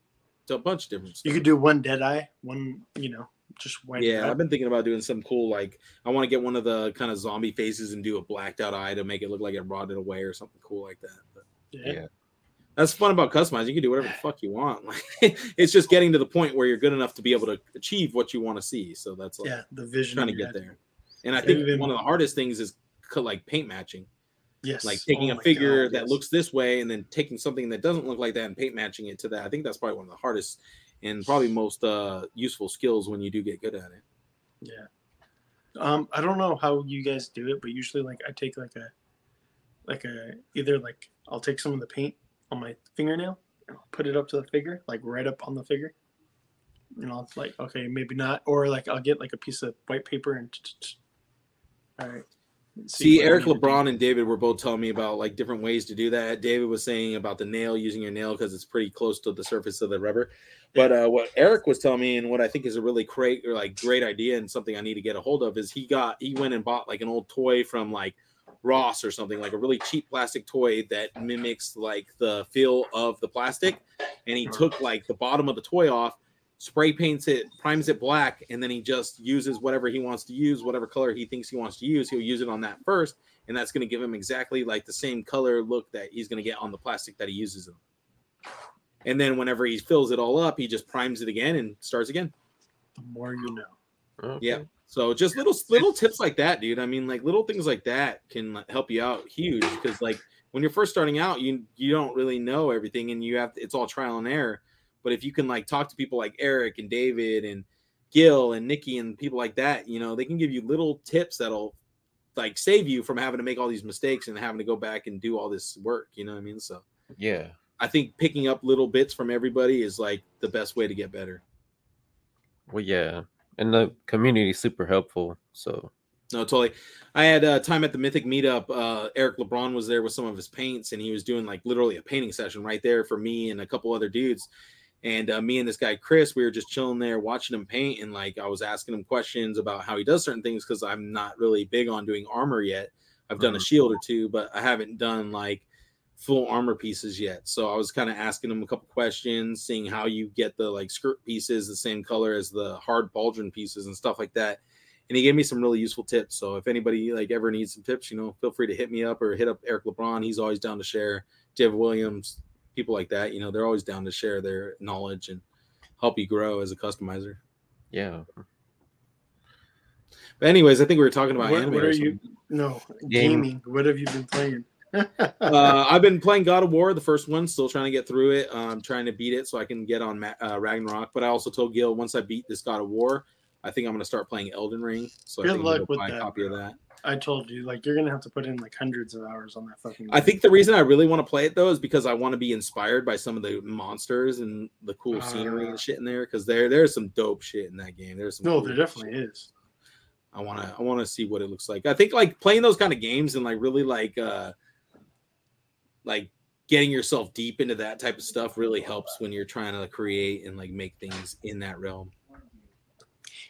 a bunch of different stuff. You could do one dead eye, one, you know, just white. Yeah, eye. I've been thinking about doing some cool like I want to get one of the kind of zombie faces and do a blacked out eye to make it look like it rotted away or something cool like that. But yeah. Yeah. that's fun about customizing. You can do whatever the fuck you want. Like it's just getting to the point where you're good enough to be able to achieve what you want to see. So that's like yeah, the vision. trying to get head. there. And I Yeah, think even- one of the hardest things is co- like paint matching. Yes, Like taking Oh a figure God, that yes. looks this way and then taking something that doesn't look like that and paint matching it to that. I think that's probably one of the hardest and probably most uh useful skills when you do get good at it. Yeah. Um, I don't know how you guys do it, but usually like I take like a like a either like I'll take some of the paint on my fingernail and I'll put it up to the figure, like right up on the figure. You know, it's like okay, maybe not, or like I'll get like a piece of white paper and all right. See, Eric. LeBron and David were both telling me about like different ways to do that. David was saying about the nail, using your nail because it's pretty close to the surface of the rubber. But uh, what Eric was telling me, and what I think is a really great or like great idea, and something I need to get a hold of, is he got he went and bought like an old toy from like Ross or something, like a really cheap plastic toy that mimics like the feel of the plastic, and he took like the bottom of the toy off, spray paints it, primes it black, and then he just uses whatever he wants to use, whatever color he thinks he wants to use. He'll use it on that first, and that's going to give him exactly like the same color look that he's going to get on the plastic that he uses. It. And then whenever he fills it all up, he just primes it again and starts again. The more you know. Okay. Yeah. So just little little tips like that, dude. I mean, like little things like that can help you out huge because like when you're first starting out, you you don't really know everything, and you have to, it's all trial and error. But if you can like talk to people like Eric and David and Gil and Nikki and people like that, you know, they can give you little tips that'll like save you from having to make all these mistakes and having to go back and do all this work. You know what I mean? So Yeah. I think picking up little bits from everybody is like the best way to get better. Well, yeah. And the community is super helpful. So No, totally. I had uh, time at the Mythic meetup. Uh, Eric LeBron was there with some of his paints, and he was doing like literally a painting session right there for me and a couple other dudes. And uh, me and this guy Chris, we were just chilling there watching him paint, and like I was asking him questions about how he does certain things because I'm not really big on doing armor yet. I've done a shield or two, but I haven't done like full armor pieces yet. So I was kind of asking him a couple questions, seeing how you get the like skirt pieces the same color as the hard pauldron pieces and stuff like that and he gave me some really useful tips. So if anybody like ever needs some tips, you know, feel free to hit me up or hit up Eric LeBron. He's always down to share. David Williams, people like that, you know, they're always down to share their knowledge and help you grow as a customizer. yeah. But anyways, I think we were talking about What- anime. what are you- No, Game. gaming. What have you been playing? uh, I've been playing God of War, the first one, still trying to get through it. I'm trying to beat it so I can get on Ma- uh, Ragnarok. But I also told Gil once I beat this God of War, I think I'm going to start playing Elden Ring. So I Good think I'm luck gonna with buy a that, copy of that. I told you, like you're gonna have to put in like hundreds of hours on that fucking. I think the reason I really want to play it though is because I want to be inspired by some of the monsters and the cool scenery Ah. and shit in there. Because there, there's some dope shit in that game. There's some. no, cool there shit. definitely is. I want to. I want to see what it looks like. I think like playing those kind of games and like really like, uh like getting yourself deep into that type of stuff really helps when you're trying to create and like make things in that realm.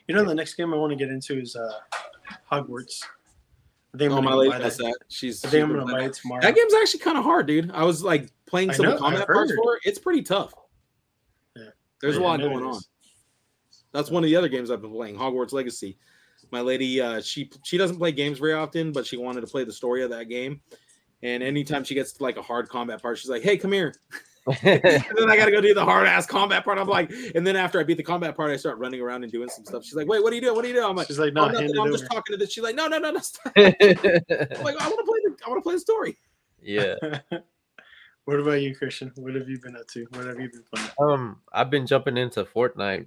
You know, the next game I want to get into is uh Hogwarts. I think I'm Oh, my lady buy that. She's. I think I'm gonna buy it tomorrow. That game's actually kind of hard, dude. I was like playing some know, combat parts for it. It's pretty tough. Yeah. There's a lot going on. That's one of the other games I've been playing, Hogwarts Legacy. My lady, uh, she she doesn't play games very often, but she wanted to play the story of that game. And anytime she gets like a hard combat part, she's like, "Hey, come here." and then I got to go do the hard ass combat part. I'm like, and then after I beat the combat part, I start running around and doing some stuff. She's like, "Wait, what are you doing? What are you doing?" I'm like, She's like, "No, no, hand it I'm over. just talking to this." She's like, "No, no, no, no." Stop. I'm like, I want to play the, I want to play the story. yeah. what about you, Christian? What have you been up to? What have you been playing? Um, I've been jumping into Fortnite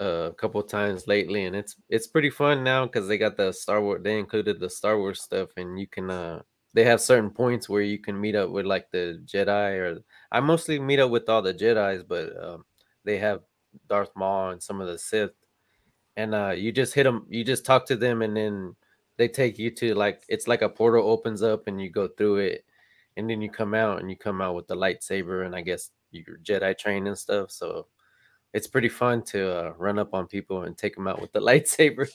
uh, a couple times lately, and it's it's pretty fun now because they got the Star Wars. They included the Star Wars stuff, and you can uh, they have certain points where you can meet up with like the Jedi, or I mostly meet up with all the Jedi's, but um, they have Darth Maul and some of the Sith, and uh, you just hit them, you just talk to them, and then they take you to like it's like a portal opens up, and you go through it, and then you come out, and you come out with the lightsaber, and I guess your Jedi train and stuff. So it's pretty fun to uh, run up on people and take them out with the lightsaber.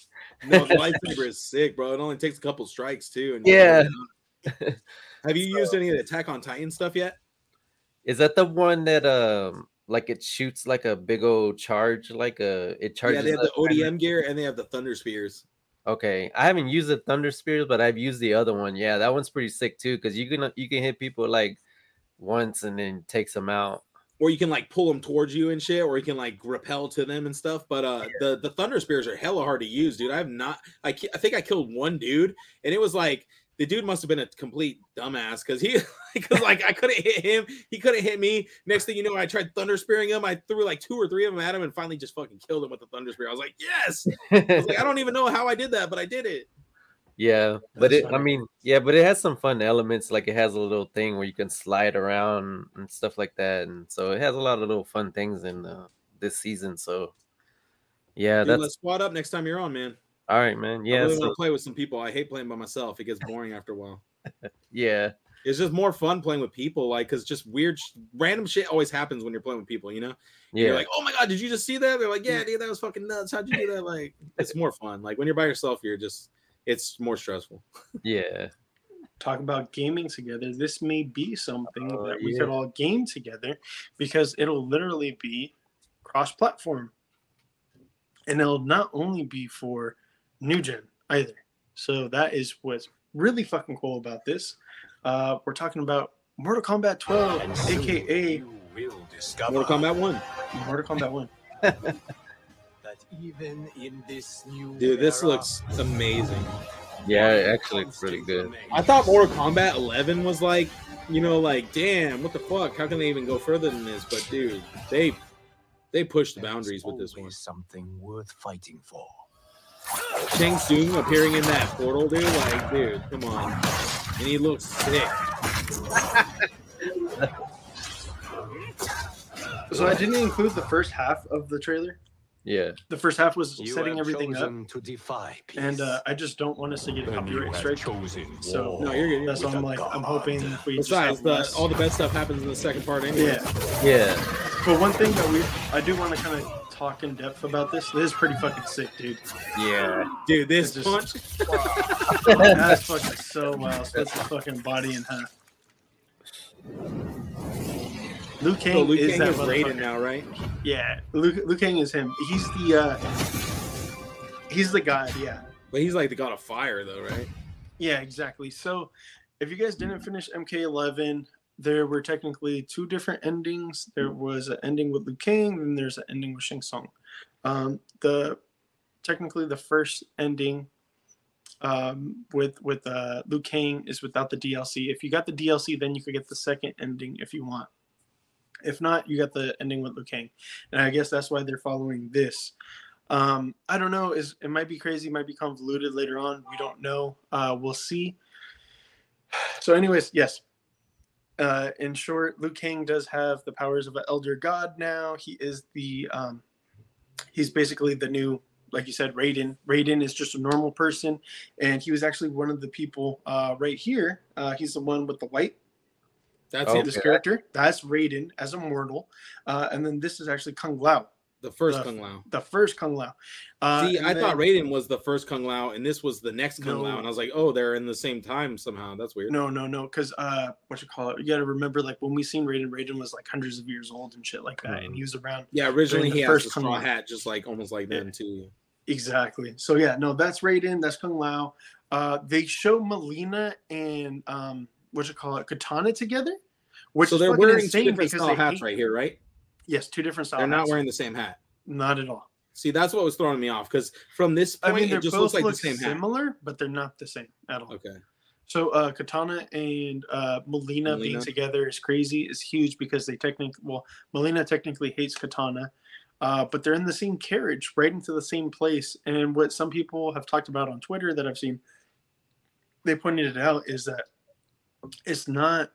No, the lightsaber is sick, bro. It only takes a couple strikes too. And Yeah. Have you used any of the Attack on Titan stuff yet? Is that the one that um like it shoots like a big old charge, like a it charges? yeah, they have the ODM gear and they have the Thunder Spears. Okay, I haven't used the Thunder Spears, but I've used the other one. Yeah, that one's pretty sick too, because you can you can hit people like once and then takes them out. Or you can like pull them towards you and shit, or you can like repel to them and stuff. But uh, the the Thunder Spears are hella hard to use, dude. I have not. I I think I killed one dude, and it was like the dude must have been a complete dumbass because he because like I couldn't hit him, he couldn't hit me. Next thing you know, I tried Thunder Spearing him. I threw like two or three of them at him, and finally just fucking killed him with the Thunder Spear. I was like, yes. I, was like, I don't even know how I did that, but I did it. Yeah, but That's it, I mean, yeah, but it has some fun elements. Like it has a little thing where you can slide around and stuff like that, and so it has a lot of little fun things in uh, this season. So, yeah, Dude, that's let's squad up next time you're on, man. All right, man. Yeah, I Yeah, really so, want to play with some people. I hate playing by myself. It gets boring after a while. yeah, It's just more fun playing with people, like because just weird, sh- random shit always happens when you're playing with people. You know, yeah, you're like, oh my god, did you just see that? They're like, yeah, dude, that was fucking nuts. How'd you do that? Like, it's more fun. Like when you're by yourself, you're just, it's more stressful. yeah, Talk about gaming together. This may be something Oh, that we yeah. could all game together because it'll literally be cross-platform, and it'll not only be for new gen either. So that is what's really fucking cool about this. Uh, we're talking about Mortal Kombat 12, And aka you will discover Mortal Kombat One, Mortal Kombat 1. that even in this new dude, this looks amazing. yeah. It actually looks pretty good. I thought Mortal Kombat 11 was like, you know, like, damn, what the fuck? How can they even go further than this? But dude, they they pushed the boundaries with this one. Something worth fighting for. Shang Tsung appearing in that portal, dude. Like, dude, come on. And he looks sick. So I didn't include the first half of the trailer. Yeah, The first half was You setting everything up, to defy peace. and uh, I just don't want us to get a and you copyright have strike. chosen So- No, you're good. That's with why I'm a like, I'm hoping if we just have Besides, the, all the best stuff happens in the second part anyway. yeah. yeah, But one thing that we, I do want to kind of talk in depth about this. This is pretty fucking sick, dude. yeah. Dude, this It's punch. just- That's fucking so well. that's his fucking body in half. Liu Kang So Luke is Kang that is Raiden now, right? Yeah, Liu, Liu Kang is him. He's the uh, he's the guy. Yeah, But he's like the god of fire, though, right? Yeah, exactly. So, if you guys didn't finish MK11, there were technically two different endings. There was an ending with Liu Kang, and there's an ending with Shang Tsung. Um, the technically the first ending um, with with uh, Liu Kang is without the DLC. If you got the DLC, then you could get the second ending if you want. If not, you got the ending with Liu Kang, and I guess that's why they're following this. Um, I don't know. Is it might be crazy, might be convoluted later on. We don't know. Uh, we'll see. So, anyways, yes. Uh, in short, Liu Kang does have the powers of an elder god now. He is the um, he's basically the new, like you said, Raiden. Raiden is just a normal person, and he was actually one of the people uh, right here. Uh, he's the one with the white That's this character. That's Raiden as a mortal, uh, and then this is actually Kung Lao, The first the- Kung Lao. the first Kung Lao. Uh, See, and I thought Raiden was the first Kung Lao, and this was the next Kung Lao, and I was like, oh, they're in the same time somehow. That's weird. No, no, no. Because uh, what you call it? You got to remember, like when we seen Raiden, Raiden was like hundreds of years old and shit like that, and he was around. Yeah, originally the he has first the Kung straw hat, just like almost like Yeah. them too. Exactly. So yeah, no, that's Raiden. That's Kung Lao. Uh, they show Mileena and um, what you call it, Katana together, which so they're fucking wearing two insane different because style hats hate- right here, right? Yes, two different style. They're not hats. wearing the same hat. Not at all. See, that's what was throwing me off because from this point, I mean, it just both looks like look the same hat. similar, but they're not the same at all. Okay. So uh, Katana and uh, Mileena, being together is crazy. is huge because they technically, well, Mileena technically hates Katana, uh, but they're in the same carriage, right into the same place. And what some people have talked about on Twitter that I've seen, they pointed it out is that it's not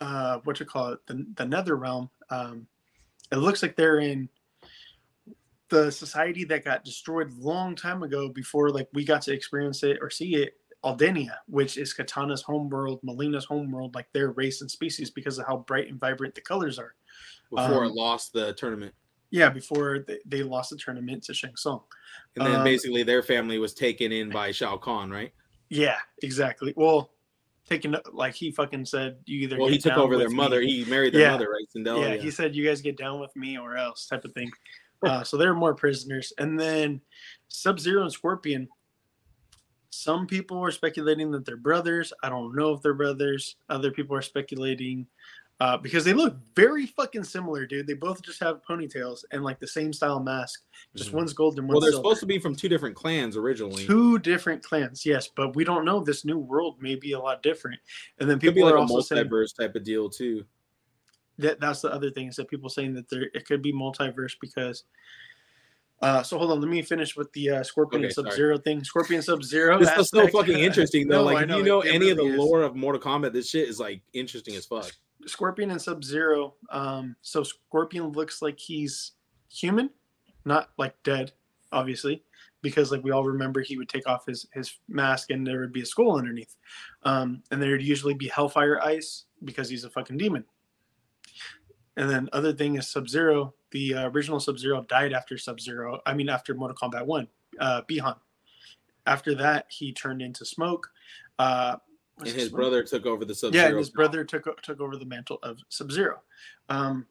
uh, what you call it, the the Nether realm. Um, it looks like they're in the society that got destroyed long time ago before like we got to experience it or see it Edenia, which is Katana's homeworld, Mileena's homeworld, like their race and species because of how bright and vibrant the colors are. Before Um, it lost the tournament, Yeah, before they, they lost the tournament to Shang Tsung. and then um, basically their family was taken in by Shao Kahn, right? Yeah, exactly. Well, taking like he fucking said, you either Well, he took over their with mother. He married their Yeah. mother, right? Sindel. yeah, he said you guys get down with me or else type of thing. Uh, so there are more prisoners, and then Sub Zero and Scorpion. Some people are speculating that they're brothers. I don't know if they're brothers. Other people are speculating uh, because they look very fucking similar, dude. They both just have ponytails and like the same style mask. Just Mhm. one's gold and one's. Well, they're silver. supposed to be from two different clans originally. Two different clans, yes, but we don't know. This new world may be a lot different. And then people like are a also saying multiverse type of deal too. that that's the other thing is that people saying that there it could be multiverse because uh so hold on let me finish with the uh scorpion Okay, sub-zero thing scorpion sub-zero This is so fucking interesting though. No, like, if you know, know it- it any of the is. lore of Mortal Kombat, this shit is like interesting as fuck. Scorpion and sub-zero um so scorpion looks like he's human not like dead obviously because like we all remember he would take off his his mask and there would be a skull underneath. Um and there would usually be hellfire ice because he's a fucking demon. And then other thing is sub-zero the uh, original sub-zero died after sub-zero i mean after mortal kombat 1 uh Bi-Han after that he turned into smoke uh And his brother took over the sub yeah, and his brother took took over the mantle of Sub Zero. Um,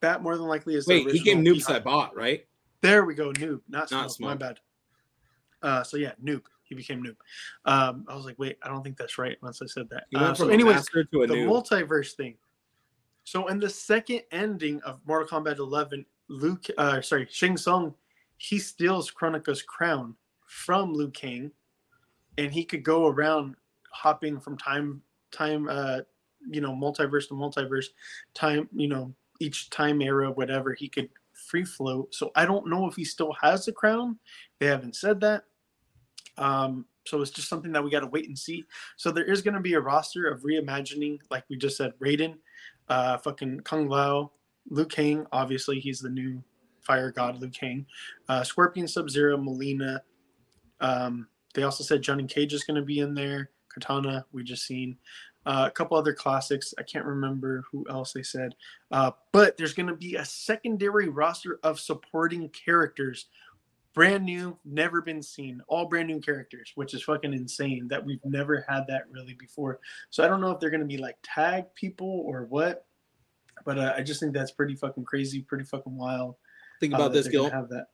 that more than likely is the Wait, he came original Noob. Saibot, right? There we go, Noob, not Not Smoke. My bad. Uh, so yeah, Noob. He became Noob. Um, I was like, wait, I don't think that's right. Once I said that. Uh, so, anyways, the noob. multiverse thing. So in the second ending of Mortal Kombat 11, Luke, uh, sorry, Shang Tsung, he steals Kronika's crown from Liu Kang, and he could go around hopping from time, time, uh, you know, multiverse to multiverse, time, you know, each time era, whatever. He could free float. So I don't know if he still has the crown. They haven't said that. Um, so it's just something that we got to wait and see. So there is going to be a roster of reimagining, like we just said, Raiden, uh, fucking Kung Lao, Liu Kang. Obviously, he's the new fire god, Liu Kang. Uh, Scorpion, Sub Zero, Mileena. Um, they also said Johnny Cage is going to be in there. Katana, we just seen. Uh, a couple other classics. I can't remember who else they said. Uh, but there's going to be a secondary roster of supporting characters brand new, never been seen, all brand new characters, which is fucking insane that we've never had that really before. So I don't know if they're gonna be like tag people or what, but uh, I just think that's pretty fucking crazy, pretty fucking wild. Think uh, about this, Gil. Have that?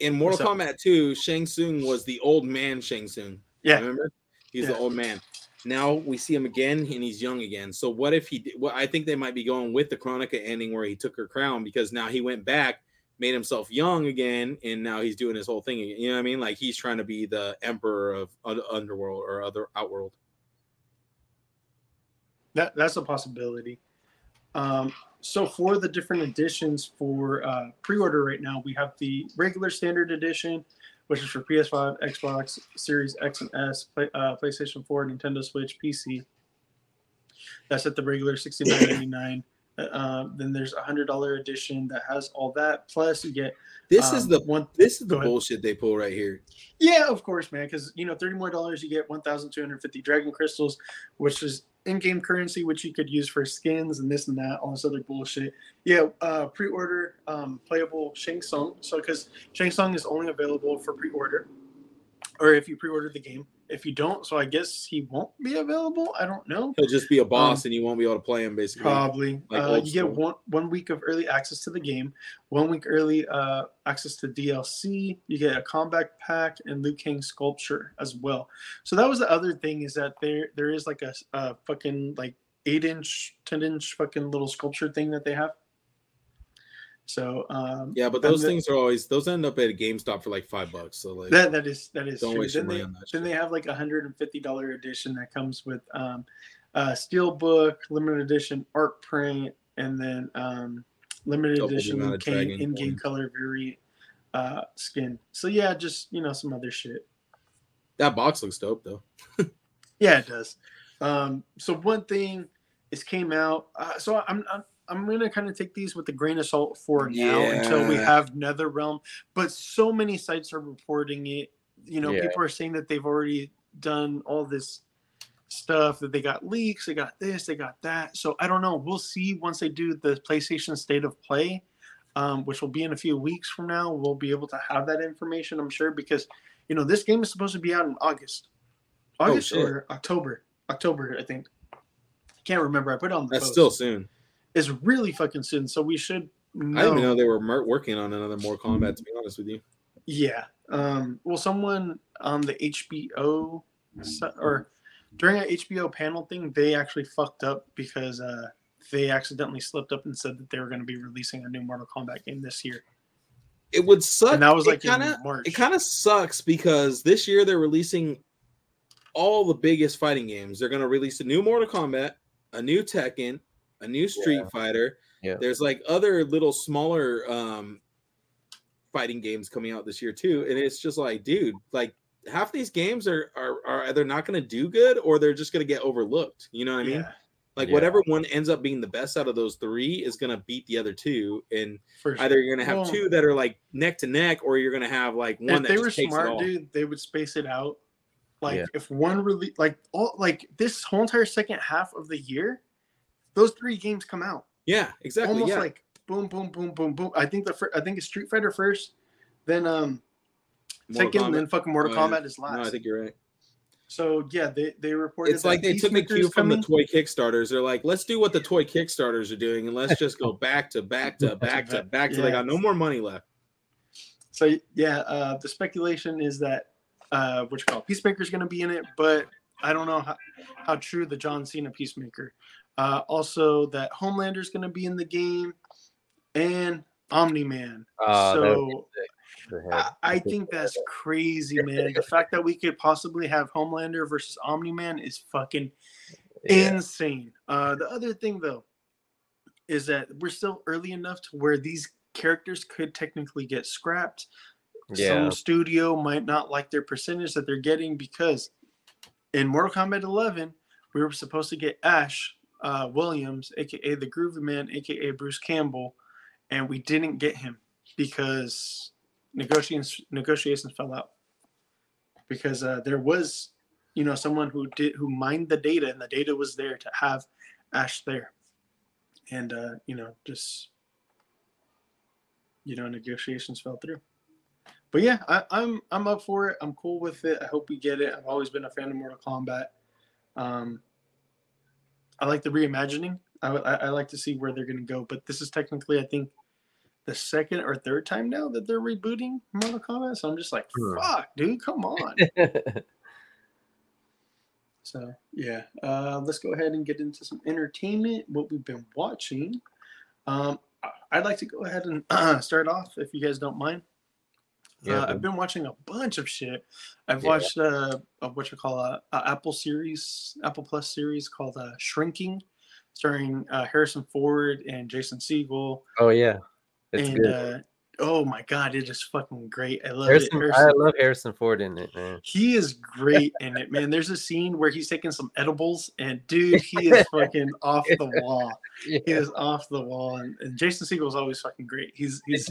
In Mortal Kombat 2, Shang Tsung was the old man Shang Tsung. Yeah, Remember? He's Yeah. the old man. Now we see him again and he's young again. So what if he well, I think they might be going with the Kronika ending where he took her crown because now he went back, made himself young again, and now he's doing his whole thing again. You know what I mean? Like he's trying to be the emperor of underworld or other outworld. that that's a possibility. Um, so for the different editions for uh, pre-order right now, we have the regular standard edition, which is for PS5, Xbox Series X and S, play, uh, PlayStation 4, Nintendo Switch, PC. That's at the regular $69.99. Uh, then there's a hundred dollar edition that has all that. Plus, you get This is um, the one. this is the bullshit they pull right here. Yeah, of course, man. Because you know, thirty more dollars, you get one thousand two hundred fifty dragon crystals, which is in-game currency, which you could use for skins and this and that, all this other bullshit. Yeah, uh, pre-order um, playable Shang Tsung. So because Shang Tsung is only available for pre-order, or if you pre-order the game. If you don't, so I guess he won't be available. I don't know. He'll just be a boss Um, and you won't be able to play him basically. Probably. Like uh, you get one one week of early access to the game, one week early uh, access to DLC. You get a combat pack and Liu Kang sculpture as well. So that was the other thing is that there there is like a, a fucking like eight inch, ten inch fucking little sculpture thing that they have. So um, Yeah, but those the- things are always those end up at a GameStop for like five bucks. So like that that is that is Don't true. waste your Then money they, on that then they have like a hundred and fifty dollar edition that comes with um, a steel book, limited edition art print, and then um, limited Double edition amount in dragon in game coins. color variant uh, skin. So yeah, just you know some other shit. that box looks dope though. Yeah, it does. Um, so one thing is came out. Uh, so I'm, I'm I'm gonna kind of take these with a grain of salt for now until we have Nether Realm. But so many sites are reporting it. You know, Yeah. people are saying that they've already done all this stuff that they got leaks, they got this, they got that. So I don't know. We'll see once they do the PlayStation State of Play, um, which will be in a few weeks from now. We'll be able to have that information, I'm sure, because you know this game is supposed to be out in August, August shit. or October, October, I think. I Can't remember. I put it on the That's post. still soon. It's really fucking soon, so we should. Know. I didn't even know they were working on another Mortal Kombat. To be honest with you, Yeah. Um, well, someone on the HBO or during an HBO panel thing, they actually fucked up because uh, they accidentally slipped up and said that they were going to be releasing a new Mortal Kombat game this year, it would suck. and that was like kinda, March. it kind of sucks because this year they're releasing all the biggest fighting games. They're going to release a new Mortal Kombat, a new Tekken, a new Street Fighter. Yeah. There's like other little smaller um fighting games coming out this year too, and it's just like, dude, like half these games are are, are either not going to do good or they're just going to get overlooked. You know what I mean? yeah, Like Yeah. whatever one ends up being the best out of those three is going to beat the other two, and for sure. either you're going to have Well, two that are like neck to neck, or you're going to have like one if that they just were takes smart, dude, they would space it out. Like Yeah. if one really like all like this whole entire second half of the year, those three games come out. Yeah, exactly. almost yeah, like boom, boom, boom, boom, boom. I think the fir- I think it's Street Fighter first, then um Mortal second, Kombat. then fucking Mortal Oh, yeah. Kombat is last. No, I think you're right. so yeah, they they reported. It's like they took a cue is from the toy Kickstarters. They're like, let's do what the toy Kickstarters are doing, and let's just go back to back to back to back till they got no more money left. So yeah, uh, the speculation is that uh, what you call it, Peacemaker's going to be in it, but I don't know how, how true the John Cena Peacemaker. Uh, also, that Homelander's going to be in the game, and Omni Man. Be so I, I think that's crazy, man. The fact that we could possibly have Homelander versus Omni Man is fucking Yeah. insane. Uh, the other thing, though, is that we're still early enough to where these characters could technically get scrapped. Yeah. Some studio might not like their percentage that they're getting because in Mortal Kombat 11, we were supposed to get Ash uh, Williams, aka the Groovy Man, aka Bruce Campbell, and we didn't get him because negotiations negotiations fell out. Because uh, there was you know someone who did who mined the data and the data was there to have ash there. And uh, you know just you know negotiations fell through. But yeah I, i'm i'm up for it. I'm cool with it. I hope we get it. I've always been a fan of mortal kombat. Um i like the reimagining i, I, I like to see where they're going to go but this is technically i think the second or third time now that they're rebooting mortal kombat so i'm just like Hmm. fuck dude come on so yeah, uh, let's go ahead and get into some entertainment. What we've been watching. Um, I'd like to go ahead and start off, if you guys don't mind. Yeah, uh. I've been watching a bunch of shit. I've Yeah. watched uh, a, what you call a, a Apple series, Apple Plus series called uh, Shrinking, starring uh, Harrison Ford and Jason Segel. oh yeah, it's and good. uh, oh my god, it is fucking great. I love Harrison, it. I love Harrison Ford in it, man. he is great in it, man. There's a scene where he's taking some edibles, and dude, he is fucking off the wall. He is off the wall, and, and Jason Segel is always fucking great. He's he's.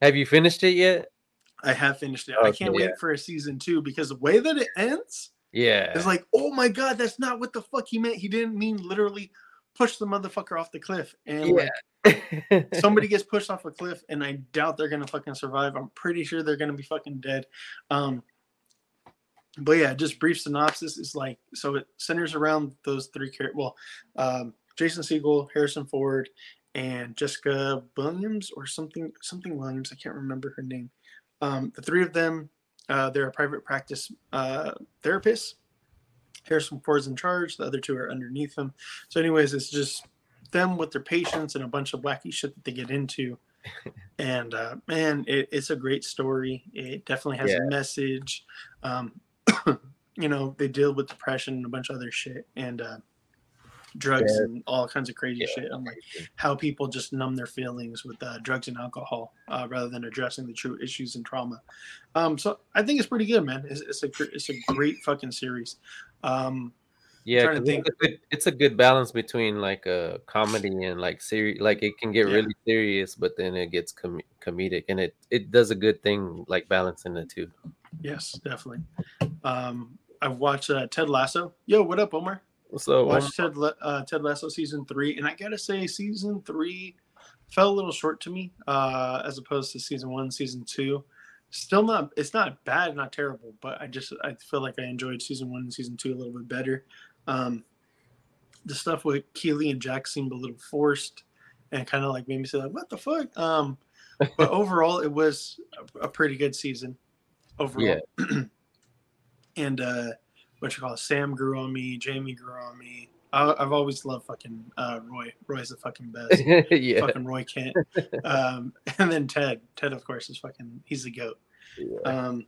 Have you finished it yet? I have finished it. I can't yeah. wait for a season two because the way that it ends Yeah. it's like, oh my god, that's not what the fuck he meant. He didn't mean literally push the motherfucker off the cliff, and like somebody gets pushed off a cliff and i doubt they're gonna fucking survive i'm pretty sure they're gonna be fucking dead um but yeah just brief synopsis is like so it centers around those three characters well um jason Segel, harrison ford and jessica williams or something something williams i can't remember her name um the three of them uh they're a private practice uh therapists Harrison Ford's in charge. The other two are underneath him. So, anyways, it's just them with their patients and a bunch of wacky shit that they get into. and uh, man, it, it's a great story. It definitely has Yeah. a message. Um, you know, they deal with depression and a bunch of other shit and uh, drugs Yeah. and all kinds of crazy Yeah. shit. I'm like how people just numb their feelings with uh, drugs and alcohol uh, rather than addressing the true issues and trauma. Um, so I think it's pretty good, man. It's, it's a it's a great fucking series. Um, Yeah, trying think. It's, a good, it's a good balance between like a comedy and like serious. Like it can get Yeah. really serious, but then it gets com- comedic, and it it does a good thing like balancing the two. yes, definitely. Um, I've watched uh, Ted Lasso. Yo, what up, Omar? So um, watched Ted, uh, Ted Lasso season three, and I gotta say, season three fell a little short to me uh, as opposed to season one, season two. Still not, it's not bad, not terrible, but I just I feel like I enjoyed season one and season two a little bit better. Um, the stuff with Keeley and Jack seemed a little forced, and kind of like made me say like, "What the fuck?" Um, but overall, it was a, a pretty good season. Overall, Yeah. and uh, what you call it, Sam grew on me, Jamie grew on me. I, I've always loved fucking uh, Roy. Roy's the fucking best. yeah, fucking Roy Kent. Um, and then Ted. Ted, of course, is fucking. He's the goat. yeah. Um,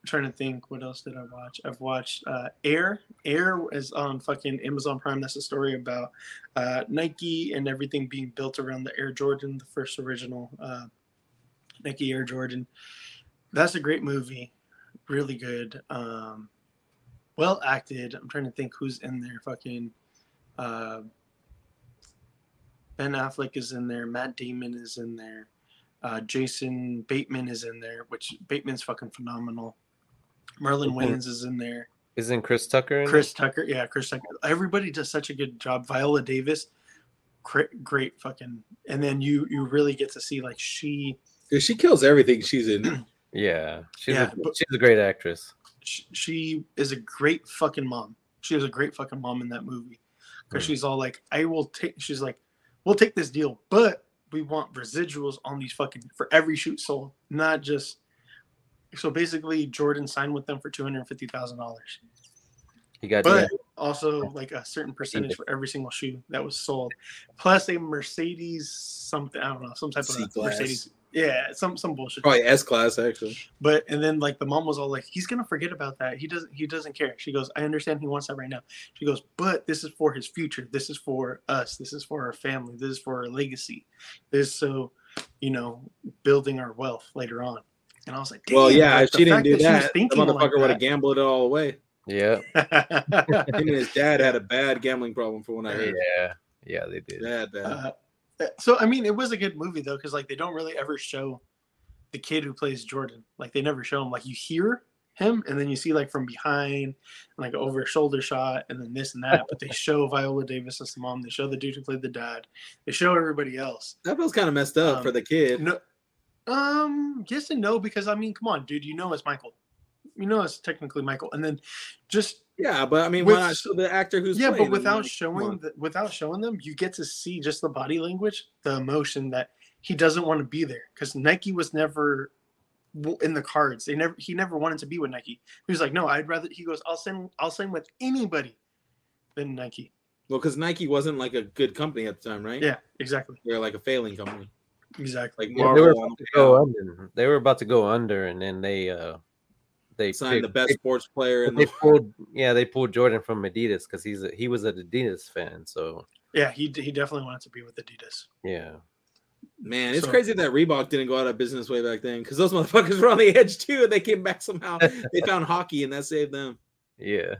I'm trying to think, what else did I watch? I've watched uh, Air. Air is on fucking Amazon Prime. That's a story about uh, Nike and everything being built around the Air Jordan, the first original uh, Nike Air Jordan. That's a great movie. Really good. Um, well acted. I'm trying to think who's in there. Fucking uh, Ben Affleck is in there. Matt Damon is in there. Uh, Jason Bateman is in there, which Bateman's fucking phenomenal. Marlon Mhm. Wayans is in there. Isn't Chris Tucker? In it? Chris Tucker, yeah, Chris Tucker. Everybody does such a good job. Viola Davis, great, great fucking. And then you you really get to see like she Dude, she kills everything she's in. Yeah, she's Yeah, a, but- she's a great actress. She, she is a great fucking mom. She is a great fucking mom in that movie because she's all like, I will take. She's like, we'll take this deal, but we want residuals on these fucking for every shoot sold, not just. So basically, Jordan signed with them for two hundred fifty thousand dollars, You got but also like a certain percentage for every single shoe that was sold, plus a Mercedes something I don't know some type of C-class. Mercedes. Yeah, some some bullshit. Probably S class actually. But and then like the mom was all like, he's gonna forget about that. He doesn't he doesn't care. She goes, I understand he wants that right now. She goes, but this is for his future. This is for us. This is for our family. This is for our legacy. This is so, you know, building our wealth later on. And I was like, Well, yeah, like, if she didn't do she was that, the thinking like motherfucker would have that." gambled it all away. yeah, Him and his dad had a bad gambling problem for when I heard. yeah, yeah. They did. Bad, bad. Uh, so I mean, it was a good movie though, because like they don't really ever show the kid who plays Jordan. Like they never show him. Like you hear him, and then you see like from behind, like over shoulder shot, and then this and that. But they show Viola Davis as the mom. They show the dude who played the dad. They show everybody else. that feels kind of messed up um, for the kid. No, um, yes and no, because I mean, come on, dude, you know it's Michael. You know it's technically Michael, and then just Yeah, but I mean, With- why not show the actor who's yeah, but without Like, showing the, without showing them, you get to see just the body language, the emotion that he doesn't want to be there because Nike was never in the cards. They never he never wanted to be with Nike. He was like, no, I'd rather. He goes, I'll send I'll send with anybody than Nike. Well, because Nike wasn't like a good company at the time, right? Yeah, exactly, They're like a failing company, exactly. like Yeah, they were Marvel. about to go under. They were about to go under, and then they uh they signed the picked- best sports player in They, the. they pulled yeah they pulled Jordan from Adidas because he's a, he was an Adidas fan. So Yeah, he he definitely wanted to be with Adidas. yeah, Man, it's So- crazy that Reebok didn't go out of business way back then because those motherfuckers were on the edge too, and they came back somehow. they found hockey, and that saved them. yeah.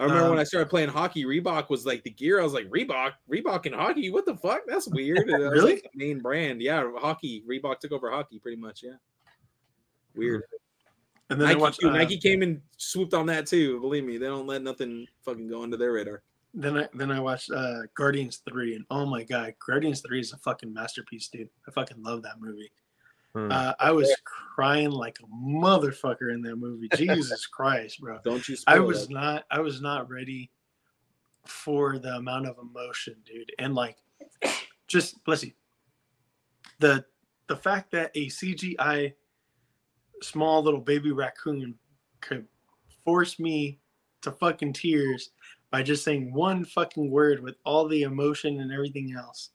I remember when Um, I started playing hockey, Reebok was like the gear. I was like, Reebok, Reebok and hockey. What the fuck? That's weird. And it was, Really? like, the main brand. Yeah, hockey. Reebok took over hockey pretty much. Yeah. Weird. And then Nike, watched. too. uh, Nike came and swooped on that too. Believe me, they don't let nothing fucking go under their radar. Then I then I watched uh Guardians three, and oh my god, Guardians three is a fucking masterpiece, dude. I fucking love that movie. Hmm. Uh, I was crying like a motherfucker in that movie. Jesus Christ, bro. Don't you? Spoil I was that. not I was not ready for the amount of emotion, dude. And like just bless you. The the fact that a CGI small little baby raccoon could force me to fucking tears by just saying one fucking word with all the emotion and everything else.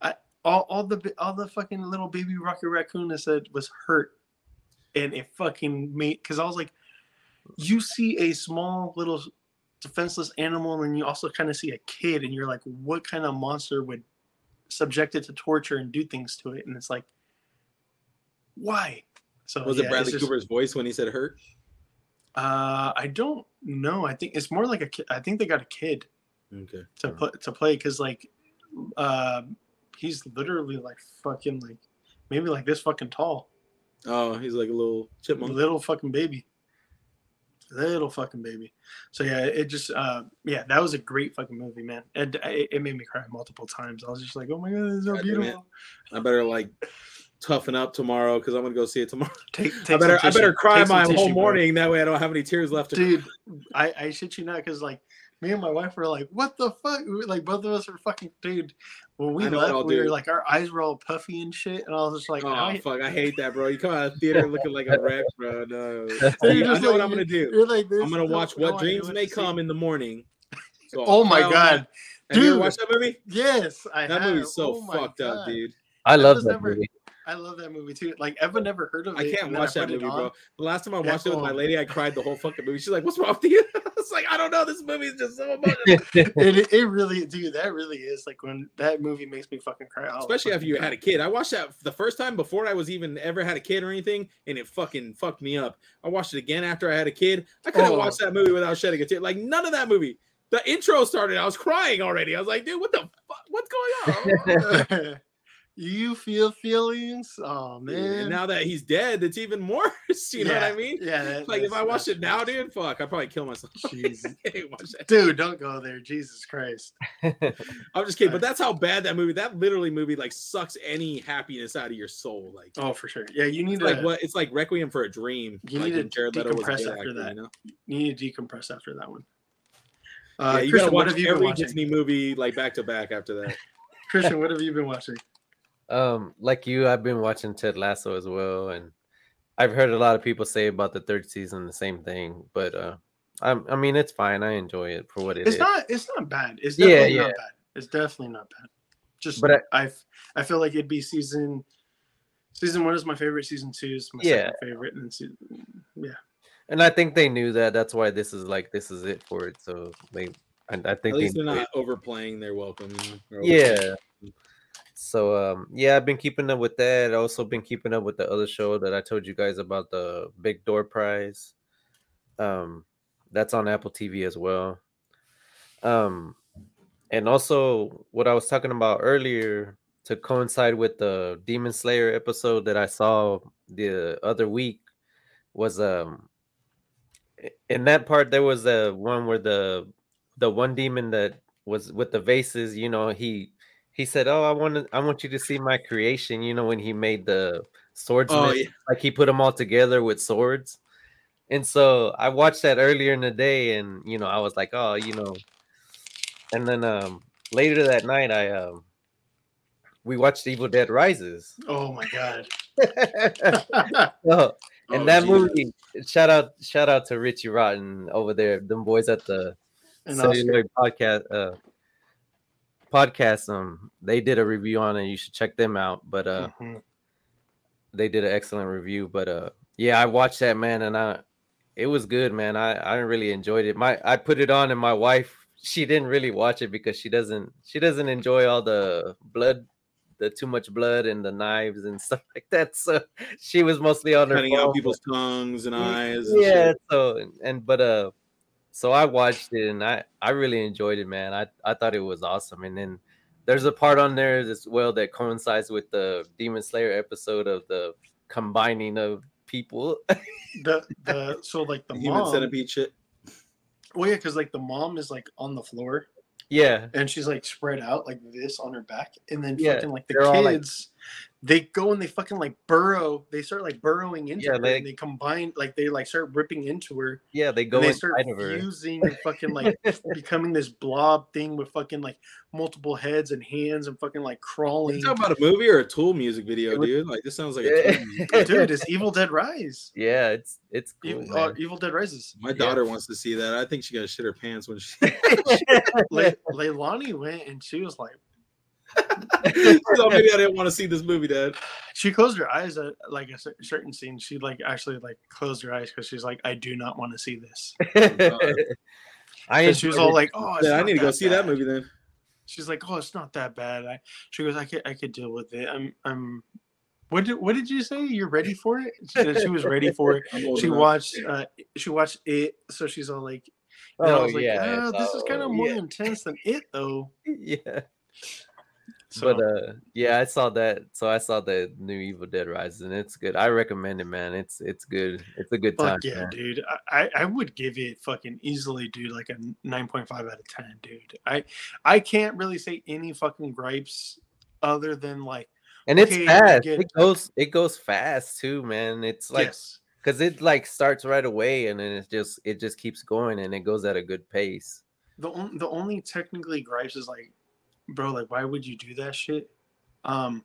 I all, all the all the fucking little baby Rocket Raccoon that said was hurt, and it fucking made because I was like, you see a small little defenseless animal, and you also kind of see a kid, and you're like, what kind of monster would subject it to torture and do things to it? And it's like, why? So Was yeah, it Bradley just- Cooper's voice when he said hurt? Uh, I don't know. I think it's more like a kid. I think they got a kid Okay. to put to play because like, uh, he's literally like fucking like maybe like this fucking tall, Oh, he's like a little chipmunk. little fucking baby, little fucking baby. So yeah, it just uh yeah, that was a great fucking movie, man. And it, it made me cry multiple times. I was just like, oh my god, this is so God beautiful. I better like toughen up tomorrow because I'm gonna go see it tomorrow. Take, I better I better cry Take some my tissue, whole bro. morning. That way I don't have any tears left. To dude i i shit you not because like me and my wife were like what the fuck We were- like both of us were fucking dude when we I know what left I'll we were like our eyes were all puffy and shit and i was just like oh I, fuck! I hate that, bro. You come out of the theater looking like a wreck, bro. No. You're just know what I'm gonna do. you're like this I'm gonna watch no What Dreams May to see. Come in the morning. So oh I'll my god that. Have you dude. watched that movie? yes i That have. movie's so Oh my fucked up, dude. I love was that never- movie. I love that movie too like eva never heard of it I can't and then watch that movie, bro. The last time I Yeah, watched it with my lady, I cried the whole fucking movie. She's like, "What's wrong with you?" I was like, "I don't know. This movie is just so emotional." it, it really dude that really is like when that movie makes me fucking cry I'll Especially after you cry. had a kid. I watched that the first time before I was even ever had a kid or anything, and it fucking fucked me up. I watched it again after I had a kid. I couldn't Oh. watch that movie without shedding a tear. Like none of that movie. The intro started. I was crying already. I was like, "Dude, what the fuck? What's going on?" you feel feelings oh Dude, man and now that he's dead, it's even worse. You know what I mean? Yeah. that- Like if I watched it now, dude, fuck, I'd probably kill myself. Jeez. I can't watch that. Dude, don't go there. Jesus Christ. I'm just kidding, but that's how bad that movie. That literally movie like sucks any happiness out of your soul. Like, Oh, for sure. Yeah, you need to like what? It's like Requiem for a Dream. You like need when to Jared Leto was a decompress after actor, that. You know? you need to decompress after that one. yeah, Uh, you Christian, gotta what watch have you been every watching? Disney movie like back to back after that. Christian, what have you been watching? Um, like you, I've been watching Ted Lasso as well, and I've heard a lot of people say about the third season the same thing. But uh, I, I mean, it's fine. I enjoy it for what it It's is. not. It's not bad. It's definitely yeah. not bad. It's definitely not bad. Just, But I, I, I feel like it'd be season. Season one is my favorite. Season two is my Yeah. second favorite, and season, yeah. and I think they knew that. That's why this is like this is it for it. So they, and I At least they they're knew not overplaying their welcome. You know? Yeah. overplaying. So um yeah, I've been keeping up with that. Also been keeping up with the other show that I told you guys about the Big Door Prize. Um that's on Apple TV as well. Um and also what I was talking about earlier to coincide with the Demon Slayer episode that I saw the other week was um in that part there was a one where the the one demon that was with the vases, you know, he he said, "Oh, I want to, I want you to see my creation." You know, when he made the swordsman, Oh, yeah. like he put them all together with swords. And so I watched that earlier in the day, and you know, I was like, "Oh, you know." And then um later that night, I um we watched Evil Dead Rises. Oh my god. Oh, and Oh, that movie, shout out, shout out to Richie Rotten over there, them boys at the And celluloid podcast uh podcast um they did a review on it you should check them out but uh Mhm. they did an excellent review but uh yeah i watched that man and i it was good man i i really enjoyed it my i put it on and my wife she didn't really watch it because she doesn't she doesn't enjoy all the blood the too much blood and the knives and stuff like that so she was mostly on her cutting phone, out people's tongues and eyes. yeah shit. so and, and but uh so i watched it and i i really enjoyed it man i i thought it was awesome and then there's a part on there as well that coincides with the demon slayer episode of the combining of people the the so like the human mom. centipede shit. Well, yeah, because like the mom is like on the floor yeah and she's like spread out like this on her back, and then Yeah, fucking like the they're all, like- kids they go and they fucking like burrow. They start like burrowing into Yeah, her. they- and they combine like they like start ripping into her. Yeah, they go and they start of her. fusing and fucking like becoming this blob thing with fucking like multiple heads and hands and fucking like Are crawling. you talking about a movie or a Tool music video, was- dude? Like this sounds like a Tool music Yeah. video. Dude, it's Evil Dead Rise. yeah, it's it's cool. Evil, uh. Evil Dead Rises. My daughter wants to see that. I think she got to shit her pants when she. Le- Leilani went and she was like, so maybe I didn't want to see this movie, Dad. she closed her eyes at like a certain scene. She like actually like closed her eyes because she's like, I do not want to see this. I And she was all like, Oh, Yeah, I need to go see that movie then. She's like, Oh, it's not that bad. I she goes, I could I could deal with it. I'm I'm. What did what did you say? You're ready for it? She, she was ready for it. She enough. watched uh she watched it, so she's all like, and I Oh was like, yeah, "Ah, this is kind of more yeah, intense than it though. yeah. So but uh, yeah, I saw that. So I saw the new Evil Dead Rise, and it's good. I recommend it, man. It's it's good. It's a good time. Yeah, man. dude. I, I- would give it fucking easily, dude, like a 9.5 out of 10, dude. I I can't really say any fucking gripes other than like And it's Okay, I fast. get- It goes it goes fast too, man. It's like yes. because it like starts right away, and then it just it just keeps going, and it goes at a good pace. The on, the only technically gripes is like, bro, like why would you do that shit? Um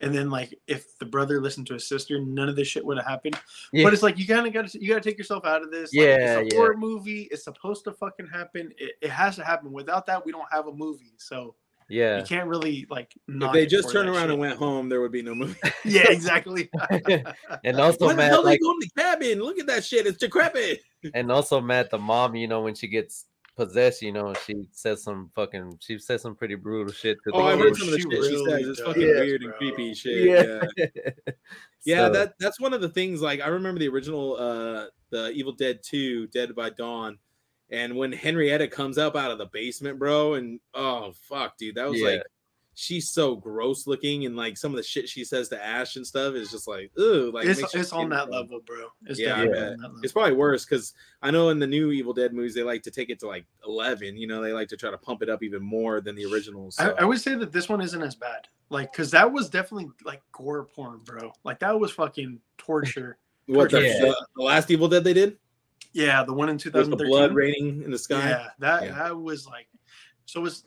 and then like if the brother listened to his sister, none of this shit would have happened. Yeah, But it's like you kind of got to you got to take yourself out of this. Like, Yeah, it's a yeah. horror movie. It's supposed to fucking happen. It, it has to happen. Without that, we don't have a movie. So yeah. you can't really like. If they just turned around shit. and went home, there would be no movie. yeah, exactly. and also, Why the hell like, they go in the cabin? Look at that shit. It's decrepit. and also Matt, the mom, you know, when she gets possessed, you know, she says some fucking, she said some pretty brutal shit. To Oh, I've Oh, heard some of the she shit she really says. It's does, fucking Yeah, weird and bro. creepy shit. Yeah. yeah, Yeah, So- that that's one of the things. Like I remember the original, uh, the Evil Dead Two, Dead by Dawn, and when Henrietta comes up out of the basement, bro, and oh fuck, dude, that was Yeah. like, she's so gross looking, and like some of the shit she says to Ash and stuff is just like, ooh, like it's it's on that crawl. level, bro. It's Yeah, I definitely bet. on that level. It's probably worse because I know in the new Evil Dead movies they like to take it to like eleven. You know, they like to try to pump it up even more than the originals. I, so. I would say that this one isn't as bad. Like, cause that was definitely like gore porn, bro. Like that was fucking torture. what the, Yeah. the, the last Evil Dead they did yeah, the one in with the blood raining in the sky. Yeah, that Yeah. that was like, so it's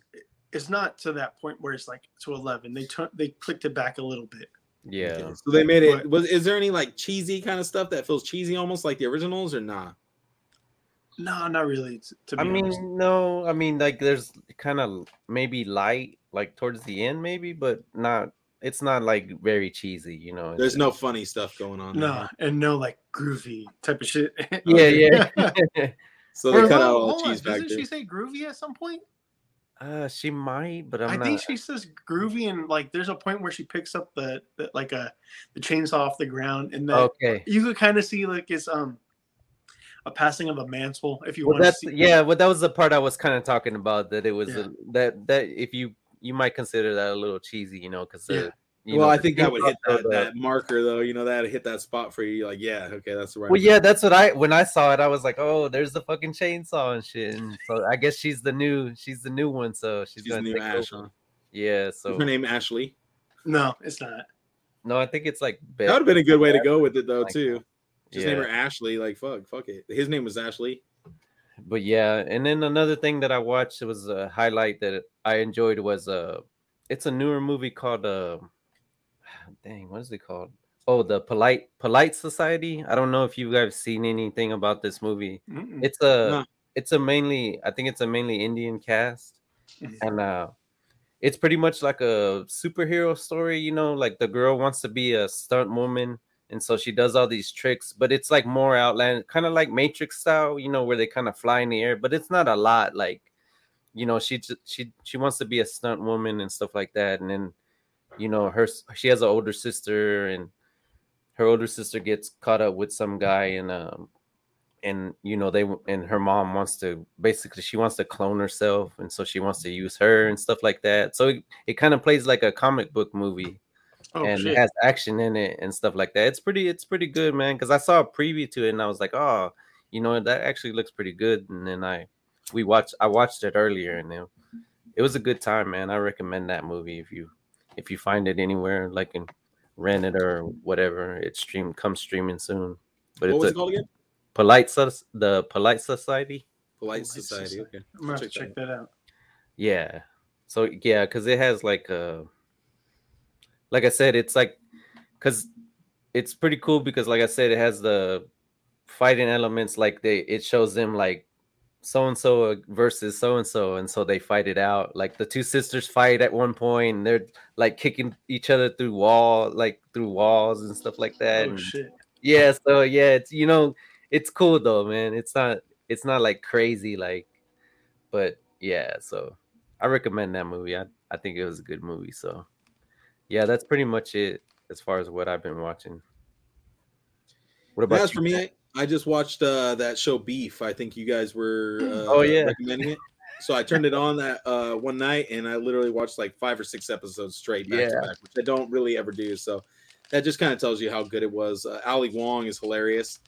it's not to that point where it's like to 11. They took they clicked it back a little bit. yeah. Okay, So they made it. But- Was is there any like cheesy kind of stuff that feels cheesy almost like the originals or not? No, not really. t- To be I mean, honest. no, I mean, like, there's kind of maybe light, like towards the end, maybe, but not. It's not like very cheesy, you know. There's no funny stuff going on. no, huh? and no like groovy type of shit. Yeah, yeah. So they Or cut hold- out all hold the on, cheese Doesn't she say groovy at some point? Uh, she might, but I'm i not. think she says groovy, and like there's a point where she picks up the, the like a the chainsaw off the ground, and then okay. you could kind of see like it's um a passing of a mantle. If you Well, want to see, yeah. Well, that was the part I was kind of talking about. That it was Yeah. a, that that if you you might consider that a little cheesy, you know, because Yeah. You well, know, I think that would hit chainsaw, that, that marker though. You know that hit that spot for you. You're like, yeah, okay, that's right. Well, yeah, that's what I when I saw it, I was like, oh, there's the fucking chainsaw and shit. And so I guess she's the new, she's the new one. So she's, she's the gonna new take Ash. over. Huh? Yeah. Is So her name Ashley. no, it's not. no, I think it's like That would have been a good way to go with it though Like too. Just name her Ashley. Like fuck, fuck it. His name was Ashley. but yeah and then another thing that i watched was a highlight that i enjoyed was uh it's a newer movie called uh dang what is it called oh the polite polite society i don't know if you guys seen anything about this movie Mm-mm. it's a No. it's a mainly i think it's a mainly indian cast Mhm. and uh it's pretty much like a superhero story you know like the girl wants to be a stunt woman and so she does all these tricks but it's like more outland kind of like matrix style you know where they kind of fly in the air but it's not a lot like you know she she she wants to be a stunt woman and stuff like that and then you know her she has an older sister and her older sister gets caught up with some guy and um and you know they and her mom wants to basically she wants to clone herself and so she wants to use her and stuff like that. So it, it kind of plays like a comic book movie oh and shit. it has action in it and stuff like that. It's pretty it's pretty good man because i saw a preview to it and i was like oh you know that actually looks pretty good. And then i we watched i watched it earlier and it, it was a good time man. I recommend that movie if you if you find it anywhere, like in rent it or whatever, it stream comes streaming soon. But What it's was a it called again? polite Soc- the polite society. Polite Polite Society. Society. Okay. I'm gonna have to Check check that out. Yeah. So yeah, because it has like a, like I said, it's like, because it's pretty cool because like I said, it has the fighting elements. Like they, it shows them like so and so versus so and so, and so they fight it out. Like the two sisters fight at one point, and they're like kicking each other through wall, like through walls and stuff like that. Oh and- shit! yeah so yeah it's you know it's cool though man it's not it's not like crazy like but yeah so i recommend that movie i, I think it was a good movie so yeah that's pretty much it as far as what i've been watching what about As you? for me, I, just watched uh, that show Beef. I think you guys were uh, Oh, yeah. recommending it. So I turned it on that uh, one night and I literally watched like five or six episodes straight back to Yeah. back, which I don't really ever do. So that just kind of tells you how good it was. Uh, Ali Wong is hilarious.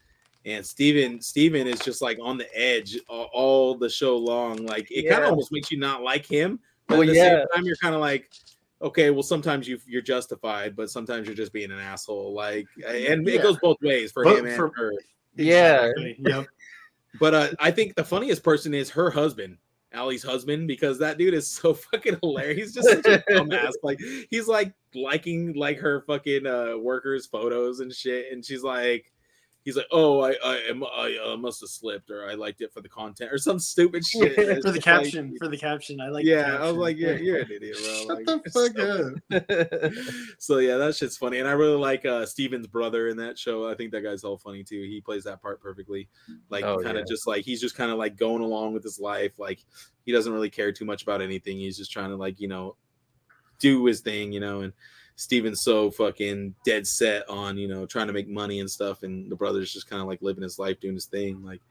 And Steven, Steven is just like on the edge all, all the show long. Like it kind of almost makes you not like him. But Oh, at the yeah. same time, you're kind of like, okay, well, sometimes you you're justified, but sometimes you're just being an asshole. Like, and it goes both ways for But him and for- her. Yeah. Exactly. Yep. But uh, I think the funniest person is her husband, Allie's husband, because that dude is so fucking hilarious. He's just such a dumbass. Like he's like liking like her fucking uh workers' photos and shit, and she's like. He's like, oh, I, I, am- I uh, must have slipped, or I liked it for the content, or some stupid shit. For the just like- caption, for the caption, I like. the yeah, I was like, yeah, you're an idiot, bro. Shut Like, the fuck so- up. so yeah, that shit's funny, and I really like uh Steven's brother in that show. I think that guy's all funny too. He plays that part perfectly. Like Oh, kind of yeah. just like he's just kind of like going along with his life. Like he doesn't really care too much about anything. He's just trying to like you know do his thing, you know. And Steven's so fucking dead set on you know trying to make money and stuff, and the brother's just kind of like living his life, doing his thing. Like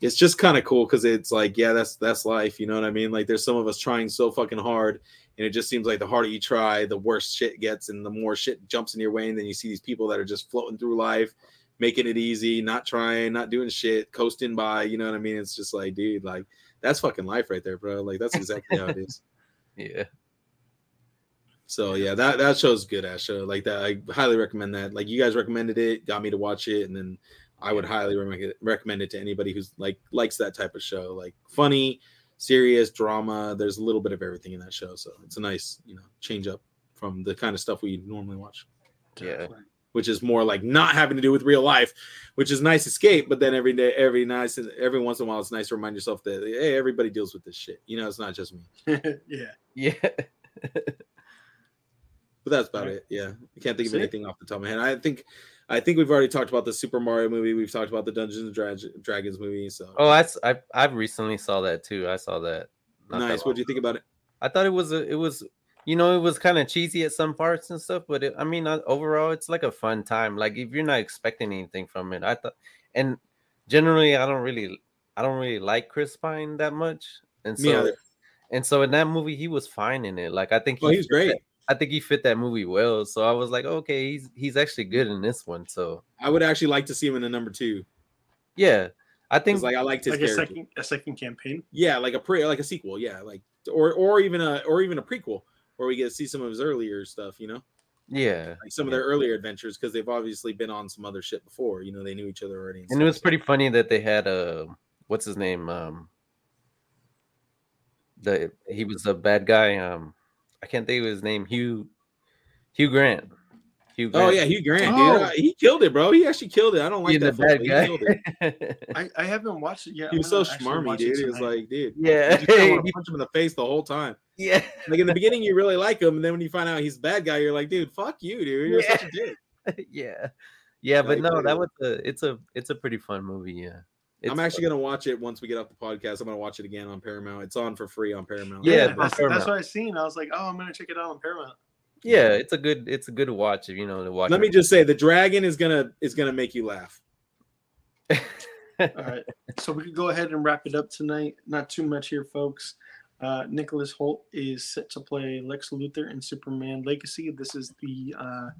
it's just kind of cool because it's like yeah, that's that's life. You know what I mean? Like there's some of us trying so fucking hard and it just seems like the harder you try, the worse shit gets, and the more shit jumps in your way. And then you see these people that are just floating through life, making it easy, not trying, not doing shit, coasting by. You know what I mean? It's just like, dude, like that's fucking life right there, bro. Like that's exactly how it is. yeah So yeah, that that show's good ass show. Like that, I highly recommend that. Like you guys recommended it, got me to watch it, and then I would highly recommend it, recommend it to anybody who's like likes that type of show, like funny, serious drama. There's a little bit of everything in that show, so it's a nice you know change up from the kind of stuff we normally watch, Yeah. Which is more like not having to do with real life, which is nice escape. But then every day, every nice, every once in a while, it's nice to remind yourself that hey, everybody deals with this shit. You know, it's not just me. yeah. yeah But that's about Right. it. Yeah, I can't think of See? anything off the top of my head. I think, I think we've already talked about the Super Mario movie. We've talked about the Dungeons and Dra- Dragons movie. So oh I, I i recently saw that too i saw that nice. What do you think about it? I thought it was a, it was you know it was kind of cheesy at some parts and stuff, but it, I mean uh, overall it's like a fun time. Like if you're not expecting anything from it, I thought, and generally I don't really I don't really like Chris Pine that much, and so and so in that movie he was fine in it. Like I think Oh, he was great. That- I think he fit that movie well. So I was like, okay, he's he's actually good in this one. So I would actually like to see him in the number two. yeah, I think Because like I liked his Like a character. second, a second campaign. Yeah, like a pre, like a sequel. Yeah, like or or even a or even a prequel where we get to see some of his earlier stuff. You know, yeah, like some of their earlier adventures because they've obviously been on some other shit before. You know, they knew each other already. and it was pretty funny that they had a what's his name um the he was a bad guy um i can't think of his name hugh hugh grant hugh Oh yeah, Hugh Grant, Oh. dude. He killed it, bro. He actually killed it. I don't like Being that the bad but he guy killed it. I, I haven't watched it yet. He was so gonna actually schmarmy, watch it dude. He was like, dude, yeah you just want to punch him in the face the whole time. yeah Like in the beginning, you really like him, and then when you find out he's a bad guy, you're like, dude, fuck you, dude. You're Yeah. such a dick. yeah yeah but no that was a it's a it's a pretty fun movie yeah It's I'm actually fun. gonna watch it once we get off the podcast. I'm gonna watch it again on Paramount. It's on for free on Paramount. Yeah, Yeah, that's, Paramount. that's what I seen. I was like, oh, I'm gonna check it out on Paramount. yeah it's a good it's a good watch if you know to watch Let me just say, the dragon is gonna is gonna make you laugh. All right, so we could go ahead and wrap it up tonight. Not too much here, folks. Uh, Nicholas Hoult is set to play Lex Luthor in Superman Legacy. This is the uh,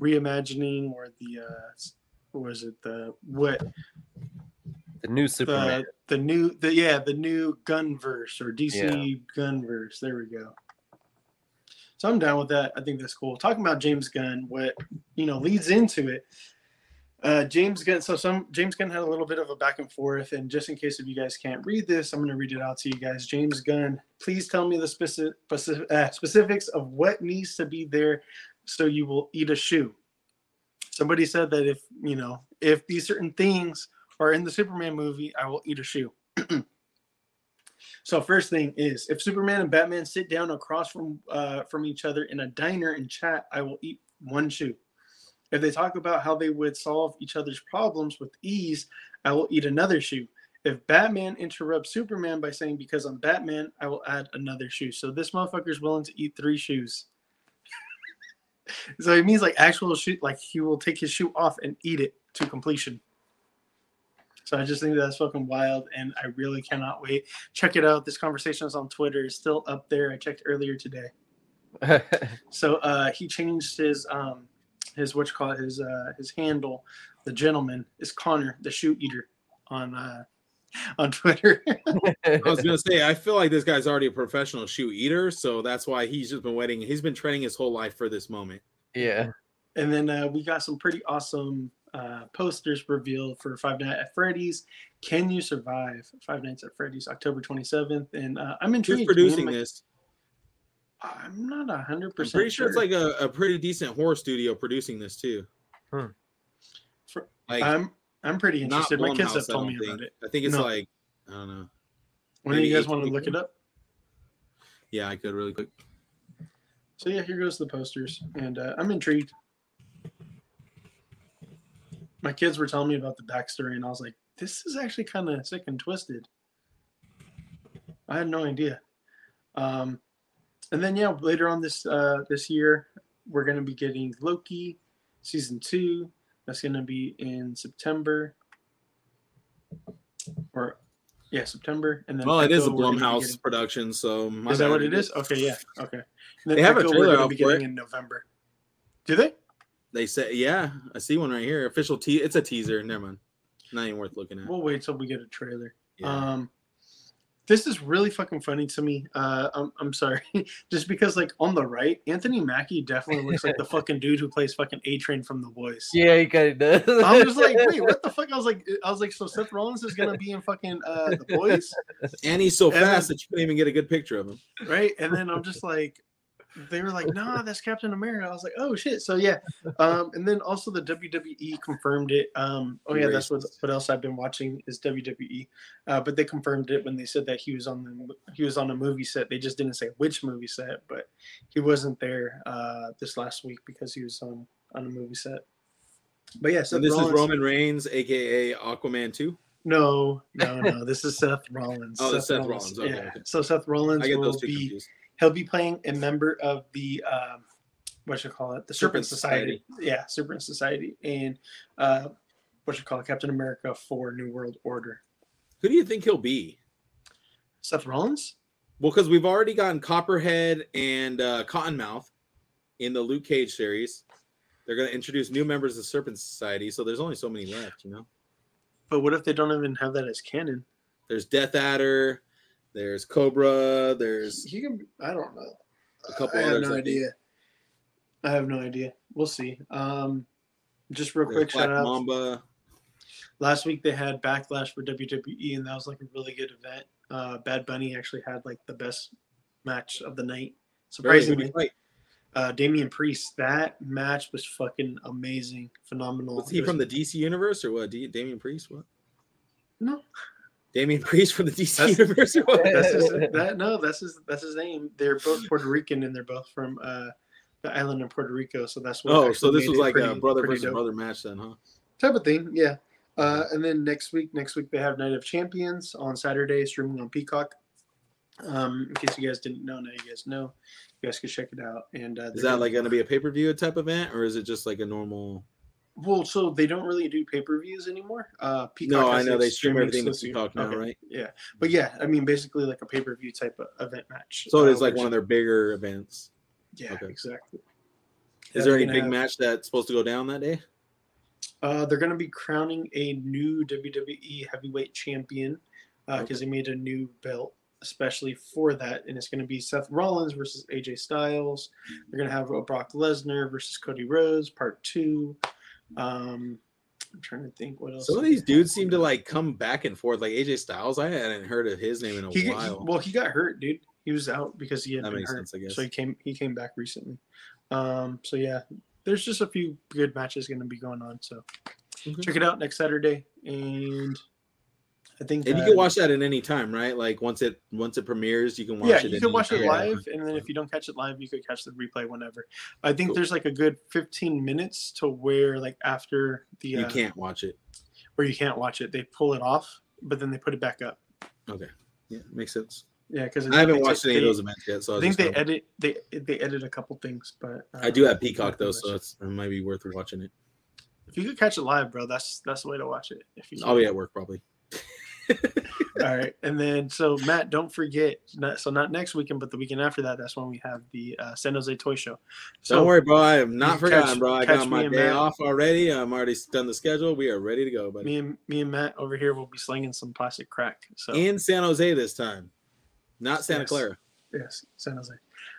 reimagining or the uh, s- what was it the what the new superman the the new the yeah the new Gunverse or DC Yeah. Gunverse. There we go. So I'm down with that. I think that's cool. Talking about James Gunn, what you know leads into it. Uh, James Gunn. So some James Gunn had a little bit of a back and forth, and just in case if you guys can't read this, I'm going to read it out to you guys. James Gunn, please tell me the specific, specific uh, specifics of what needs to be there so you will eat a shoe. Somebody said that if you know if these certain things are in the Superman movie, I will eat a shoe. so first thing is if Superman and Batman sit down across from uh, from each other in a diner and chat, I will eat one shoe. If they talk about how they would solve each other's problems with ease, I will eat another shoe. If Batman interrupts Superman by saying, Because I'm Batman, I will add another shoe. So this motherfucker's willing to eat three shoes. so it means like actual shoe, like he will take his shoe off and eat it to completion. So I just think that's fucking wild, and I really cannot wait. Check it out. This conversation is on Twitter. It's still up there. I checked earlier today. So uh, he changed his um, his what you call it, his uh, his handle. The gentleman is Connor, the shoe eater, on uh, on Twitter. I was gonna say, I feel like this guy's already a professional shoe eater, so that's why he's just been waiting. He's been training his whole life for this moment. yeah. and then uh, we got some pretty awesome uh, posters revealed for Five Nights at Freddy's. Can you survive Five Nights at Freddy's, October twenty seventh? And uh, I'm intrigued. Who's producing my- this? I'm not a hundred I'm percent. pretty sure it's like a, a pretty decent horror studio producing this too. Hmm. For- Like I'm I'm pretty interested. My kids have told me think. about it. I think it's No. like I don't know. When do you guys want to look it up? Yeah, I could really quick. So yeah, here goes the posters, and uh, I'm intrigued. My kids were telling me about the backstory, and I was like, "This is actually kind of sick and twisted." I had no idea. Um, and then yeah, later on this uh, this year, we're gonna be getting Loki season two. That's gonna be in September, or yeah, September. And then Well, it is a Echo, we're gonna be Blumhouse getting- production, so my Is that what it is? Okay, yeah, okay. And then They have a Echo we're trailer out be for getting it. in November. Do they? They say, yeah, I see one right here. Official te It's a teaser. Never mind. Not even worth looking at. We'll wait till we get a trailer. Yeah. Um, this is really fucking funny to me. Uh, I'm, I'm sorry, just because like on the right, Anthony Mackie definitely looks like the fucking dude who plays fucking A Train from The Boys. Yeah, he kind of does. I was like, wait, what the fuck? I was like, I was like, so Seth Rollins is gonna be in fucking uh, The Boys, and he's so and fast then- that you couldn't even get a good picture of him. right? And then I'm just like, they were like, nah, that's Captain America. I was like, oh shit. So yeah, um, and then also the WWE confirmed it. Um, oh yeah, that's what what else I've been watching is WWE. Uh, but they confirmed it when they said that he was on the he was on a movie set. They just didn't say which movie set, but he wasn't there uh, this last week because he was on on a movie set. But yeah, So this Rollins, is Roman Reigns, aka Aquaman 2. No, no, no. This is Seth Rollins. Oh, it's Seth Rollins. Okay, yeah. okay. So Seth Rollins will two be confused. He'll be playing a member of the um, what I call it, the Serpent, Serpent Society. Yeah, Serpent Society, and uh, what I call it, Captain America for New World Order. Who do you think he'll be? Seth Rollins. Well, because we've already gotten Copperhead and uh, Cottonmouth in the Luke Cage series. They're going to introduce new members of the Serpent Society, so there's only so many left, you know? But what if they don't even have that as canon? There's Death Adder, there's Cobra, there's He can. I don't know. a couple I have others. no I idea. I have no idea. We'll see. Um, just real There's quick, Black shout out. Mamba. last week they had backlash for WWE, and that was like a really good event. Uh, Bad Bunny actually had like the best match of the night. Surprisingly, uh, Damian Priest. That match was fucking amazing, phenomenal. Was he It from the DC universe or what? D- Damian Priest? What? No, Damian Priest from the DC That's- universe? That's his, that. No, that's his. That's his name. They're both Puerto Rican, and they're both from uh, the island of Puerto Rico. So that's what. Oh, so this was it like a brother versus dope. brother match then, huh? type of thing. Yeah. Uh, and then next week, next week they have Night of Champions on Saturday, streaming on Peacock. Um, in case you guys didn't know, now you guys know. You guys can check it out. And uh, Is that like going to be a pay per view type event, or is it just like a normal? Well? So they don't really do pay per views anymore. Uh, Peacock No, I know they stream everything to Peacock now, okay, right? Yeah, but yeah, I mean, basically like a pay per view type of event match. So it is uh, like one of their bigger events. Yeah, okay. exactly. Is Yeah, there any big have- match that's supposed to go down that day? Uh, they're going to be crowning a new WWE Heavyweight Champion because they made a new belt especially for that, and it's going to be Seth Rollins versus AJ Styles. They're going to have a Brock Lesnar versus Cody Rhodes, part two. Um, I'm trying to think what else. Some of these dudes seem to like come back and forth. Like AJ Styles, I hadn't heard of his name in a he, he- while. well, he got hurt, dude. He was out because he had That been hurt. sense. So he came he came back recently. Um, so yeah, there's just a few good matches going to be going on. So Okay. check it out next Saturday, and I think and you can watch that at any time, right? Like once it once it premieres, you can watch yeah, it. you can any watch it time. live, and then if you don't catch it live, you could catch the replay whenever. I think Cool. there's like a good 15 minutes to where like after the you uh, can't watch it. where you can't watch it, they pull it off, but then they put it back up. Okay, yeah, makes sense. Yeah, because I haven't watched any of those events yet, so I, I think they gonna- edit they they edit a couple things, but uh, I do have Peacock though, so it's, it might be worth watching it. if you could catch it live, bro, that's that's the way to watch it. If you I'll be at work probably. All right, and then so Matt, don't forget. Not, so not next weekend, but the weekend after that. That's when we have the uh, San Jose Toy Show. So Don't worry, bro. I have not forgotten, catch- bro. I got my day Matt. off already. I'm already done the schedule. We are ready to go, buddy. me and me and Matt over here will be slinging some plastic crack. So In San Jose this time, not Santa Yes. Clara. yes, San Jose.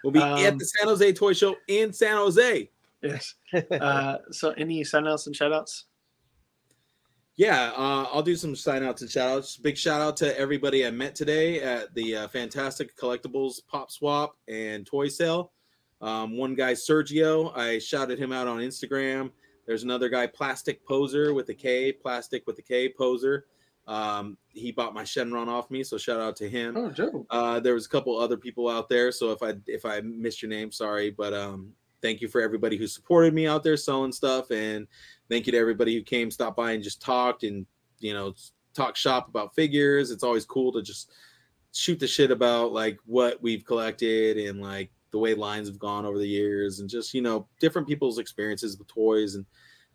We'll be at Um, the San Jose Toy Show in San Jose. Yes. Uh, so any sign outs and shout outs? Yeah, uh, I'll do some sign outs and shout outs. Big shout out to everybody I met today at the uh, Fantastic Collectibles Pop Swap and Toy Sale. Um, one guy, Sergio, I shouted him out on Instagram. There's another guy, Plastic Poser with a K, Plastic with a K, Poser. Um, he bought my Shenron off me, so shout out to him. Oh, Joe. Uh, there was a couple other people out there, so if I if I missed your name, sorry, but um, thank you for everybody who supported me out there selling stuff, and thank you to everybody who came, stopped by, and just talked and you know talk shop about figures. It's always cool to just shoot the shit about like what we've collected and like the way lines have gone over the years, and just you know different people's experiences with toys and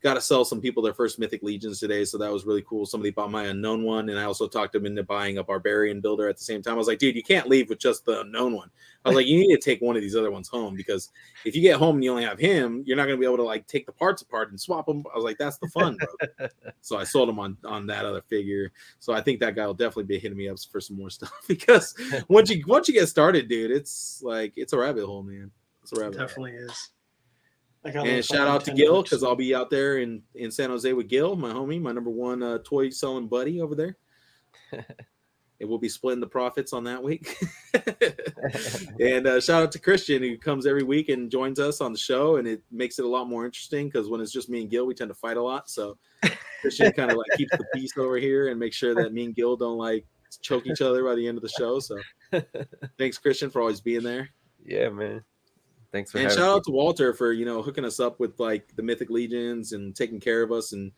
got to sell some people their first mythic legions today so that was really cool. Somebody bought my unknown one and i also talked them into buying a barbarian builder at the same time. I was like dude you can't leave with just the unknown one. I was like you need to take one of these other ones home because if you get home and you only have him you're not going to be able to like take the parts apart and swap them i was like that's the fun bro. So i sold him on on that other figure. So i think that guy will definitely be hitting me up for some more stuff because once you once you get started dude it's like it's a rabbit hole man. It's a rabbit hole. Definitely is. I got and shout out to Gil because I'll be out there in in San Jose with Gil, my homie, my number one uh, toy selling buddy over there. and we'll be splitting the profits on that week. and uh, shout out to Christian who comes every week and joins us on the show, and it makes it a lot more interesting because when it's just me and Gil, we tend to fight a lot. So Christian kind of like keeps the peace over here and make sure that me and Gil don't like choke each other by the end of the show. So thanks, Christian, for always being there. yeah, man. Thanks for And shout me. out to Walter for you know hooking us up with like the Mythic Legions and taking care of us and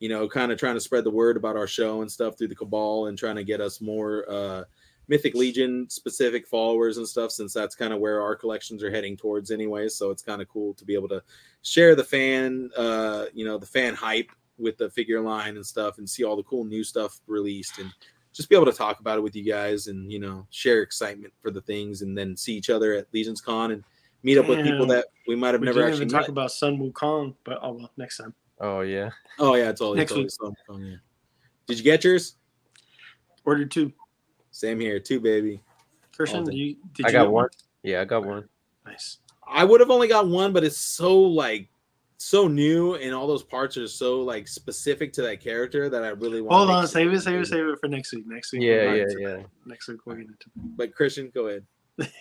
you know kind of trying to spread the word about our show and stuff through the cabal and trying to get us more uh Mythic Legion specific followers and stuff since that's kind of where our collections are heading towards anyway. So it's kind of cool to be able to share the fan uh you know the fan hype with the figure line and stuff and see all the cool new stuff released and just be able to talk about it with you guys and you know share excitement for the things and then see each other at Legions Con and meet up with people that we might have We never didn't actually even talk about Sun Wukong, but oh well, next time. Oh yeah. oh yeah, totally. Next totally. week. So, oh, yeah. Did you get yours? Order two. Same here, too, baby. Christian, All you, did I you got get one. Yeah, I got one. Nice. I would have only got one, but it's so like so new, and all those parts are so like specific to that character that I really want. Hold on, save it, save it, save it for next week. Next week. Yeah, yeah, yeah. Next week we'll get into that. But Christian, go ahead.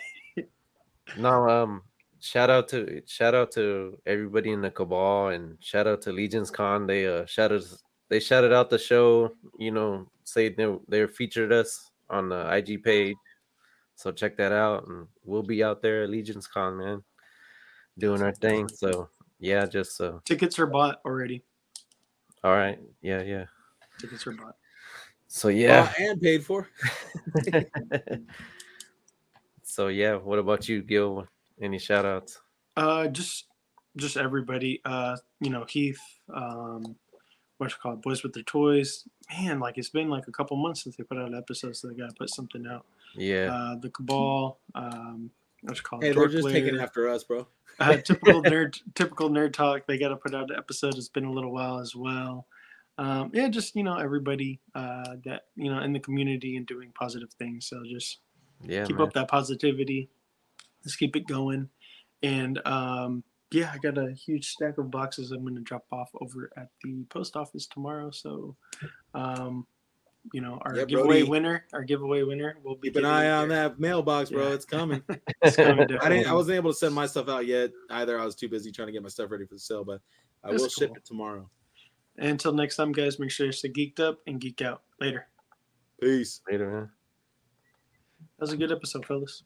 No, um, shout out to shout out to everybody in the cabal and shout out to Legions Con. They uh shouted they shouted out the show. You know, say they they featured us on the IG page. So check that out, and we'll be out there at Legions Con, man, doing our thing. So yeah, just uh, Tickets are bought already. all right, yeah, yeah. Tickets are bought. So yeah, Uh, and paid for. so yeah. What about you, Gil? Any shout outs? Uh, just just everybody. Uh, you know, Heath. Um, what you call it? Boys with their toys. Man, like it's been like a couple months since they put out an episode, so they gotta put something out. Yeah, Uh, the Cabal. Um, what you call it? Hey, they're Dork just taking after us, bro. uh, typical nerd typical nerd talk they got to put out an episode it's been a little while as well um, yeah just you know everybody uh, that you know in the community and doing positive things so just Yeah, keep man. up that positivity. Let's keep it going. And um, yeah, I got a huge stack of boxes I'm going to drop off over at the post office tomorrow. So, um, you know, our Yeah, giveaway Brody. winner, our giveaway winner will be Keep an eye on their- that mailbox, bro. Yeah. It's coming. It's coming I didn't. I wasn't able to send my stuff out yet either. I was too busy trying to get my stuff ready for the sale, but I That's will ship it tomorrow. Until next time, guys, make sure you stay geeked up and geek out. Later. Peace. Later, man. That was a good episode, fellas.